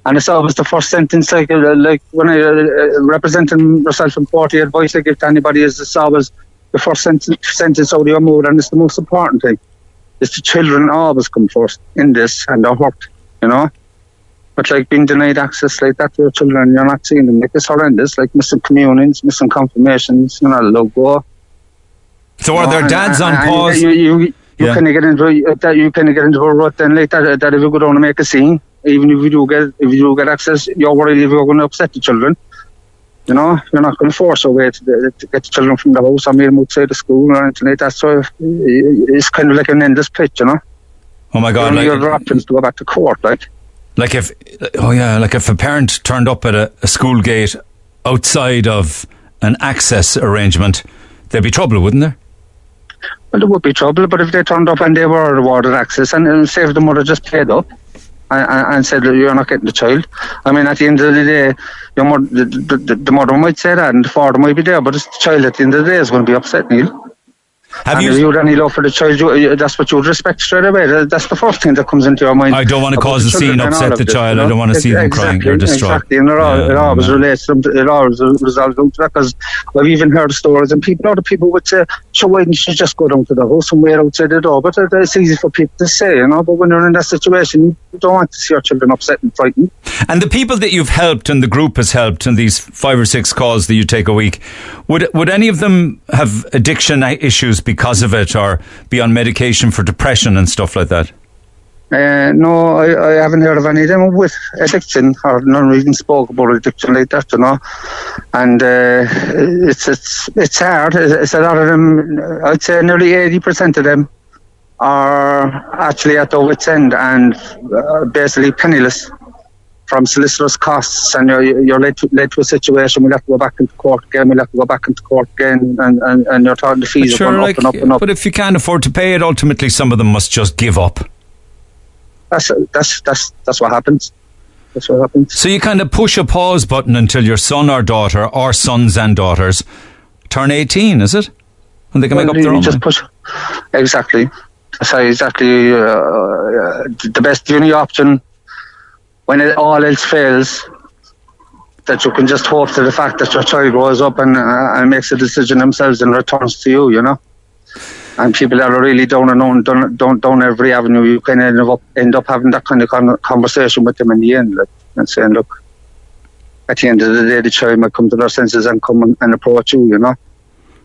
and it's always the first sentence. Like, uh, like when I uh, uh, representing myself in court, the advice I give to anybody is it's always the first sentence, sentence out of your mouth, and it's the most important thing. It's the children always come first in this, and they're hurt, you know. But like being denied access like that to your children, you're not seeing them. Like it's horrendous. Like missing communions, missing confirmations, you're not allowed to go. So are their dads on and- and pause? You, you, you Yeah. kind of get into a- uh, that. You kind of get into a rut then, like that. Uh, that if you go down and make a scene, even if you do get if you do get access, you're worried if you're going to upset the children. You know, you're not going to force a way to, uh, to get the children from the house or meet them outside the school or anything like that. So it's kind of like an endless pitch, you know. Oh my God! Your only Like, other options to go back to court, like. Like if oh yeah, like if a parent turned up at a, a school gate outside of an access arrangement, there'd be trouble, wouldn't there? Well, there would be trouble, but if they turned up and they were awarded access, and, and say if the mother just paid up and, and said you're not getting the child, I mean, at the end of the day, your mother, the, the, the, the mother might say that and the father might be there, but it's the child at the end of the day is going to be upset, Neil. Have and you- if you had any love for the child, you, that's what you would respect straight away. That's the first thing that comes into your mind. I don't wanna cause a scene, upset the this, child. you I don't wanna see them Exactly, crying or distraught. Exactly, and it, all, Yeah, it always relates to them. It always resolves to that because I've even heard stories, and people, other people would say, "So why didn't you just go down to the house and wait outside the door?" But it- it's easy for people to say, you know. But when you're in that situation, you don't want to see your children upset and frightened. And the people that you've helped and the group has helped in these five or six calls that you take a week, would would any of them have addiction issues because of it, or be on medication for depression and stuff like that? Uh, no, I, I haven't heard of any of them with addiction, or none even spoke about addiction like that, you know. And uh, it's it's it's hard. It's a lot of them. I'd say nearly eighty percent of them are actually at their wits' end and uh, basically penniless from solicitors' costs, and you're you're led to, led to a situation. We'll have to go back into court again. We'll have to go back into court again, and and, and you're talking the fees are sure, going like, up and up and up. but if you can't afford to pay it, ultimately some of them must just give up. That's that's that's that's what happens. That's what happens. So you kind of push a pause button until your son or daughter, or sons and daughters, turn eighteen. Is it? And they can make up their own. just push exactly. How exactly uh, the best uni option when it, all else fails. That you can just hope to the fact that your child grows up and uh, and makes a decision themselves and returns to you. You know. And people that are really down and down, down, down every avenue, you can end up end up having that kind of con- conversation with them in the end, like, and saying, "Look, at the end of the day, the child might come to their senses and come and, and approach you." You know.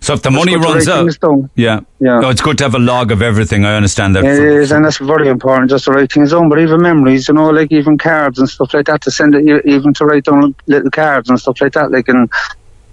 So if the That's money runs out, yeah, Yeah. No, it's good to have a log of everything. I understand that. It is, and that's very important. Just to write things down, but even memories, you know, like even cards and stuff like that. To send it, even to write down little cards and stuff like that. Like, and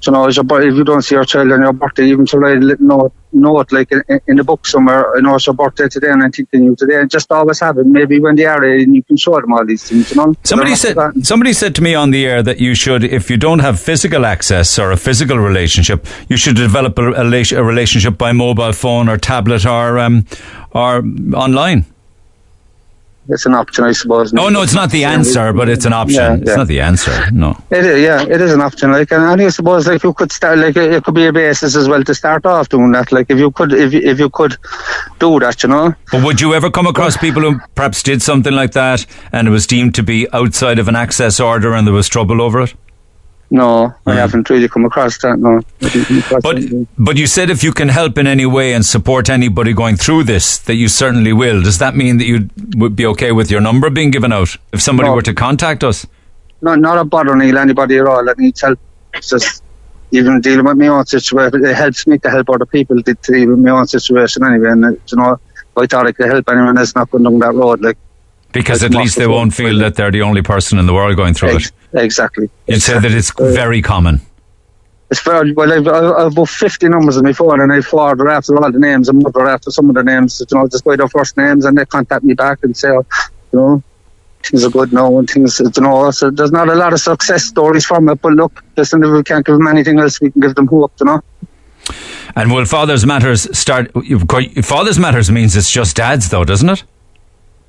you know, as your, bir- if you don't see your child on your birthday, even to write a little note, note like in, in the book somewhere. You know, it's your birthday today, and I'm thinking you today, and just always have it. Maybe when they are, and you can show them all these things. You know, Somebody said somebody said to me on the air that you should, if you don't have physical access or a physical relationship, you should develop a, a, a relationship by mobile phone or tablet or um, or online. It's an option, I suppose. Oh no, it's not the answer, but it's an option. Yeah, It's yeah. not the answer. No. It is, yeah, it is an option. Like, and, and I suppose, like, you could start, like, it could be a basis as well to start off doing that. Like, if you could, if if you could do that, you know. But would you ever come across people who perhaps did something like that and it was deemed to be outside of an access order and there was trouble over it? No, I mm. haven't really come across that. No, I didn't come across that. But you said if you can help in any way and support anybody going through this, that you certainly will. Does that mean that you would be okay with your number being given out if somebody No. were to contact us? No, not a bother Neil anybody at all that needs help. It's just even dealing with my own situation. It helps me to help other people to deal with my own situation anyway. And you know, if I thought I could help anyone else not going down that road, like Because at least they won't feel that they're the only person in the world going through ex- it. exactly. You'd say that it's very common. It's very well. I've, I've uh, uh, about fifty numbers on my phone, and I forward after all the names and mother after some of the names. You know, just by their first names, and they contact me back and say, oh, you know, things are good now, and things, you know. So there's not a lot of success stories from it, but look, listen, if we can't give them anything else, we can give them hope, you know. And will Fathers Matters start? Fathers Matters means it's just dads, though, doesn't it?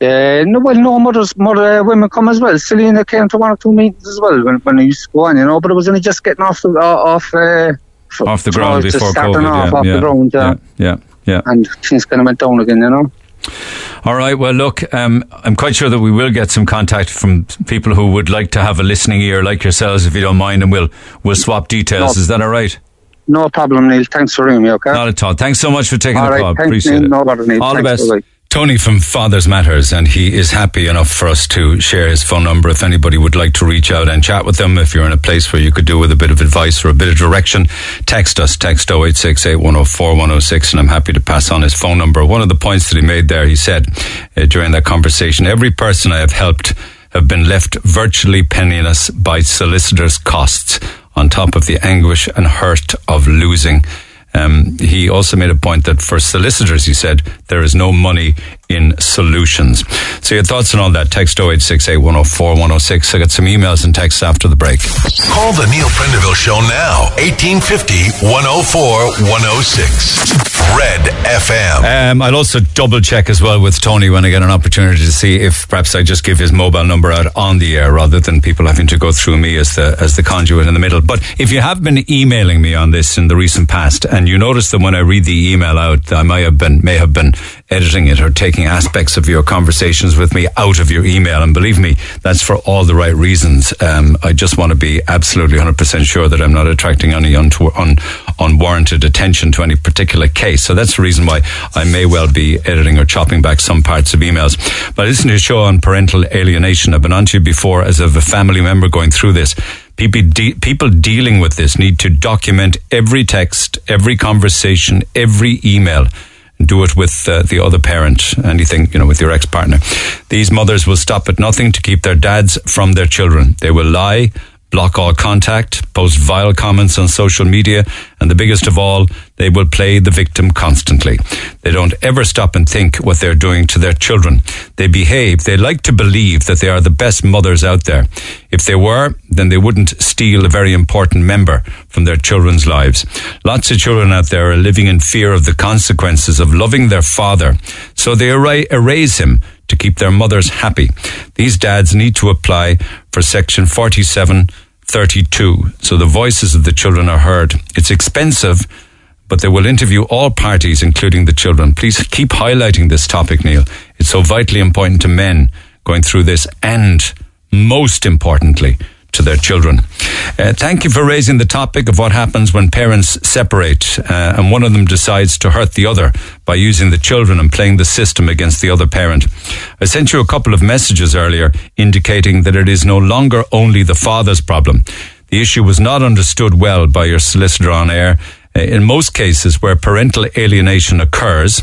Uh, no, well, no, mothers, mother, uh, women come as well. Selena came to one or two meetings as well when, when I used to go on, you know. But it was only just getting off the uh, off uh, Off the know, ground before COVID. off yeah, off yeah, the ground, yeah. yeah, yeah. And things kind of went down again, you know. All right. Well, look, um, I'm quite sure that we will get some contact from people who would like to have a listening ear, like yourselves, if you don't mind, and we'll we'll swap details. No. Is that all right? No problem, Neil. Thanks for ringing me, okay? Not at all. Thanks so much for taking All the right, call. Appreciate Neil. it. No bother. All the Thanks, best. Tony from Fathers Matters, and he is happy enough for us to share his phone number if anybody would like to reach out and chat with them. If you're in a place where you could do with a bit of advice or a bit of direction, text us, text 086 8104 106, and I'm happy to pass on his phone number. One of the points that he made there, he said uh, during that conversation, every person I have helped have been left virtually penniless by solicitors' costs on top of the anguish and hurt of losing. Um, he also made a point that for solicitors, he said, there is no money in solutions. So your thoughts on all that, text 0868 104 106. I got some emails and texts after the break. Call the Neil Prendeville Show now. 1850 104 106. Red FM. Um, I'll also double check as well with Tony when I get an opportunity to see if perhaps I just give his mobile number out on the air rather than people having to go through me as the as the conduit in the middle. But if you have been emailing me on this in the recent past and you notice that when I read the email out, I may have been may have been editing it or taking aspects of your conversations with me out of your email. And believe me, that's for all the right reasons. Um, I just want to be absolutely 100% sure that I'm not attracting any un- unwarranted attention to any particular case. So that's the reason why I may well be editing or chopping back some parts of emails. But I listened to a show on parental alienation. I've been on to you before as of a family member going through this. People, de- people dealing with this need to document every text, every conversation, every email do it with uh, the other parent, anything, you know, with your ex partner. These mothers will stop at nothing to keep their dads from their children. They will lie, block all contact, post vile comments on social media, and the biggest of all, they will play the victim constantly. They don't ever stop and think what they're doing to their children. They behave, they like to believe that they are the best mothers out there. If they were, then they wouldn't steal a very important member from their children's lives. Lots of children out there are living in fear of the consequences of loving their father, so they erase him to keep their mothers happy. These dads need to apply for Section 4732 so the voices of the children are heard. It's expensive, but they will interview all parties, including the children. Please keep highlighting this topic, Neil. It's so vitally important to men going through this and most importantly, to their children. Uh, thank you for raising the topic of what happens when parents separate uh, and one of them decides to hurt the other by using the children and playing the system against the other parent. I sent you a couple of messages earlier indicating that it is no longer only the father's problem. The issue was not understood well by your solicitor on air. Uh, in most cases where parental alienation occurs,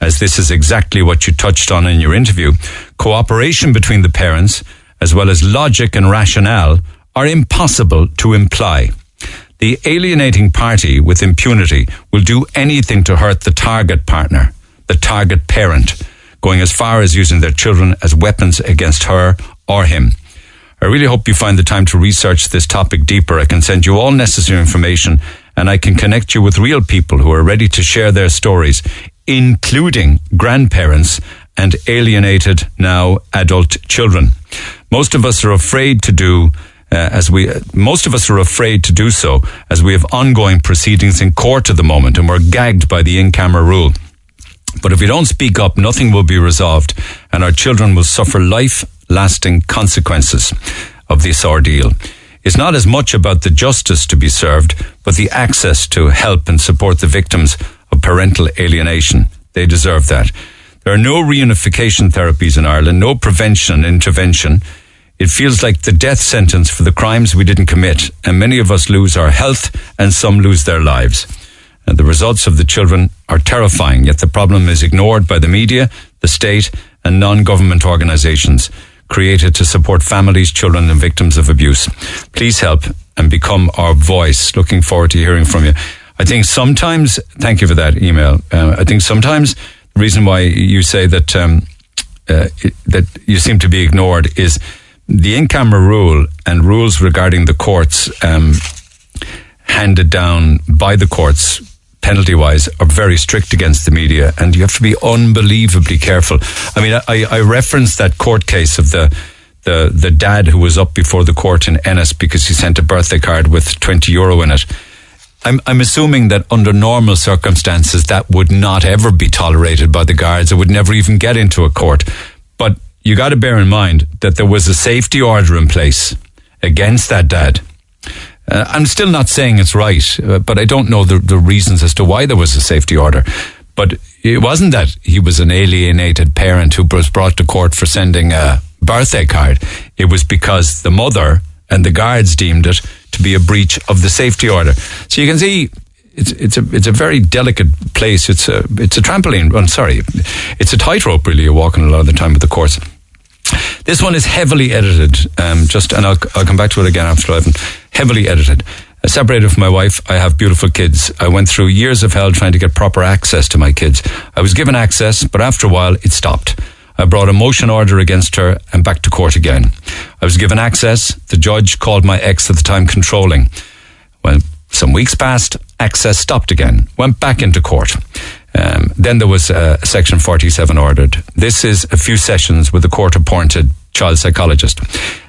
as this is exactly what you touched on in your interview, cooperation between the parents as well as logic and rationale, are impossible to imply. The alienating party with impunity will do anything to hurt the target partner, the target parent, going as far as using their children as weapons against her or him. I really hope you find the time to research this topic deeper. I can send you all necessary information and I can connect you with real people who are ready to share their stories, including grandparents and alienated now adult children. Most of us are afraid to do uh, as we most of us are afraid to do so as we have ongoing proceedings in court at the moment and we're gagged by the in-camera rule. But if we don't speak up, nothing will be resolved and our children will suffer life-lasting consequences of this ordeal. It's not as much about the justice to be served, but the access to help and support the victims of parental alienation. They deserve that. There are no reunification therapies in Ireland, no prevention intervention. It feels like the death sentence for the crimes we didn't commit, and many of us lose our health and some lose their lives. And the results of the children are terrifying, yet the problem is ignored by the media, the state, and non government organizations created to support families, children, and victims of abuse. Please help and become our voice. Looking forward to hearing from you. I think sometimes, thank you for that email. Uh, I think sometimes the reason why you say that um, uh, that you seem to be ignored is the in-camera rule and rules regarding the courts um, handed down by the courts penalty wise are very strict against the media and you have to be unbelievably careful i mean i, I referenced that court case of the the the dad who was up before the court in Ennis because he sent a birthday card with 20 euro in it I'm, I'm assuming that under normal circumstances that would not ever be tolerated by the guards. It would never even get into a court. But you got to bear in mind that there was a safety order in place against that dad. Uh, I'm still not saying it's right, uh, but I don't know the, the reasons as to why there was a safety order. But it wasn't that he was an alienated parent who was brought to court for sending a birthday card. It was because the mother and the guards deemed it to be a breach of the safety order. So you can see it's it's a it's a very delicate place. It's a it's a trampoline. I'm sorry, it's a tightrope. Really, you're walking a lot of the time with the course. This one is heavily edited. Um, just and I'll I'll come back to it again after eleven. Heavily edited. I separated from my wife. I have beautiful kids. I went through years of hell trying to get proper access to my kids. I was given access, but after a while, it stopped. I brought a motion order against her and back to court again. I was given access. The judge called my ex at the time controlling. Well, some weeks passed, access stopped again, went back into court. Um, then there was uh, Section 47 ordered. This is a few sessions with the court appointed child psychologist.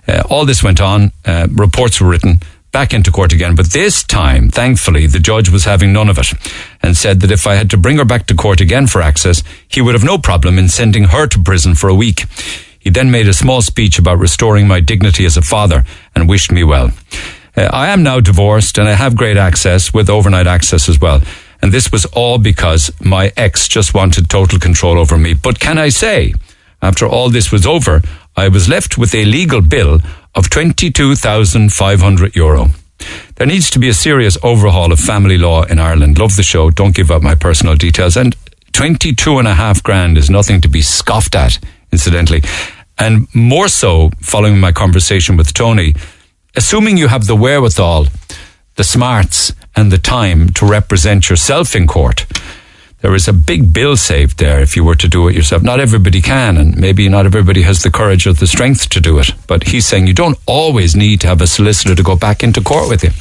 Uh, all this went on, uh, reports were written, back into court again. But this time, thankfully, the judge was having none of it and said that if I had to bring her back to court again for access, he would have no problem in sending her to prison for a week. He then made a small speech about restoring my dignity as a father and wished me well. Uh, I am now divorced and I have great access with overnight access as well. And this was all because my ex just wanted total control over me. But can I say, after all this was over, I was left with a legal bill of 22,500 euro. There needs to be a serious overhaul of family law in Ireland. Love the show. Don't give up my personal details. And 22 and a half grand is nothing to be scoffed at, incidentally. And more so, following my conversation with Tony, assuming you have the wherewithal, the smarts, and the time to represent yourself in court, there is a big bill saved there if you were to do it yourself. Not everybody can, and maybe not everybody has the courage or the strength to do it. But he's saying you don't always need to have a solicitor to go back into court with you.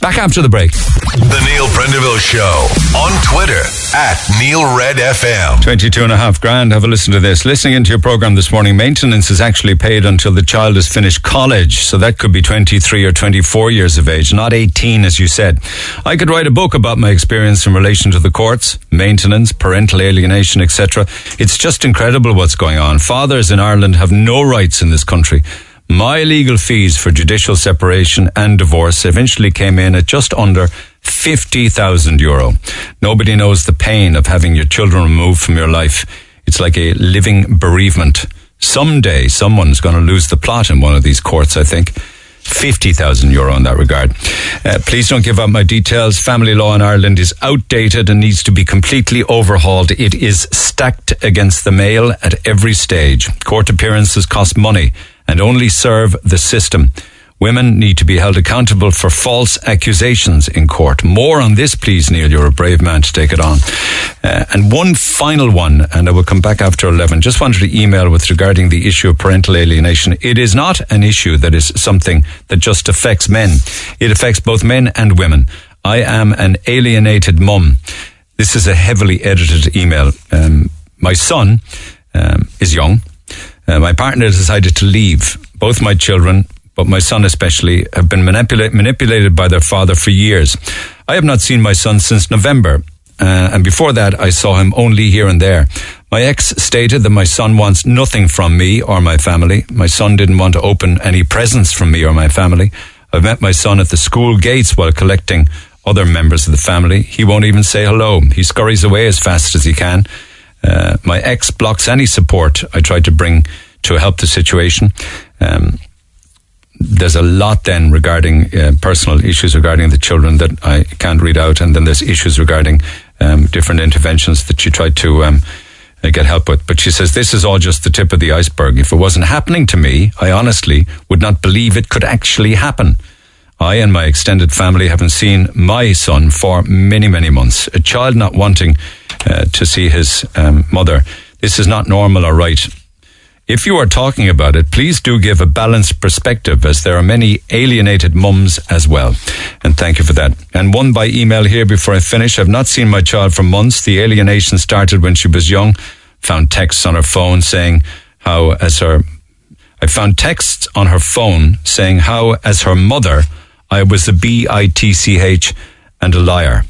Back after the break. The Neil Prendeville Show on Twitter at Neil Red FM. 22 and a half grand. Have a listen to this. Listening into your program this morning, maintenance is actually paid until the child has finished college. So that could be 23 or 24 years of age, not 18 as you said. I could write a book about my experience in relation to the courts, maintenance, parental alienation, etc. It's just incredible what's going on. Fathers in Ireland have no rights in this country. My legal fees for judicial separation and divorce eventually came in at just under 50,000 euro. Nobody knows the pain of having your children removed from your life. It's like a living bereavement. Someday someone's going to lose the plot in one of these courts, I think. 50,000 euro in that regard. Uh, please don't give up my details. Family law in Ireland is outdated and needs to be completely overhauled. It is stacked against the male at every stage. Court appearances cost money and only serve the system. Women need to be held accountable for false accusations in court. More on this, please, Neil. You're a brave man to take it on. Uh, and one final one, and I will come back after 11. Just wanted to email with regarding the issue of parental alienation. It is not an issue that is something that just affects men. It affects both men and women. I am an alienated mum. This is a heavily edited email. Um, my son um, is young. Uh, my partner decided to leave. Both my children, but my son especially, have been manipula- manipulated by their father for years. I have not seen my son since November. Uh, and before that, I saw him only here and there. My ex stated that my son wants nothing from me or my family. My son didn't want to open any presents from me or my family. I've met my son at the school gates while collecting other members of the family. He won't even say hello. He scurries away as fast as he can. Uh, my ex blocks any support I tried to bring to help the situation. Um, there's a lot then regarding uh, personal issues regarding the children that I can't read out, and then there's issues regarding um, different interventions that she tried to um, get help with. But she says this is all just the tip of the iceberg. If it wasn't happening to me, I honestly would not believe it could actually happen. I and my extended family haven't seen my son for many, many months. A child not wanting uh, to see his um, mother. This is not normal or right. If you are talking about it, please do give a balanced perspective as there are many alienated mums as well. And thank you for that. And one by email here before I finish. I've not seen my child for months. The alienation started when she was young. Found texts on her phone saying how as her, I found texts on her phone saying how as her mother, I was a B-I-T-C-H and a liar.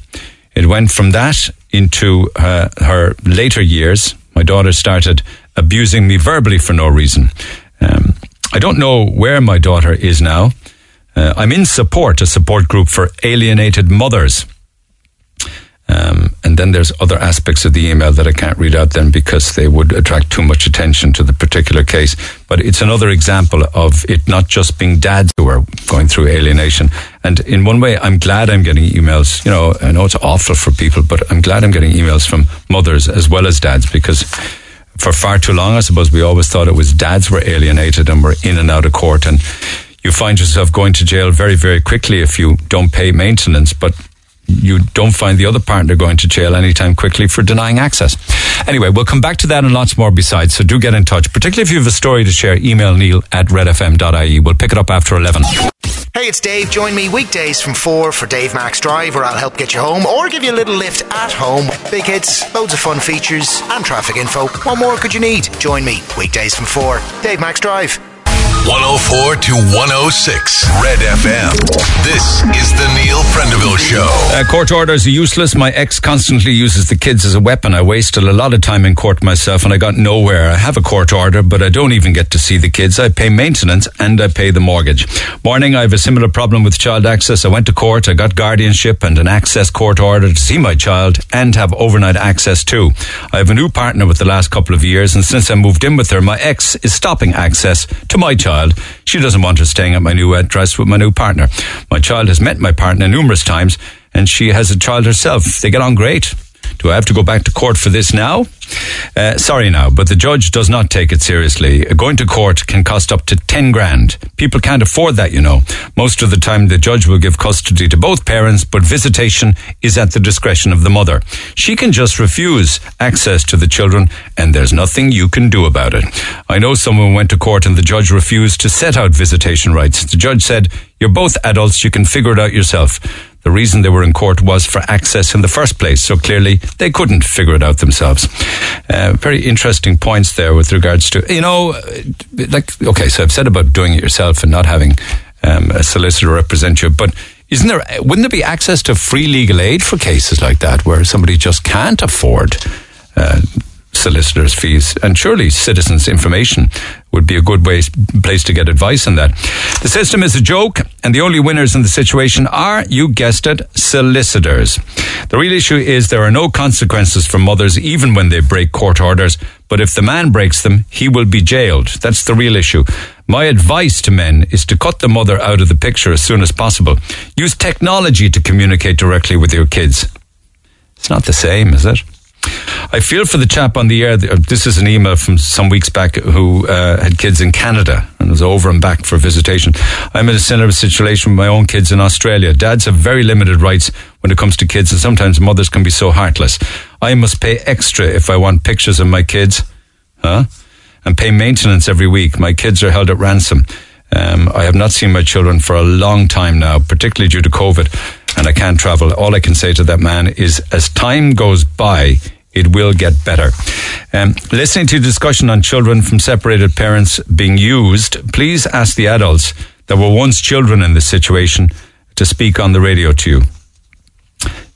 It went from that into uh, her later years. My daughter started abusing me verbally for no reason. Um, I don't know where my daughter is now. Uh, I'm in support, a support group for alienated mothers. Um, and then there's other aspects of the email that I can't read out then because they would attract too much attention to the particular case. But it's another example of it not just being dads who are going through alienation. And in one way, I'm glad I'm getting emails. You know, I know it's awful for people, but I'm glad I'm getting emails from mothers as well as dads because for far too long, I suppose we always thought it was dads were alienated and were in and out of court. And you find yourself going to jail very, very quickly if you don't pay maintenance. But you don't find the other partner going to jail anytime quickly for denying access. Anyway, we'll come back to that and lots more besides. So do get in touch, particularly if you have a story to share. Email Neil at redfm.ie. We'll pick it up after 11. Hey, it's Dave. Join me weekdays from 4 for Dave Max Drive, where I'll help get you home or give you a little lift at home. Big hits, loads of fun features, and traffic info. What more could you need? Join me weekdays from 4. Dave Max Drive. 104 to 106 Red FM. This is the Neil Prendeville Show. Uh, court orders are useless. My ex constantly uses the kids as a weapon. I wasted a lot of time in court myself and I got nowhere. I have a court order, but I don't even get to see the kids. I pay maintenance and I pay the mortgage. Morning, I have a similar problem with child access. I went to court, I got guardianship and an access court order to see my child and have overnight access too. I have a new partner with the last couple of years, and since I moved in with her, my ex is stopping access to my child. She doesn't want her staying at my new address with my new partner. My child has met my partner numerous times, and she has a child herself. They get on great. Do I have to go back to court for this now? Uh, sorry now, but the judge does not take it seriously. Going to court can cost up to 10 grand. People can't afford that, you know. Most of the time, the judge will give custody to both parents, but visitation is at the discretion of the mother. She can just refuse access to the children, and there's nothing you can do about it. I know someone went to court and the judge refused to set out visitation rights. The judge said, You're both adults, you can figure it out yourself. The reason they were in court was for access in the first place, so clearly they couldn't figure it out themselves. Uh, very interesting points there with regards to, you know, like, okay, so I've said about doing it yourself and not having um, a solicitor represent you, but isn't there, wouldn't there be access to free legal aid for cases like that where somebody just can't afford uh, solicitors' fees? And surely citizens' information would be a good way, place to get advice on that. The system is a joke, and the only winners in the situation are, you guessed it, solicitors. The real issue is there are no consequences for mothers even when they break court orders, but if the man breaks them, he will be jailed. That's the real issue. My advice to men is to cut the mother out of the picture as soon as possible. Use technology to communicate directly with your kids. It's not the same, is it? I feel for the chap on the air. This is an email from some weeks back who uh, had kids in Canada and was over and back for visitation. I'm in a similar situation with my own kids in Australia. Dads have very limited rights when it comes to kids, and sometimes mothers can be so heartless. I must pay extra if I want pictures of my kids, huh? And pay maintenance every week. My kids are held at ransom. Um, I have not seen my children for a long time now, particularly due to COVID, and I can't travel. All I can say to that man is, as time goes by, it will get better. Um, listening to discussion on children from separated parents being used, please ask the adults that were once children in this situation to speak on the radio to you.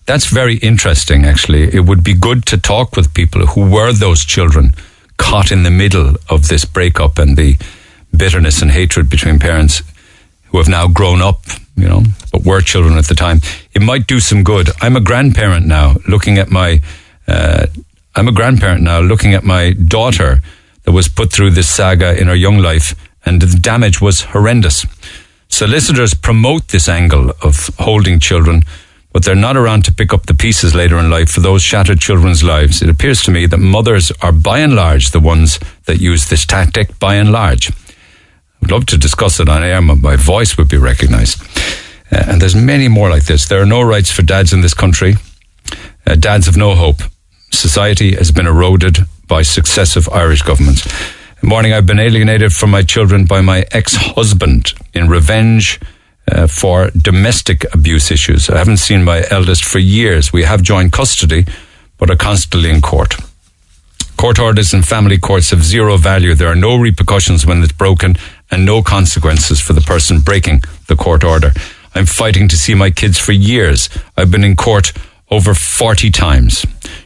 That's very interesting, actually. It would be good to talk with people who were those children caught in the middle of this breakup and the bitterness and hatred between parents who have now grown up, you know, but were children at the time. It might do some good. I'm a grandparent now, looking at my, uh, I'm a grandparent now, looking at my daughter that was put through this saga in her young life, and the damage was horrendous. Solicitors promote this angle of holding children, but they're not around to pick up the pieces later in life for those shattered children's lives. It appears to me that mothers are by and large the ones that use this tactic, by and large. I'd love to discuss it on air, my voice would be recognized. Uh, and there's many more like this. There are no rights for dads in this country. Uh, dads have no hope. Society has been eroded by successive Irish governments. Morning, I've been alienated from my children by my ex-husband in revenge uh, for domestic abuse issues. I haven't seen my eldest for years. We have joint custody, but are constantly in court. Court orders in family courts have zero value. There are no repercussions when it's broken and no consequences for the person breaking the court order. I'm fighting to see my kids for years. I've been in court over 40 times.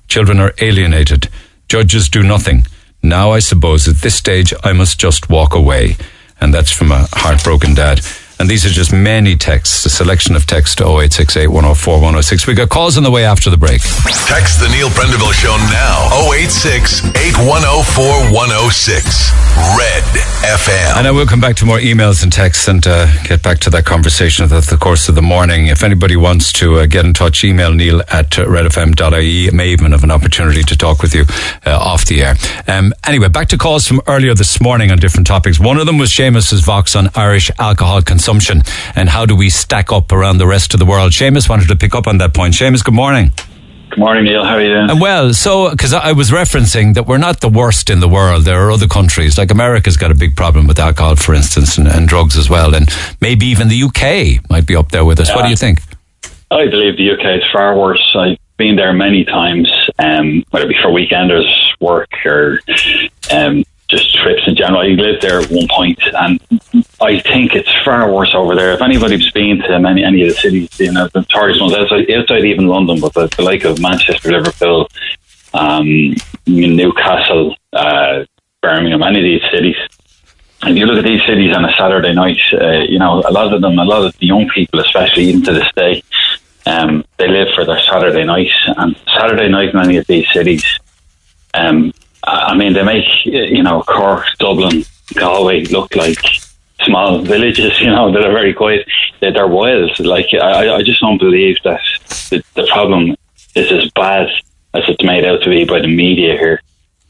Children are alienated. Judges do nothing. Now I suppose at this stage I must just walk away. And that's from a heartbroken dad. And these are just many texts, a selection of texts to 0868 104 106. We got calls on the way after the break. Text the Neil Prendeville Show now. 086 8104 106. Red FM. And I will come back to more emails and texts and uh, get back to that conversation at the course of the morning. If anybody wants to uh, get in touch, email neil at redfm.ie. I may even have an opportunity to talk with you uh, off the air. Um, anyway, back to calls from earlier this morning on different topics. One of them was Seamus's Vox on Irish alcohol consumption and how do we stack up around the rest of the world. Seamus wanted to pick up on that point. Seamus, good morning. Good morning, Neil. How are you doing? And well, so because I was referencing that we're not the worst in the world. There are other countries like America's got a big problem with alcohol, for instance, and, and drugs as well, and maybe even the UK might be up there with us. Yeah. What do you think? I believe the UK is far worse. I've been there many times, um, whether it be for weekenders work or um, just trips in general. I lived there at one point, and I think it's far worse over there. If anybody's been to many any of the cities, you know, the tourist ones outside, outside even London, but the, the like of Manchester, Liverpool, um, Newcastle, uh, Birmingham, any of these cities. If you look at these cities on a Saturday night, uh, you know, a lot of them, a lot of the young people, especially even to this day, um, they live for their Saturday night. And Saturday night in any of these cities, um, Uh, I mean, they make, uh, you know, Cork, Dublin, Galway look like small villages, [LAUGHS] you know, that are very quiet. They're, wild. Like, I, I just don't believe that the, the problem is as bad as it's made out to be by the media here.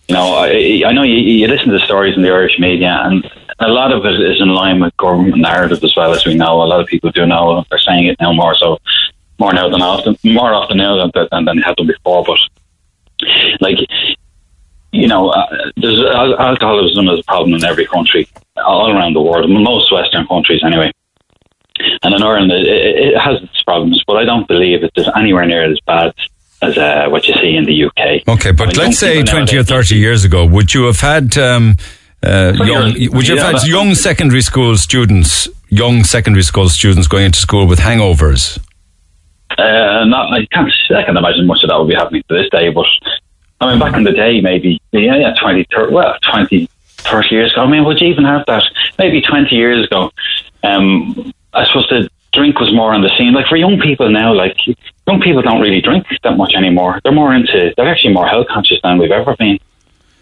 You know, I, I know you, you listen to the stories in the Irish media, and a lot of it is in line with government narrative as well as we know. A lot of people do know. They're saying it now more so, more now than often, more often now than than, than done before. But like, you know, uh, there's al- alcoholism is a problem in every country, all around the world, most Western countries anyway. And in Ireland, it, it has its problems, but I don't believe it is anywhere near as bad as uh, what you see in the UK. Okay, but I mean, let's say people 20 or 30 years ago, would you have had um, uh, young, you're- would you have yeah, had young secondary school students, young secondary school students going into school with hangovers? Uh, not, I can't. I can imagine much of that would be happening to this day. But I mean, back in the day, maybe yeah, yeah, 20, 30, well, 20, 30 years ago. I mean, would you even have that? Maybe twenty years ago. Um, I suppose the drink was more on the scene. Like for young people now, like young people don't really drink that much anymore. They're more into. They're actually more health conscious than we've ever been.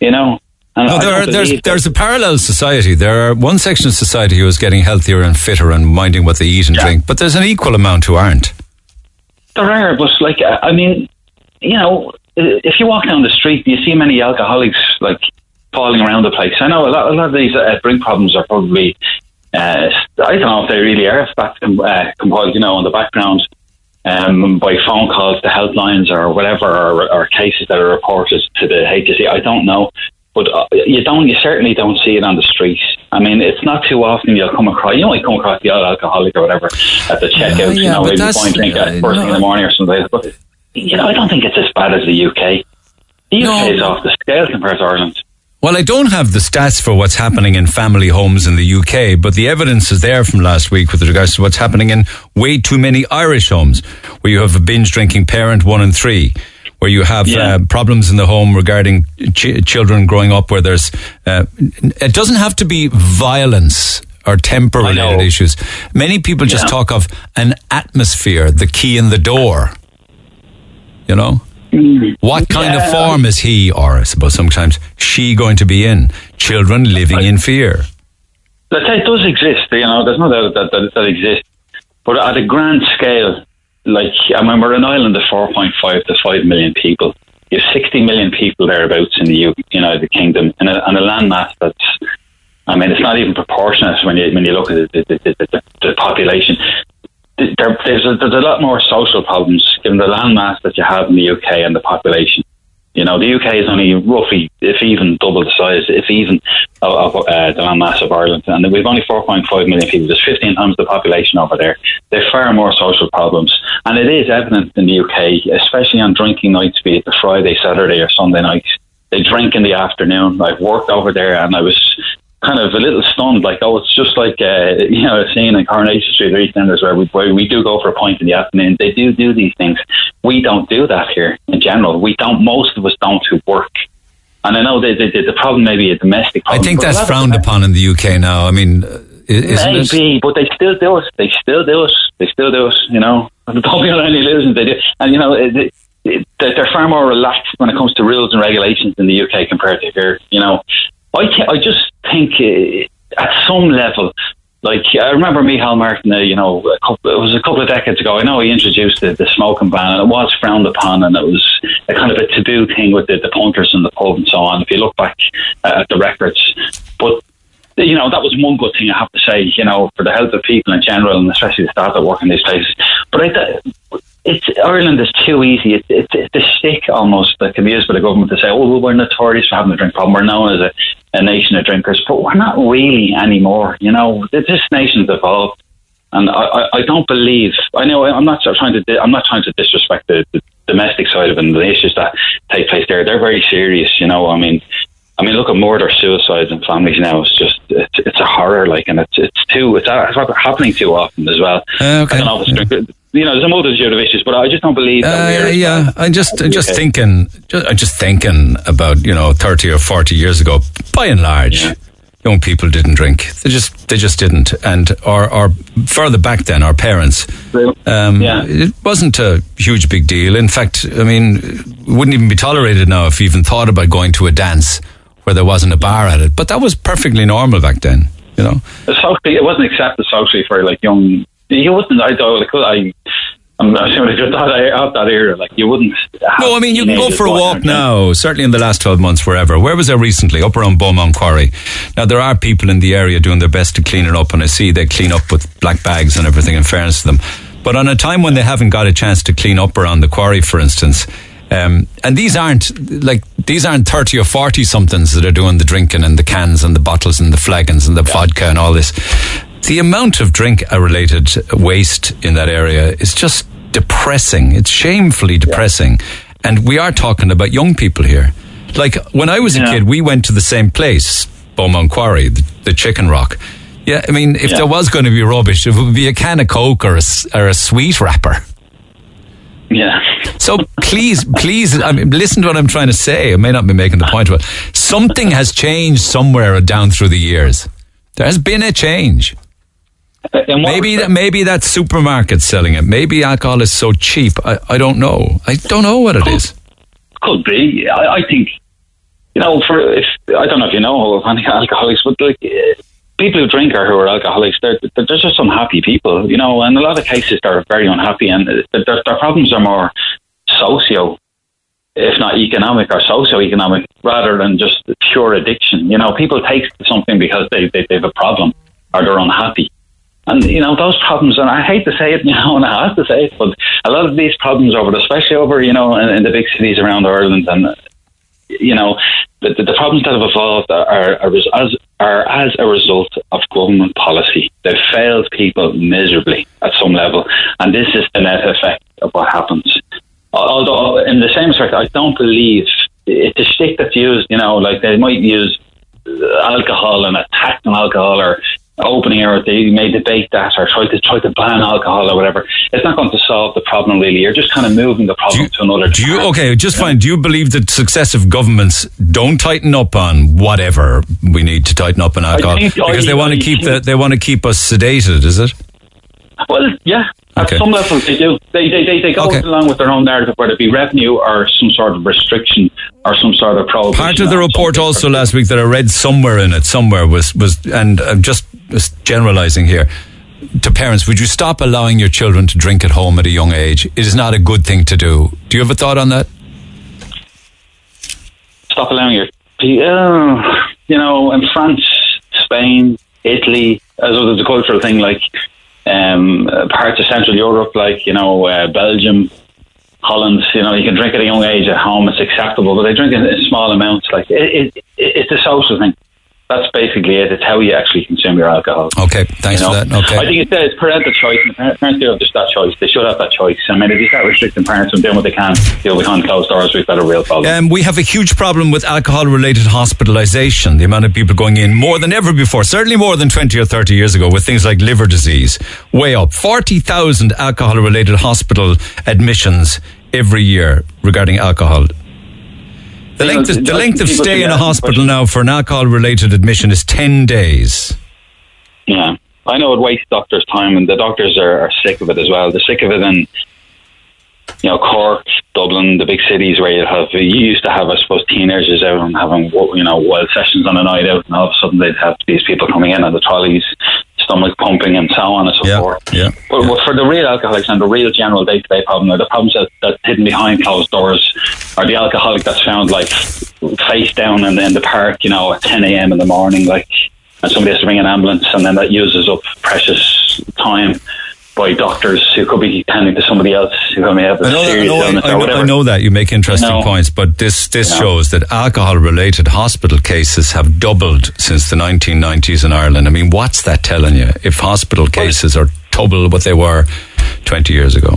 You know. And No, there are, there's there's a parallel society. There are one section of society who is getting healthier and fitter and minding what they eat and drink, but there's an equal amount who aren't. There are, but like, I mean, you know, if you walk down the street, do you see many alcoholics like falling around the place. I know a lot, a lot of these uh, drink problems are probably, uh, I don't know if they really are back, uh, compiled, you know, on the background um, by phone calls to helplines or whatever, or, or cases that are reported to the HSE. I don't know. But uh, you don't, you certainly don't see it on the streets. I mean, it's not too often you'll come across, you might come across the odd alcoholic or whatever at the checkout, you yeah, know, maybe buying drink at first thing in the morning or something. But, you know, I don't think it's as bad as the UK. The UK is off the scale compared to Ireland. Well, I don't have the stats for what's happening in family homes in the UK, but the evidence is there from last week with regards to what's happening in way too many Irish homes, where you have a binge drinking parent, one in three, where you have uh, problems in the home regarding ch- children growing up where there's, uh, it doesn't have to be violence or temper related issues. Many people just Yeah. talk of an atmosphere, the key in the door. You know? Mm. What kind of Yeah. form is he, or I suppose sometimes she, going to be in? Children living in fear. That it does exist, you know, there's no doubt that, that that exists. But at a grand scale, like, I mean, we're an island of 4.5 to 5 million people. You have 60 million people thereabouts in the U- United Kingdom, and a, and a landmass that's, I mean, it's not even proportionate when you when you look at the, the, the, the population. There, there's, a, there's a lot more social problems given the landmass that you have in the UK and the population. You know, the UK is only roughly, if even double the size, if even, of, of uh, the landmass of Ireland. And we've only 4.5 million people. There's 15 times the population over there. There's far more social problems. And it is evident in the UK, especially on drinking nights, be it the Friday, Saturday, or Sunday nights. They drink in the afternoon. I've worked over there and I was kind of a little stunned, like, oh, it's just like, uh, you know, a scene in Coronation Street or EastEnders where we, where we do go for a pint in the afternoon. They do do these things. We don't do that here in general. We don't, most of us don't who work. And I know the, the, the problem may be a domestic I think that's frowned upon in the UK now. I mean, uh, isn't it? Maybe, but they still do it. They still do it. They still do it. You know, [LAUGHS] don't be under any illusions. They do, and you know, it, it, it, they're far more relaxed when it comes to rules and regulations in the UK compared to here. You know, I I just think uh, at some level. Like I remember Micheál Martin, uh, you know, couple, it was a couple of decades ago. I know he introduced the, the smoking ban, and it was frowned upon, and it was a kind of a taboo thing with the, the punters and the pub and so on. If you look back uh, at the records, but you know, that was one good thing I have to say, you know, for the health of people in general and especially the staff that work in these places. But I, it's Ireland is too easy. It's it's it's the stick almost that can be used by the government to say, oh, well, we're notorious for having a drink problem. We're known as a, a nation of drinkers, but we're not really anymore. You know, this nation's evolved. And I, I, don't believe. I know I'm not trying to. I'm not trying to disrespect the, the domestic side of it and the issues that take place there. They're very serious. You know, I mean, I mean, look at murder, suicides, and families now. It's just it's, it's a horror, like, and it's it's too it's, it's happening too often as well. Uh, okay. I don't know if it's drink- you know, there's a multitude of issues, but I just don't believe that Uh, yeah, I'm just I'm just Okay. thinking, just, I'm just thinking about you know thirty or forty years ago. By and large, young people didn't drink. They just they just didn't. And or or further back then, our parents. Um, It wasn't a huge big deal. In fact, I mean, it wouldn't even be tolerated now if you even thought about going to a dance where there wasn't a bar at it. But that was perfectly normal back then. You know. socially, it wasn't accepted socially for like young. You wouldn't. I don't. Like, I. I'm assuming you're that out that era, like you wouldn't. No, I mean you can go for a walk now. Certainly in the last twelve months, wherever. Where was I recently? Up around Beaumont Quarry. Now there are people in the area doing their best to clean it up, and I see they clean up with black bags and everything. In fairness to them, but on a time when they haven't got a chance to clean up around the quarry, for instance. Um, and these aren't like these aren't thirty or forty somethings that are doing the drinking and the cans and the bottles and the flagons and the vodka and all this. The amount of drink related waste in that area is just depressing. It's shamefully depressing. And we are talking about young people here. Like when I was a kid, we went to the same place, Beaumont Quarry, the, the Chicken Rock. Yeah, I mean, if Yeah. there was going to be rubbish, it would be a can of Coke or a, or a sweet wrapper. Yeah. So please, please, I mean, listen to what I'm trying to say. I may not be making the point, but something has changed somewhere down through the years. There has been a change. Maybe that maybe that supermarket selling it. Maybe alcohol is so cheap. I, I don't know. I don't know what it is. Could be. I, I think, you know, for if I don't know if you know of any [LAUGHS] alcoholics, but like eh, people who drink or who are alcoholics, they're, they're just unhappy people, you know. And a lot of cases, they're very unhappy, and eh, their, their problems are more socio, if not economic or socio-economic, rather than just pure addiction. You know, people take something because they they, they have a problem or they're unhappy. And you know those problems, and I hate to say it, [LAUGHS] know, and I have to say it, but a lot of these problems over, especially over, you know, in, in the big cities around Ireland, and you know, the, the, problems that have evolved are are, as are as a result of government policy. They've failed people miserably at some level, and this is the net effect of what happens. Although, in the same respect, I don't believe it's a stick that's used. You know, like they might use alcohol and attack on alcohol or opening or they may debate that or try to try to ban alcohol or whatever. It's not going to solve the problem really. You're just kind of moving the problem to another. Do you okay? Just fine. Do you believe that successive governments don't tighten up on whatever we need to tighten up on alcohol think- I- because they want to keep the, think- they want to keep us sedated? Is it? Well, yeah. At Okay. some level, they do. They they, they, they go Okay. along with their own narrative, whether it be revenue or some sort of restriction or some sort of prohibition. Part of the report also last week that I read somewhere in it, somewhere was was, and I'm just, just generalizing here. To parents, would you stop allowing your children to drink at home at a young age? It is not a good thing to do. Do you have a thought on that? stop allowing your, uh, you know, in France, Spain, Italy, as well as a cultural thing, like um, parts of Central Europe, like you know, uh, Belgium, Holland. You know, you can drink at a young age at home; it's acceptable, but they drink in, in small amounts. Like it, it, it's a social thing. That's basically it. It's how you actually consume your alcohol. Okay, thanks You know? for that. Okay. I think it's, it's parental choice. And parents do have just that choice. They should have that choice. I mean, if you start restricting parents from doing what they can, deal behind closed doors, we've got a real problem. Um, we have a huge problem with alcohol related hospitalisation. The amount of people going in more than ever before, certainly more than 20 or 30 years ago, with things like liver disease, way up. 40,000 alcohol related hospital admissions every year regarding alcohol. The length, of, the length of stay in a hospital now for an alcohol related admission is 10 days. Yeah, I know it wastes doctors' time, and the doctors are, are sick of it as well. They're sick of it in, you know, Cork, Dublin, the big cities where you have you used to have, I suppose, teenagers out and having you know wild sessions on a night out, and all of a sudden they'd have these people coming in on the trolleys, stomach pumping, and so on and so forth. Yeah. But, but for the real alcoholics and the real general day to day problem, or the problems that, that hidden behind closed doors, or the alcoholic that's found like face down in, in the park, you know, at 10 a.m. in the morning, like, and somebody has to ring an ambulance, and then that uses up precious time by doctors who could be handing to somebody else who may have a I know, that, I, serious know, illness I, or know, whatever. I know that you make interesting No. points, but this this No. shows that alcohol related hospital cases have doubled since the 1990s in Ireland. I mean, what's that telling you? If hospital cases are double what they were 20 years ago.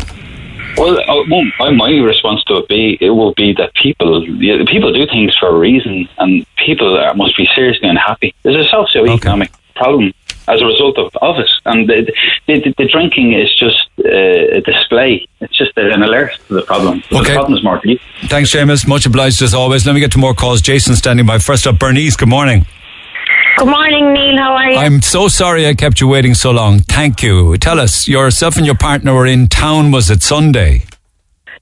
Well, uh, my, response to it be it will be that people people do things for a reason, and people must be seriously unhappy. There's a socio-economic problem as a result of, of it, and the, the, the drinking is just uh, a display. It's just an alert to the problem. So Okay. The problem is more deep. Thanks, Seamus. Much obliged as always. Let me get to more calls. Jason standing by. First up, Bernice. Good morning. Good morning, Neil. How are you? I'm so sorry I kept you waiting so long. Thank you. Tell us, yourself and your partner were in town. Was it Sunday?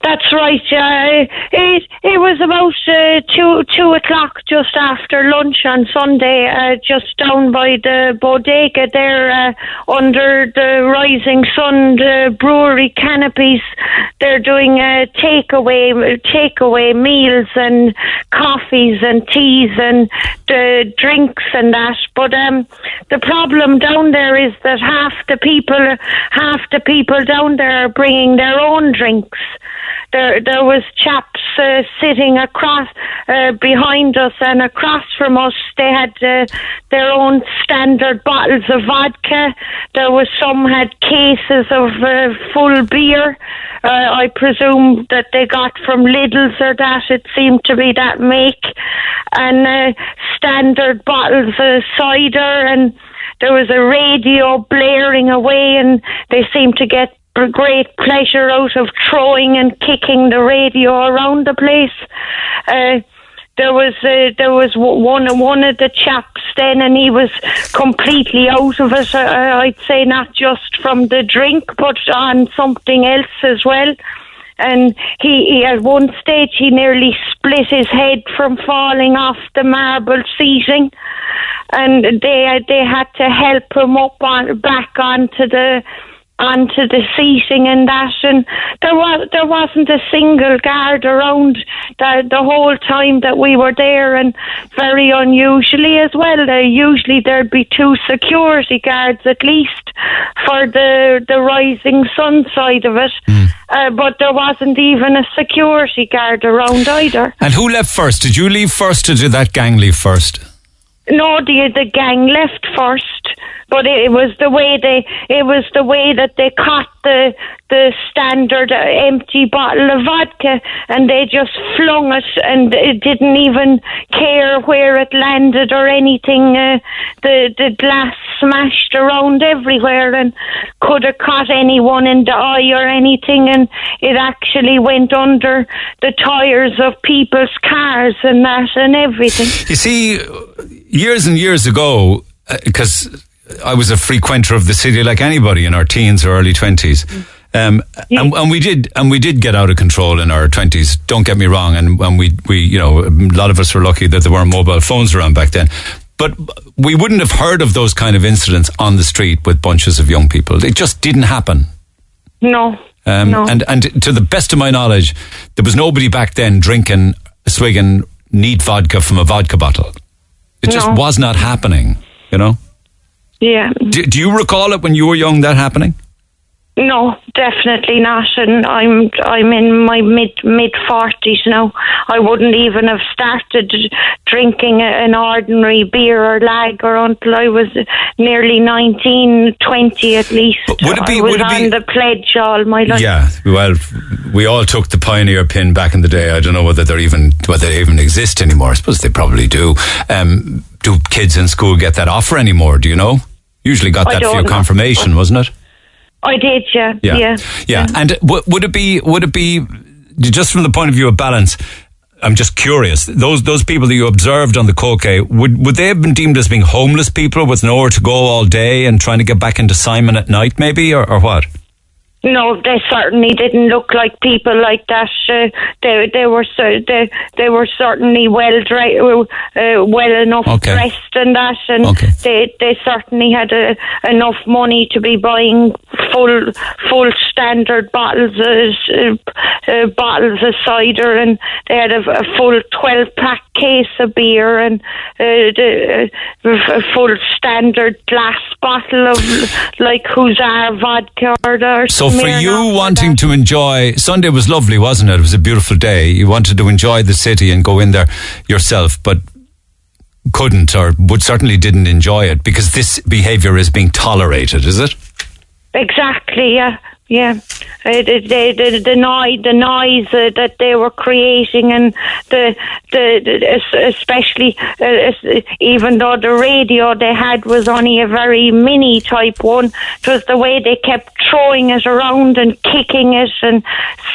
That's right. Uh, it it was about uh, two two o'clock, just after lunch on Sunday, uh, just down by the bodega there, uh, under the Rising Sons, the brewery canopies. They're doing uh, takeaway takeaway meals and coffees and teas and the drinks and that. But um, the problem down there is that half the people, half the people down there are bringing their own drinks. There, there was chaps uh, sitting across uh, behind us and across from us. They had uh, their own standard bottles of vodka. There was some had cases of uh, full beer. Uh, I presume that they got from Lidl's or that. It seemed to be that make, and uh, standard bottles of cider and there was a radio blaring away and they seemed to get great pleasure out of throwing and kicking the radio around the place. Uh, there was uh, there was one one of the chaps then, and he was completely out of it. Uh, I'd say not just from the drink, but on something else as well. And he, he at one stage he nearly split his head from falling off the marble seating, and they they had to help him up on back onto the onto the seating and that and there was there wasn't a single guard around the the whole time that we were there and very unusually as well there usually there'd be two security guards at least for the the Rising Sons side of it uh, but there wasn't even a security guard around either And who left first? Did you leave first or did that gang leave first? No, the the gang left first, but it, was the way they it was the way that they caught the the standard uh, empty bottle of vodka and they just flung it and it didn't even care where it landed or anything. Uh, the the glass smashed around everywhere and could have caught anyone in the eye or anything and it actually went under the tires of people's cars and that and everything. You see, years and years ago, because I was a frequenter of the city like anybody in our teens or early twenties. Um, and, and we did, and we did get out of control in our twenties. Don't get me wrong, and, and we, we, you know, a lot of us were lucky that there weren't mobile phones around back then. But we wouldn't have heard of those kind of incidents on the street with bunches of young people. It just didn't happen. No. Um, no. And and to the best of my knowledge, there was nobody back then drinking, swigging neat vodka from a vodka bottle. It just was not happening. You know. Yeah. Do, do you recall it when you were young that happening? No, definitely not. And I'm I'm in my mid mid forties now. I wouldn't even have started drinking an ordinary beer or lager until I was nearly 19, 20 at least. would it be- I was would it on be- the pledge all my life. Yeah. Well, we all took the pioneer pin back in the day. I don't know whether they're even whether they even exist anymore. I suppose they probably do. Um, do kids in school get that offer anymore? Do you know? Usually got that for your know. confirmation, wasn't it? I did, yeah. Yeah. Yeah. Yeah. And w- would it be, would it be, just from the point of view of balance, I'm just curious, those, those people that you observed on the Coke, would, would they have been deemed as being homeless people with nowhere to go all day and trying to get back into Simon at night maybe, or, or what? No, they certainly didn't look like people like that. Uh, they they were so they they were certainly well dre- uh, well enough Okay. dressed and that, and they they certainly had uh enough money to be buying full full standard bottles of uh, uh, bottles of cider, and they had a, a full twelve pack case of beer and uh, uh, a full standard glass bottle of like Huzzar vodka or, So for you wanting to enjoy, Sunday was lovely, wasn't it? It was a beautiful day. You wanted to enjoy the city and go in there yourself, but couldn't or would certainly didn't enjoy it because this behaviour is being tolerated, is it? Exactly, yeah. Yeah, uh, the, the, the, the noise, the noise uh, that they were creating, and the the, the especially uh, even though the radio they had was only a very mini type one, it was the way they kept throwing it around and kicking it and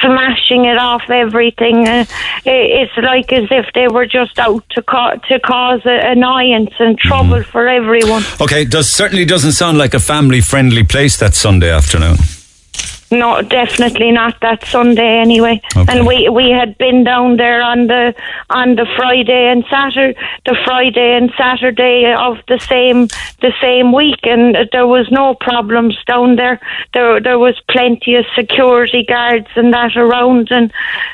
smashing it off everything. Uh, it, it's like as if they were just out to ca- to cause annoyance and trouble for everyone. Okay, does certainly doesn't sound like a family friendly place that Sunday afternoon. No, definitely not that Sunday anyway. And we we had been down there on the on the Friday and Saturday, the Friday and Saturday of the same the same week, and there was no problems down there. There there was plenty of security guards and that around, and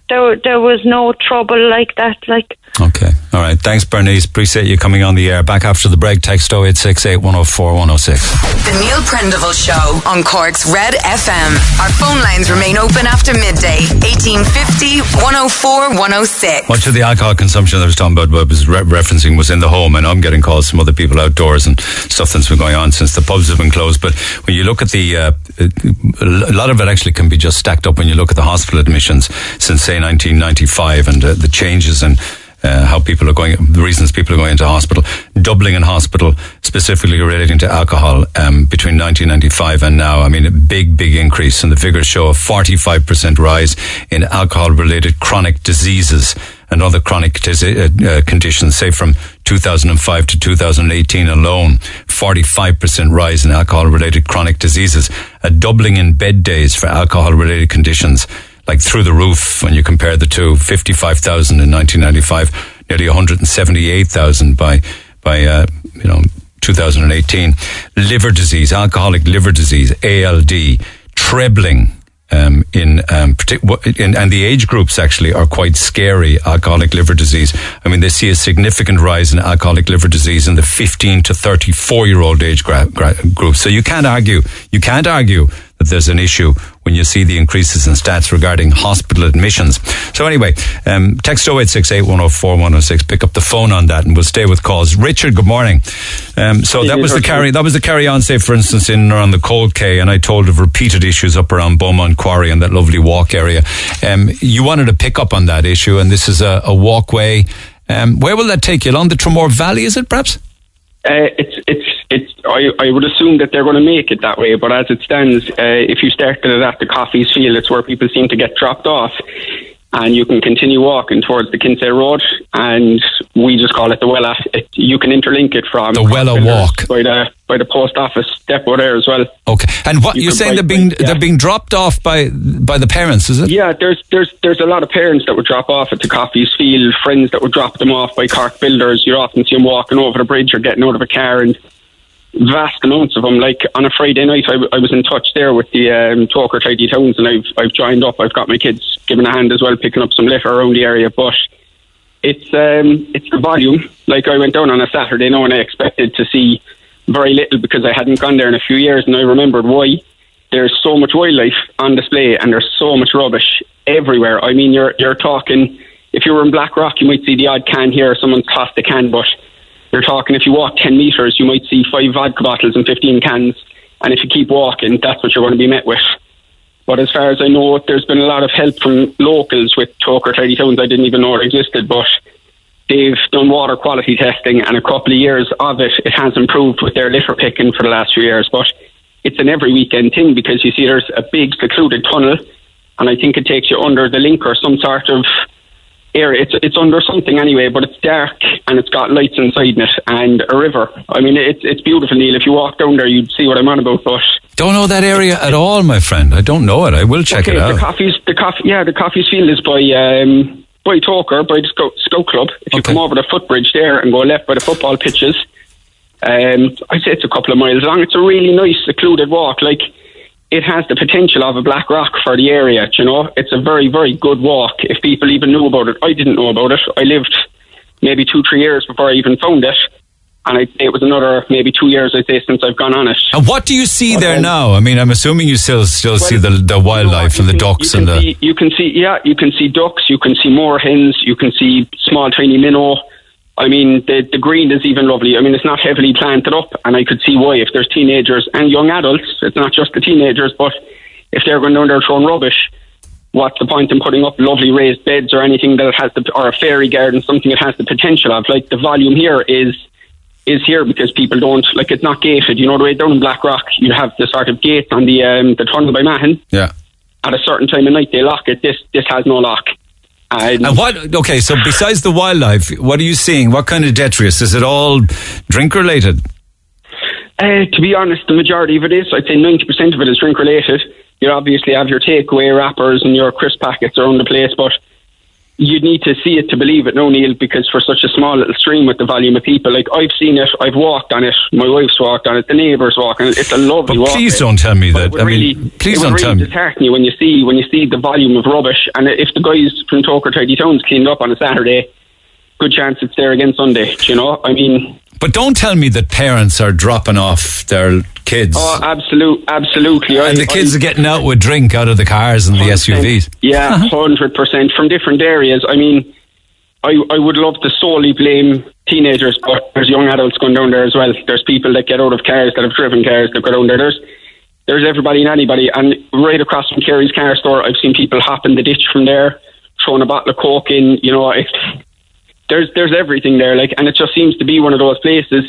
there there was no trouble like that. Like Okay. All right. Thanks, Bernice. Appreciate you coming on the air. Back after the break, text 0868 104 106. The Neil Prendeville Show on Cork's Red FM. Our phone lines remain open after midday. 1850 104 106. Much of the alcohol consumption that I was talking about, was re- referencing, was in the home, and I'm getting calls from other people outdoors and stuff that's been going on since the pubs have been closed. But when you look at the, uh, a lot of it actually can be just stacked up when you look at the hospital admissions since, say, 1995 and uh, the changes and uh, how people are going, the reasons people are going into hospital, doubling in hospital, specifically relating to alcohol um, between 1995 and now. I mean, a big, big increase, and the figures show a 45% rise in alcohol-related chronic diseases and other chronic uh, uh, conditions, say from 2005 to 2018 alone, 45% rise in alcohol-related chronic diseases, a doubling in bed days for alcohol-related conditions like through the roof when you compare the two 55,000 in 1995 nearly 178,000 by by uh, you know 2018 liver disease alcoholic liver disease ALD trebling um, in, um, in and the age groups actually are quite scary. Alcoholic liver disease. I mean, they see a significant rise in alcoholic liver disease in the 15 to 34 year old age gra- gra- group. So you can't argue. You can't argue that there's an issue when you see the increases in stats regarding hospital admissions. So anyway, um, text 0868 104 106. Pick up the phone on that and we'll stay with calls. Richard, good morning. Um, so that was the carry, that was the carry on, say, for instance, in around the Coal Quay, and I told of repeated issues up around Beaumont Quarry and that lovely walk area. Um, you wanted to pick up on that issue, and this is a, a walkway. Um, where will that take you? Along the Tramore Valley, is it perhaps? Uh, it's it's. I, I would assume that they're going to make it that way, but as it stands, uh, if you started it at the Coffees Field, it's where people seem to get dropped off, and you can continue walking towards the Kinsale Road, and we just call it the Wella. It, you can interlink it from The Wella Walk. by the by the post office depot there as well. Okay. And what You you are saying they're being yeah. they're being dropped off by by the parents, is it? Yeah, there's there's there's a lot of parents that would drop off at the Coffees Field, friends that would drop them off by Cork Builders. You'd often see them walking over the bridge or getting out of a car, and vast amounts of them. Like on a Friday night, I, was in touch there with the um, Togher Tidy Towns, and I've I've joined up. I've got my kids giving a hand as well, picking up some litter around the area, but. It's um, it's the volume. Like I went down on a Saturday now, and I expected to see very little because I hadn't gone there in a few years, and I remembered why there's so much wildlife on display and there's so much rubbish everywhere. I mean, you're you're talking. If you were in Blackrock, you might see the odd can here, someone's tossed a can, but you're talking. If you walk ten meters, you might see five vodka bottles and fifteen cans, and if you keep walking, that's what you're going to be met with. But as far as I know, there's been a lot of help from locals with Togher Tidy Towns. I didn't even know it existed, but they've done water quality testing, and a couple of years of it, it has improved with their litter picking for the last few years. But it's an every weekend thing because you see there's a big secluded tunnel, and I think it takes you under the link or some sort of area. It's it's under something anyway, but it's dark and it's got lights inside it and a river. I mean, it's it's beautiful, Neil. If you walk down there, you'd see what I'm on about. But Don't know that area at all, my friend. I don't know it. I will check okay, it out. the coffees, the coffee, yeah, the coffees field is by um, by Togher, by the Scout, Scout Club. If you come over the footbridge there and go left by the football pitches, um, I say it's a couple of miles long. It's a really nice, secluded walk. Like it has the potential of a Blackrock for the area. You know, it's a very, very good walk. If people even knew about it, I didn't know about it. I lived maybe two, three years before I even found it. And I'd say it was another maybe two years, I'd say, since I've gone on it. And what do you see there Okay. now? I mean, I'm assuming you still still see the the wildlife and the ducks you and the. see, you can see yeah you can see ducks you can see moor hens you can see small tiny minnow I mean the the green is even lovely I mean it's not heavily planted up and I could see why if there's teenagers and young adults it's not just the teenagers but if they're going down there throwing rubbish, what's the point in putting up lovely raised beds or anything that it has the or a fairy garden, something it has the potential of? Like the volume here is is here because people don't like it's not gated. You know the way down in Blackrock you have the sort of gate on the um, the tunnel by Mahon. Yeah. At a certain time of night they lock it. This this has no lock. And, And what? Okay, so besides the wildlife, what are you seeing? What kind of detritus? Is it all drink related? Uh, to be honest, the majority of it is. I'd say 90% of it is drink related. You obviously have your takeaway wrappers and your crisp packets around the place, but you need to see it to believe it, no, Neil, because for such a small little stream with the volume of people, like I've seen it, I've walked on it, my wife's walked on it, the neighbours walk on it. It's a lovely walk. Please don't tell me that. I really, mean, please don't would tell really me. dishearten you when you see when you see the volume of rubbish. And if the guys from Togher Tidy Towns cleaned up on a Saturday, good chance it's there again Sunday. do You know, I mean, But don't tell me that parents are dropping off their kids. oh, absolute, absolutely. I- and the kids I- are getting out with drink out of the cars and the SUVs. Yeah, [LAUGHS] hundred percent from different areas. I mean, I I would love to solely blame teenagers, but there's young adults going down there as well. There's people that get out of cars that have driven cars that go down there. There's there's everybody and anybody, and right across from Kerry's car store, I've seen people hop in the ditch from there, throwing a bottle of coke in. You know, [LAUGHS] it's, there's there's everything there, like, and it just seems to be one of those places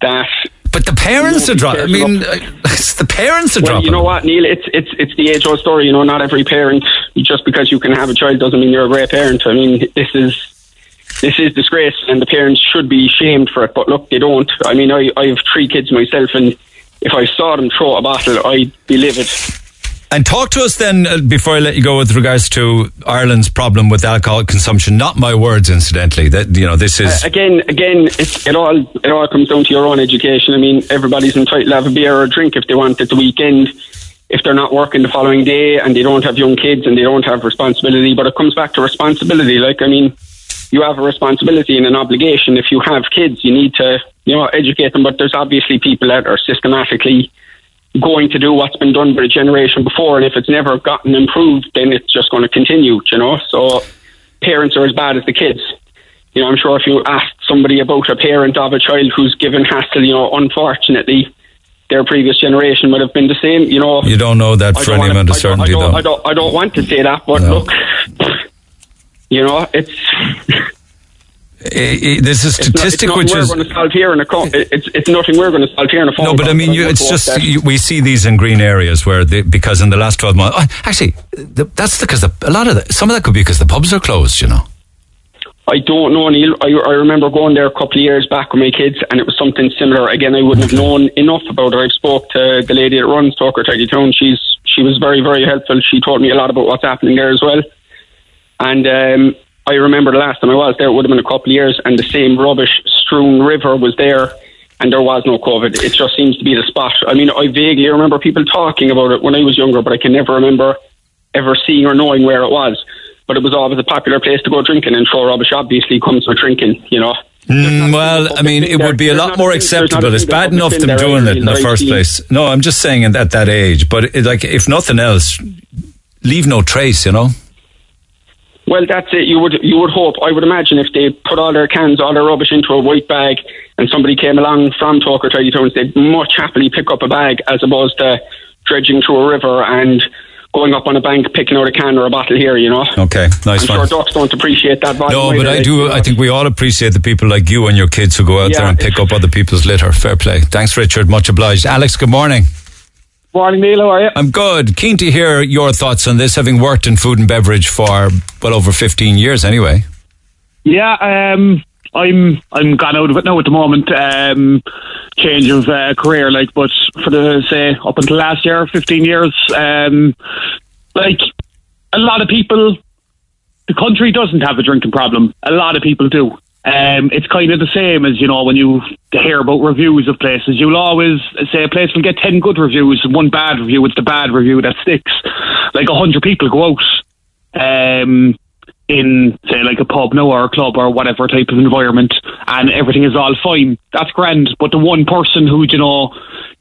that. But the parents are dropping. I mean, it's [LAUGHS] the parents are well, dropping. you know what, Neil? It's it's it's the age old story. You know, not every parent just because you can have a child doesn't mean you're a great parent. I mean, this is this is disgrace, and the parents should be shamed for it. But look, they don't. I mean, I I have three kids myself, and if I saw them throw a bottle, I'd be livid. And talk to us then, uh, before I let you go, with regards to Ireland's problem with alcohol consumption. Not my words, incidentally. That you know, this is Uh, again, again, it, all it all comes down to your own education. I mean, everybody's entitled to have a beer or a drink if they want at the weekend. If they're not working the following day and they don't have young kids and they don't have responsibility, but it comes back to responsibility. Like, I mean, you have a responsibility and an obligation. If you have kids, you need to, you know, educate them. But there's obviously people that are systematically going to do what's been done by the generation before, and if it's never gotten improved, then it's just going to continue. You know, so parents are as bad as the kids. You know, I'm sure if you asked somebody about a parent of a child who's given hassle, you know, unfortunately, their previous generation would have been the same. You know, you don't know that I for any amount of I don't- certainty, I don't, though. I don't, I don't want to say that, but No. look, you know, it's [LAUGHS] I- I- there's a it's, not, it's statistic which we're is going to solve here in a co- it's it's nothing we're going to solve here in a phone no, but I mean, you, it's just go with that. you, we see these in green areas where they, because in the last twelve months, oh, actually, the, that's because the, a lot of the, some of that could be because the pubs are closed. You know, I don't know, Neil. I, I remember going there a couple of years back with my kids, and it was something similar. Again, I wouldn't have known enough about it. I spoke to the lady that runs Togher Tidy Town. She's she was very very helpful. She told me a lot about what's happening there as well. And um, I remember the last time I was there, it would have been a couple of years, and the same rubbish strewn river was there, and there was no COVID. It just seems to be the spot. I mean, I vaguely remember people talking about it when I was younger, but I can never remember ever seeing or knowing where it was. But it was always a popular place to go drinking, and throw rubbish obviously comes with drinking, you know. Mm, well, I mean, it would be a lot more acceptable. It's bad enough them doing it in the first place. No, I'm just saying at that age. But it, like, if nothing else, leave no trace. You know. Well, that's it. You would you would hope. I would imagine if they put all their cans, all their rubbish into a white bag, and somebody came along from Togher Tidy Towns, they'd much happily pick up a bag as opposed to dredging through a river and going up on a bank picking out a can or a bottle here. You know. Okay, nice I'm one. sure ducks don't appreciate that. No, but I do. I think we all appreciate the people like you and your kids who go out there and pick up other people's litter. Fair play. Thanks, Richard. Much obliged. Alex, good morning. Morning, Neil. How are you? I'm good. Keen to hear your thoughts on this, having worked in food and beverage for well over 15 years, anyway. Yeah, um, I'm I'm gone out of it now at the moment. Um, change of uh, career, like, but for the say up until last year, fifteen years, um, like a lot of people, the country doesn't have a drinking problem. A lot of people do. Um, it's kind of the same as you know when you hear about reviews of places. You'll always say a place will get ten good reviews and one bad review. It's the bad review that sticks. Like hundred people go out. Um, in say like a pub now or a club or whatever type of environment and everything is all fine that's grand but the one person who you know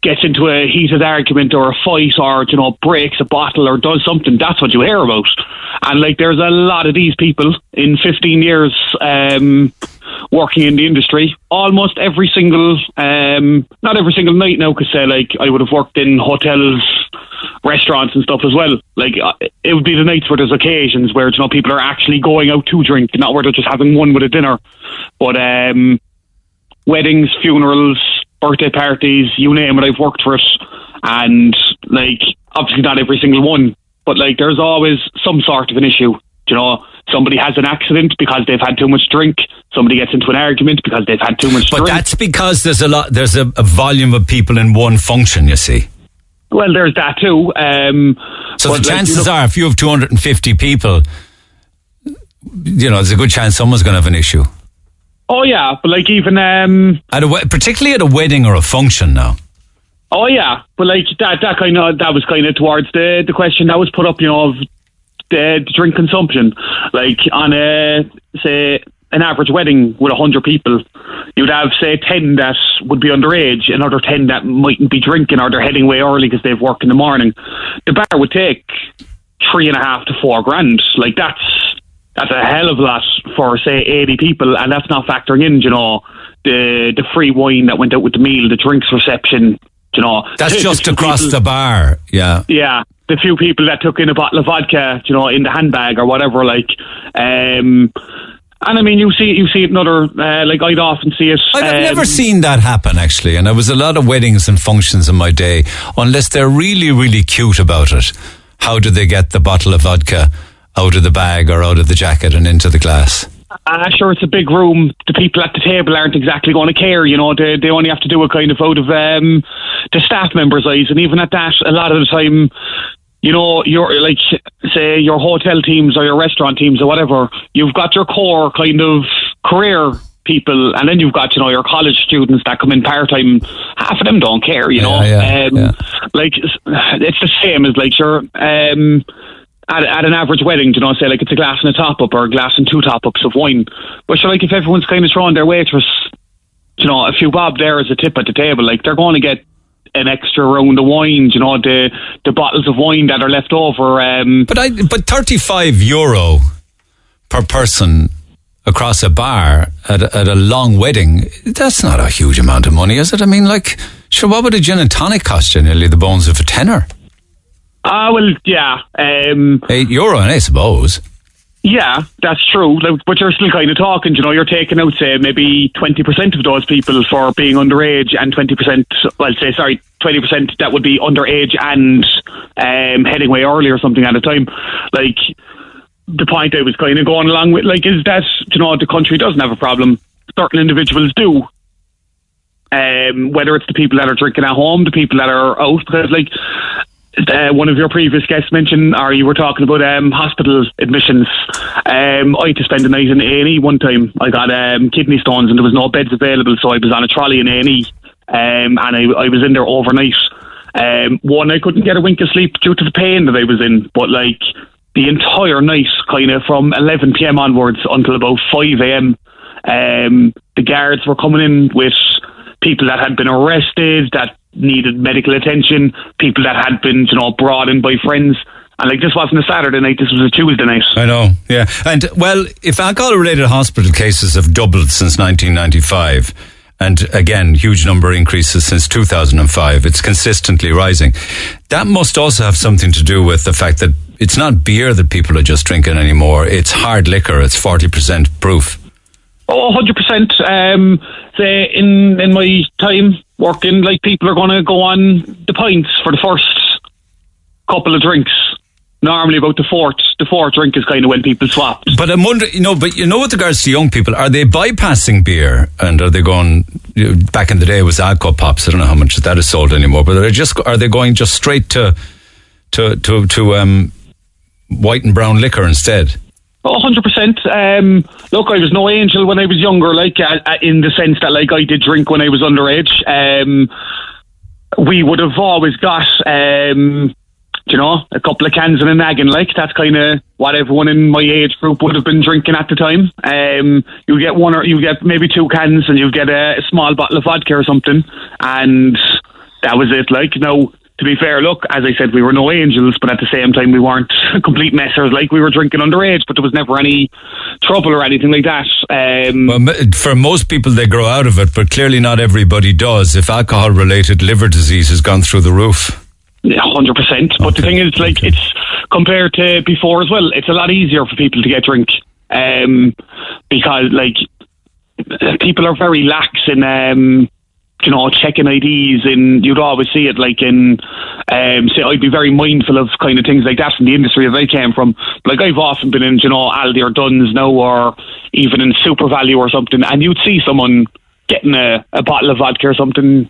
gets into a heated argument or a fight or you know breaks a bottle or does something that's what you hear about and like there's a lot of these people in 15 years um working in the industry almost every single um not every single night now because say like I would have worked in hotels restaurants and stuff as well. Like uh, it would be the nights where there's occasions where you know people are actually going out to drink, not where they're just having one with a dinner. But um, weddings, funerals, birthday parties, you name it, I've worked for it, and like obviously not every single one, but like there's always some sort of an issue. You know, somebody has an accident because they've had too much drink. Somebody gets into an argument because they've had too much But drink. that's because there's a lot. There's a, a volume of people in one function. You see. Well, there's that too. Um, So the like, chances you know- are, if you have 250 people, you know, there's a good chance someone's going to have an issue. Oh yeah, but like even um, At a, we- particularly at a wedding or a function now. Oh yeah, but like that that kind of that was kind of towards the the question that was put up, you know, of the, the drink consumption. Like on a say an average wedding with a hundred people, you'd have say ten that would be underage, another ten that mightn't be drinking or they're heading away early because they've work in the morning. The bar would take three and a half to four grand. Like that's that's a hell of a lot for say eighty people, and that's not factoring in, you know, the the free wine that went out with the meal, the drinks reception. You know, That's [LAUGHS] just across people- the bar. Yeah. yeah, the few people that took in a bottle of vodka, you know, in the handbag or whatever, like, um, and I mean, you see, you see it in other, uh, like I'd often see it. I've um, never seen that happen actually, and there was a lot of weddings and functions in my day. Unless they're really, really cute about it, how do they get the bottle of vodka out of the bag or out of the jacket and into the glass? Uh, sure, it's a big room. The people at the table aren't exactly going to care. You know, they they only have to do a kind of out of um, the staff members' eyes, and even at that, a lot of the time, you know, your like say your hotel teams or your restaurant teams or whatever, you've got your core kind of career people, and then you've got you know your college students that come in part time. Half of them don't care. You know, Yeah, yeah, um, like it's it's the same as like your um at, at an average wedding, you know, say like it's a glass and a top up or a glass and two top ups of wine. But sure, like if everyone's kind of throwing their waitress, you know, a few bob there as a tip at the table, like they're going to get an extra round of wine, you know, the the bottles of wine that are left over. Um, But I but 35 euro per person across a bar at a, at a long wedding, that's not a huge amount of money, is it? I mean, like, sure, what would a gin and tonic cost you? Nearly the bones of a tenner. Ah, well, yeah, um, Eight euro, I suppose. yeah, that's true. Like, but you're still kind of talking, you know, you're taking out say maybe twenty percent of those people for being underage, and twenty percent, well, say sorry, twenty percent that would be underage and um, heading away early or something at a time. Like the point I was kind of going along with, like, is that you know the country doesn't have a problem. Certain individuals do. Um, whether it's the people that are drinking at home, the people that are out, because like uh, one of your previous guests mentioned, or you were talking about um, hospital admissions. Um, I had to spend a night in A and E one time. I got um, kidney stones and there was no beds available, so I was on a trolley in A and E, um, and I, I was in there overnight. Um, one, I couldn't get a wink of sleep due to the pain that I was in, but like the entire night, kind of from 11 p.m. onwards until about 5 a.m. Um, the guards were coming in with people that had been arrested, that needed medical attention, people that had been, you know, brought in by friends. And like this wasn't a Saturday night, this was a Tuesday night. I know, yeah. And, well, if alcohol related hospital cases have doubled since 1995, and again, huge number increases since 2005, it's consistently rising. That must also have something to do with the fact that it's not beer that people are just drinking anymore, it's hard liquor, it's 40% proof. Oh, 100%. Um, say, in, in my time working, like, people are going to go on the pints for the first couple of drinks. Normally about the fourth. The fourth drink is kind of when people swap. But I'm wondering, you know, but you know, with regards to young people, are they bypassing beer and are they going? You know, back in the day, it was alcohol pops. I don't know how much that is sold anymore. But are they just are they going just straight to to to to um, white and brown liquor instead? Oh, 100%. Um, look, I was no angel when I was younger, like, uh, uh, in the sense that, like, I did drink when I was underage. Um, we would have always got, um, you know, a couple of cans and a naggin, like, that's kind of what everyone in my age group would have been drinking at the time. Um, you get one or you get maybe two cans and you get a, a small bottle of vodka or something. And that was it, like, now, to be fair, look, as I said, we were no angels, but at the same time, we weren't [LAUGHS] complete messers. Like we were drinking underage, but there was never any trouble or anything like that. Um, Well, for most people, they grow out of it, but clearly not everybody does. If alcohol-related liver disease has gone through the roof. Yeah, hundred percent. But the thing is, like, it's compared to before as well. It's a lot easier for people to get drink, um, because like people are very lax in. Um, you know, checking IDs and you'd always see it like in, um, say, I'd be very mindful of kind of things like that from the industry that I came from. Like I've often been in, you know, Aldi or Dunnes now or even in SuperValu or something and you'd see someone getting a, a bottle of vodka or something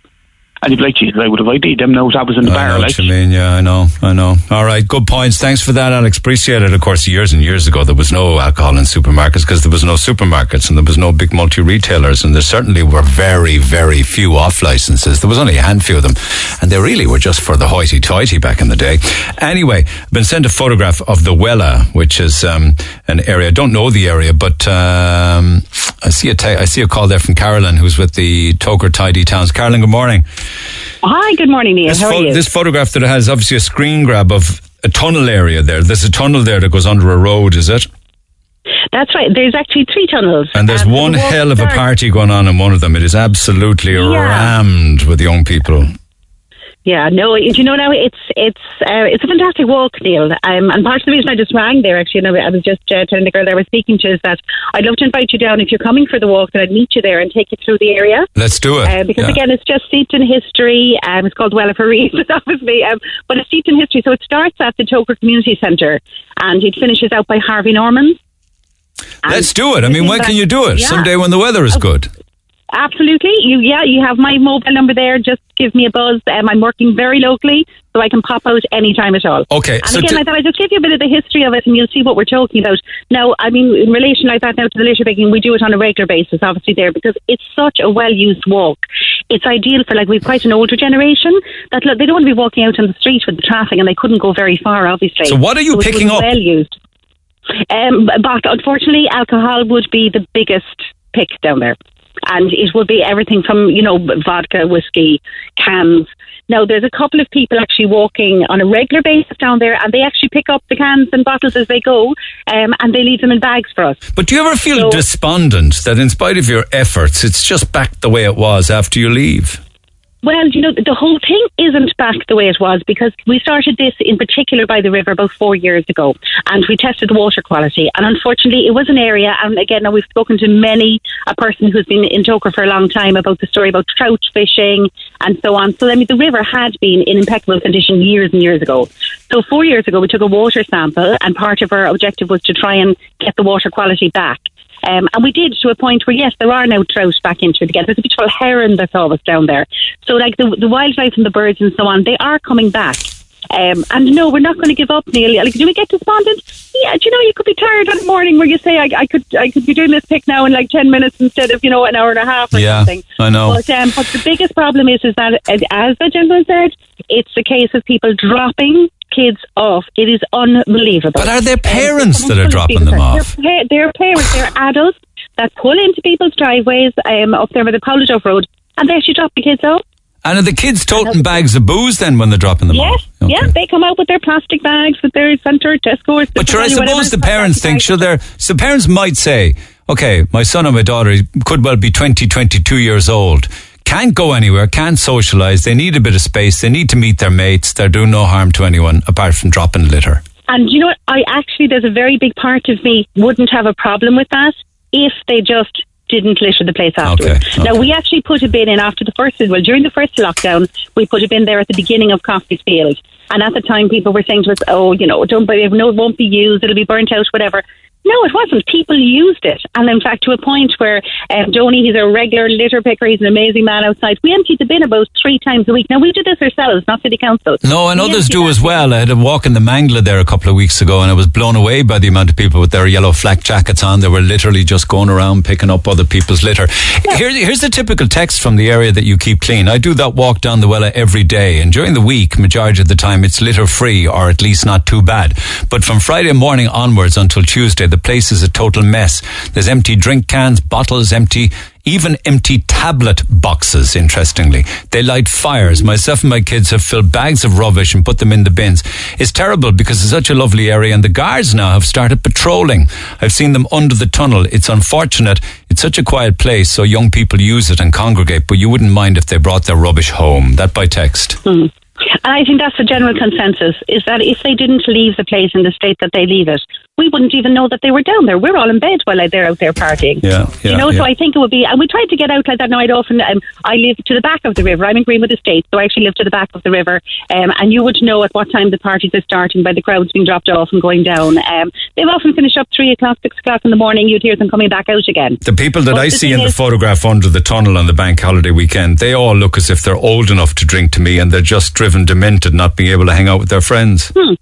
and you'd be like, Jesus, I would have ID'd them now that was in the I bar. know Like, what you mean. Yeah, I know. I know. All right. Good points. Thanks for that, Alex. Appreciate it. Of course, years and years ago, there was no alcohol in supermarkets because there was no supermarkets and there was no big multi retailers. And there certainly were very, very few off licenses. There was only a handful of them. And they really were just for the hoity toity back in the day. Anyway, I've been sent a photograph of the Wella, which is um, an area. I don't know the area, but um, I see a ta- I see a call there from Carolyn, who's with the Togher Tidy Towns. Carolyn, good morning. Hi, good morning, Neil. This, How are you? this photograph that has obviously a screen grab of a tunnel area there. There's a tunnel there that goes under a road, is it? That's right. There's actually three tunnels. And there's Um, one hell of a party going on in one of them. It is absolutely Yeah. rammed with young people. Yeah, no, do you know now it's it's uh, it's a fantastic walk, Neil. Um, and part of the reason I just rang there, actually, and I was just uh, telling the girl I was speaking to, is that I'd love to invite you down if you're coming for the walk. That I'd meet you there and take you through the area. Let's do it. Uh, because Yeah. again, it's just steeped in history. Um, it's called Well for a reason, [LAUGHS] obviously, um, but it's steeped in history. So it starts at the Togher Community Centre and it finishes out by Harvey Norman. Let's do it. I mean, when can you do it? Yeah. Someday when the weather is good. Absolutely. You yeah, you have my mobile number there. Just give me a buzz. Um, I'm working very locally, so I can pop out anytime at all. Okay, And so again, to- I thought I'd just give you a bit of the history of it, and you'll see what we're talking about. Now, I mean, in relation like that now to the litter picking, we do it on a regular basis, obviously there because it's such a well-used walk. It's ideal for like we've quite an older generation that look, they don't want to be walking out on the street with the traffic, and they couldn't go very far, obviously. So what are you was picking up? Well used. Um, but unfortunately, alcohol would be the biggest pick down there. And it would be everything from, you know, vodka, whiskey, cans. Now, there's a couple of people actually walking on a regular basis down there, and they actually pick up the cans and bottles as they go, um, and they leave them in bags for us. But do you ever feel despondent that in spite of your efforts, it's just back the way it was after you leave? Well, you know, the whole thing isn't back the way it was because we started this in particular by the river about four years ago and we tested the water quality. And unfortunately, it was an area, and again, now we've spoken to many, a person who's been in Togher for a long time about the story about trout fishing and so on. So, I mean, the river had been in impeccable condition years and years ago. So, four years ago, we took a water sample, and part of our objective was to try and get the water quality back. Um, and we did to a point where, yes, there are now trout back into it again. There's a beautiful heron that's always down there. So, like the, the wildlife and the birds and so on, they are coming back. Um, and no, we're not going to give up, Neil. Like, do we get despondent? Yeah, do you know, you could be tired on a morning where you say, I, I could I could be doing this pick now in like 10 minutes instead of, you know, an hour and a half or Yeah, something. I know. But, um, but the biggest problem is, is that, as the gentleman said, it's a case of people dropping kids off. It is unbelievable. But are there Um, parents someone that are dropping them off? They're, pa- they're parents, they're adults that pull into people's driveways um, up there by the College Off Road and they actually drop the kids off. And are the kids toting bags of booze then when they're dropping them Yes, off? yeah, they come out with their plastic bags with their Centra, Tesco. But sure, I suppose the parents think, sure, they're, so parents might say, okay, my son or my daughter could well be 20, 22 years old, can't go anywhere, can't socialise, they need a bit of space, they need to meet their mates, they're doing no harm to anyone apart from dropping litter. And you know what? I actually, there's a very big part of me wouldn't have a problem with that if they just didn't litter the place afterwards. Okay, Now, we actually put a bin in after the first, well, during the first lockdown, we put a bin there at the beginning of Coffey's Field. And at the time, people were saying to us, oh, you know, don't, buy- no, it won't be used, it'll be burnt out, whatever. No, it wasn't. People used it. And in fact, to a point where um, Joni, he's a regular litter picker, he's an amazing man outside. We emptied the bin about three times a week. Now, we do this ourselves, not City Council. No, and We others do as well. I had a walk in the Mangala there a couple of weeks ago, and I was blown away by the amount of people with their yellow flak jackets on. They were literally just going around picking up other people's litter. Here, here's the typical text from the area that you keep clean. I do that walk down the Wella every day, and during the week, majority of the time, it's litter free or at least not too bad. But from Friday morning onwards until Tuesday, the place is a total mess. There's empty drink cans, bottles empty, even empty tablet boxes, interestingly. They light fires. Myself and my kids have filled bags of rubbish and put them in the bins. It's terrible because it's such a lovely area and the guards now have started patrolling. I've seen them under the tunnel. It's unfortunate. It's such a quiet place, so young people use it and congregate, but you wouldn't mind if they brought their rubbish home. That by text. Mm. And I think that's the general consensus is that if they didn't leave the place in the state that they leave it, we wouldn't even know that they were down there. We're all in bed while they're out there partying. Yeah, yeah you know, yeah. so I think it would be, and we tried to get out like that. Now, I'd often, um, I live to the back of the river. I'm in Greenwood Estate, so I actually live to the back of the river. Um, and you would know at what time the parties are starting by the crowds being dropped off and going down. Um, they've often finished up three o'clock, six o'clock in the morning. You'd hear them coming back out again. The people that But I see in the photograph under the tunnel on the bank holiday weekend, they all look as if they're old enough to drink to me and they're just driven demented not being able to hang out with their friends. Hmm.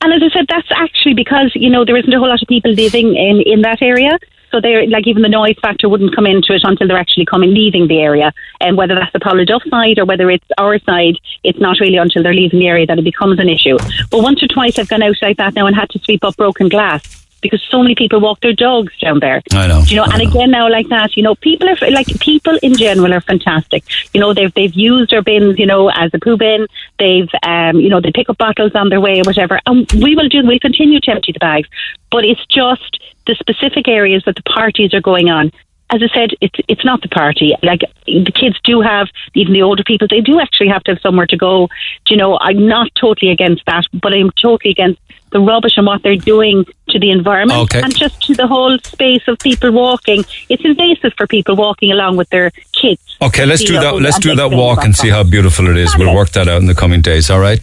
And as I said, that's actually because you know there isn't a whole lot of people living in in that area. So they're like even the noise factor wouldn't come into it until they're actually coming leaving the area. And whether that's the Pouladuff side or whether it's our side, it's not really until they're leaving the area that it becomes an issue. But once or twice I've gone out like that now and had to sweep up broken glass because so many people walk their dogs down there. I know. You know, and again now like that, you know, people are like people in general are fantastic. You know, they've they've used their bins, you know, as a poo bin. They've um, you know, they pick up bottles on their way or whatever. And we will do we'll continue to empty the bags. But it's just the specific areas that the parties are going on. As I said, it's it's not the party. Like the kids do have, even the older people, they do actually have to have somewhere to go. Do you know, I'm not totally against that, but I'm totally against the rubbish and what they're doing to the environment Okay. and just to the whole space of people walking. It's invasive for people walking along with their kids. Okay, let's do that. Let's do that walk and see how beautiful it is. We'll work that out in the coming days. All right.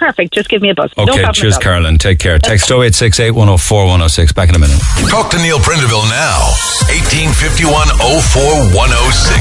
Perfect. Just give me a buzz. Okay. problem cheers. Carolyn. Take care. Text 0868 104 106. Back in a minute. Talk to Neil Prendeville now. 1851 04 106.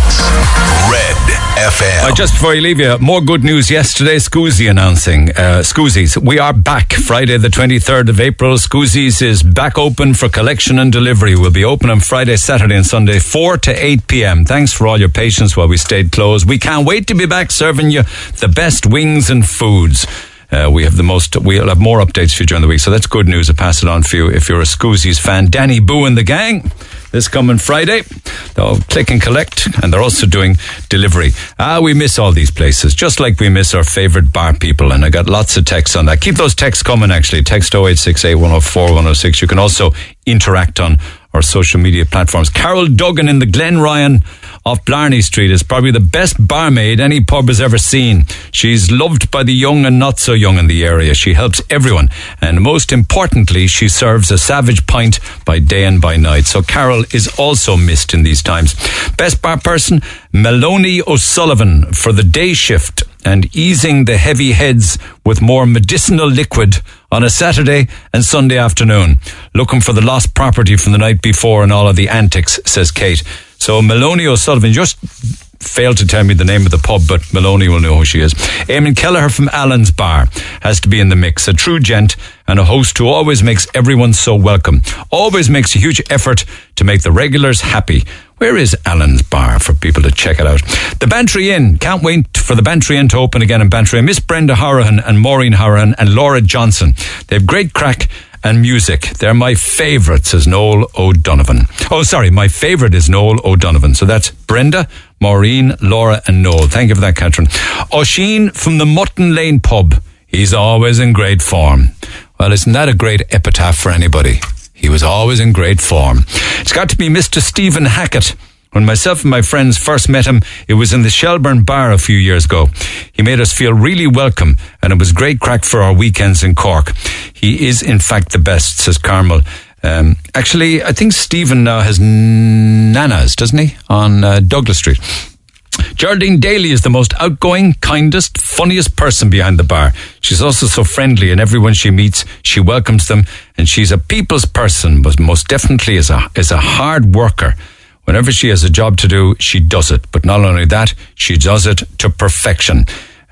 Red FM. Uh, just before you leave you, more good news yesterday. Scoozi announcing, uh, Scoozies, we are back Friday the 23rd of April. Scoozies is back open for collection and delivery. We'll be open on Friday, Saturday and Sunday, 4 to 8 p.m. Thanks for all your patience while we stayed closed. We can't wait to be back serving you the best wings and foods. Uh, we have the most, we'll have more updates for you during the week. So that's good news. I'll pass it on for you if you're a Scoozies fan. Danny Boo and the gang this coming Friday. They'll click and collect, and they're also doing delivery. Ah, we miss all these places, just like we miss our favourite bar people. And I got lots of texts on that. Keep those texts coming, actually. Text 0868 104 106. You can also interact on our social media platforms. Carol Duggan in the Glen Ryan off Blarney Street is probably the best barmaid any pub has ever seen. She's loved by the young and not so young in the area. She helps everyone. And most importantly, she serves a savage pint by day and by night. So Carol is also missed in these times. Best bar person, Melanie O'Sullivan for the day shift and easing the heavy heads with more medicinal liquid on a Saturday and Sunday afternoon. Looking for the lost property from the night before and all of the antics, says Kate. So Maloney O'Sullivan just failed to tell me the name of the pub, but Maloney will know who she is. Eamon Kelleher from Allen's Bar has to be in the mix. A true gent and a host who always makes everyone so welcome. Always makes a huge effort to make the regulars happy. Where is Allen's Bar for people to check it out? The Bantry Inn. Can't wait for the Bantry Inn to open again in Bantry. Miss Brenda Horahan and Maureen Horahan and Laura Johnson. They have great crack and music. They're my favourites, says Noel O'Donovan. Oh, sorry, my favourite is Noel O'Donovan. So that's Brenda, Maureen, Laura, and Noel. Thank you for that, Catherine. O'Sheen from the Mutton Lane pub. He's always in great form. Well, isn't that a great epitaph for anybody? He was always in great form. It's got to be Mr. Stephen Hackett. When myself and my friends first met him, it was in the Shelbourne Bar a few years ago. He made us feel really welcome, and it was great crack for our weekends in Cork. He is, in fact, the best, says Carmel. Um, actually, I think Stephen now has Nana's, doesn't he, on uh, Douglas Street. Geraldine Daly is the most outgoing, kindest, funniest person behind the bar. She's also so friendly, and everyone she meets, she welcomes them, and she's a people's person, but most definitely is a is a hard worker. Whenever she has a job to do, she does it. But not only that, she does it to perfection.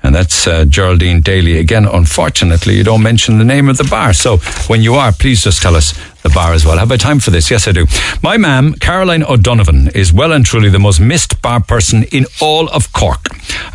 And that's uh, Geraldine Daly. Again, unfortunately, you don't mention the name of the bar. So when you are, please just tell us the bar as well. Have I time for this? Yes, I do. My ma'am, Caroline O'Donovan, is well and truly the most missed bar person in all of Cork.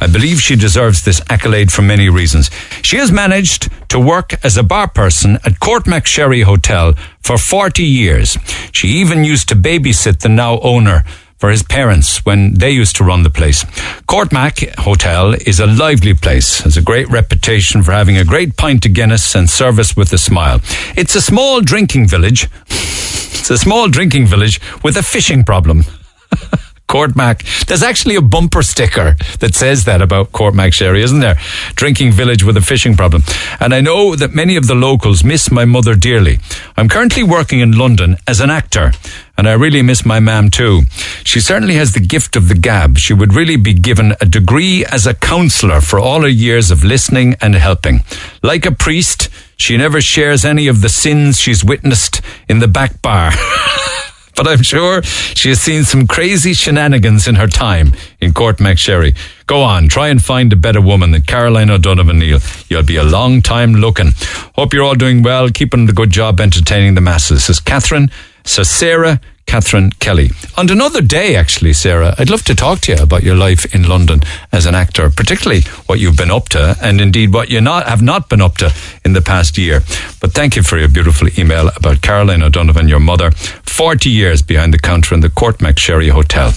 I believe she deserves this accolade for many reasons. She has managed to work as a bar person at Courtmacsherry Hotel for 40 years. She even used to babysit the now owner for his parents when they used to run the place. Courtmac Hotel is a lively place, has a great reputation for having a great pint of Guinness and service with a smile. It's a small drinking village. [LAUGHS] It's a small drinking village with a fishing problem. [LAUGHS] Courtmac. There's actually a bumper sticker that says that about Courtmacsherry, isn't there? Drinking village with a fishing problem. And I know that many of the locals miss my mother dearly. I'm currently working in London as an actor and I really miss my mam too. She certainly has the gift of the gab. She would really be given a degree as a counsellor for all her years of listening and helping. Like a priest, she never shares any of the sins she's witnessed in the back bar. [LAUGHS] but I'm sure she has seen some crazy shenanigans in her time in Courtmacsherry. Go on, try and find a better woman than Caroline O'Donovan Neil. You'll be a long time looking. Hope you're all doing well, keeping the good job entertaining the masses. Says Catherine. So Sarah Catherine Kelly. On another day, actually, Sarah, I'd love to talk to you about your life in London as an actor, particularly what you've been up to, and indeed what you not have not been up to in the past year. But thank you for your beautiful email about Caroline O'Donovan, your mother, forty years behind the counter in the Courtmacsherry Hotel,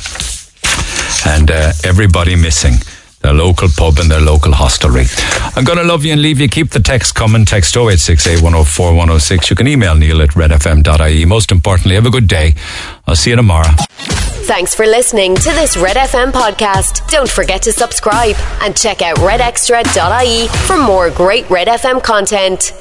and uh, everybody missing their local pub and their local hostelry. I'm going to love you and leave you. Keep the text coming. Text 0868 104 106. You can email neil at redfm.ie. Most importantly, have a good day. I'll see you tomorrow. Thanks for listening to this Red FM podcast. Don't forget to subscribe and check out redextra.ie for more great Red FM content.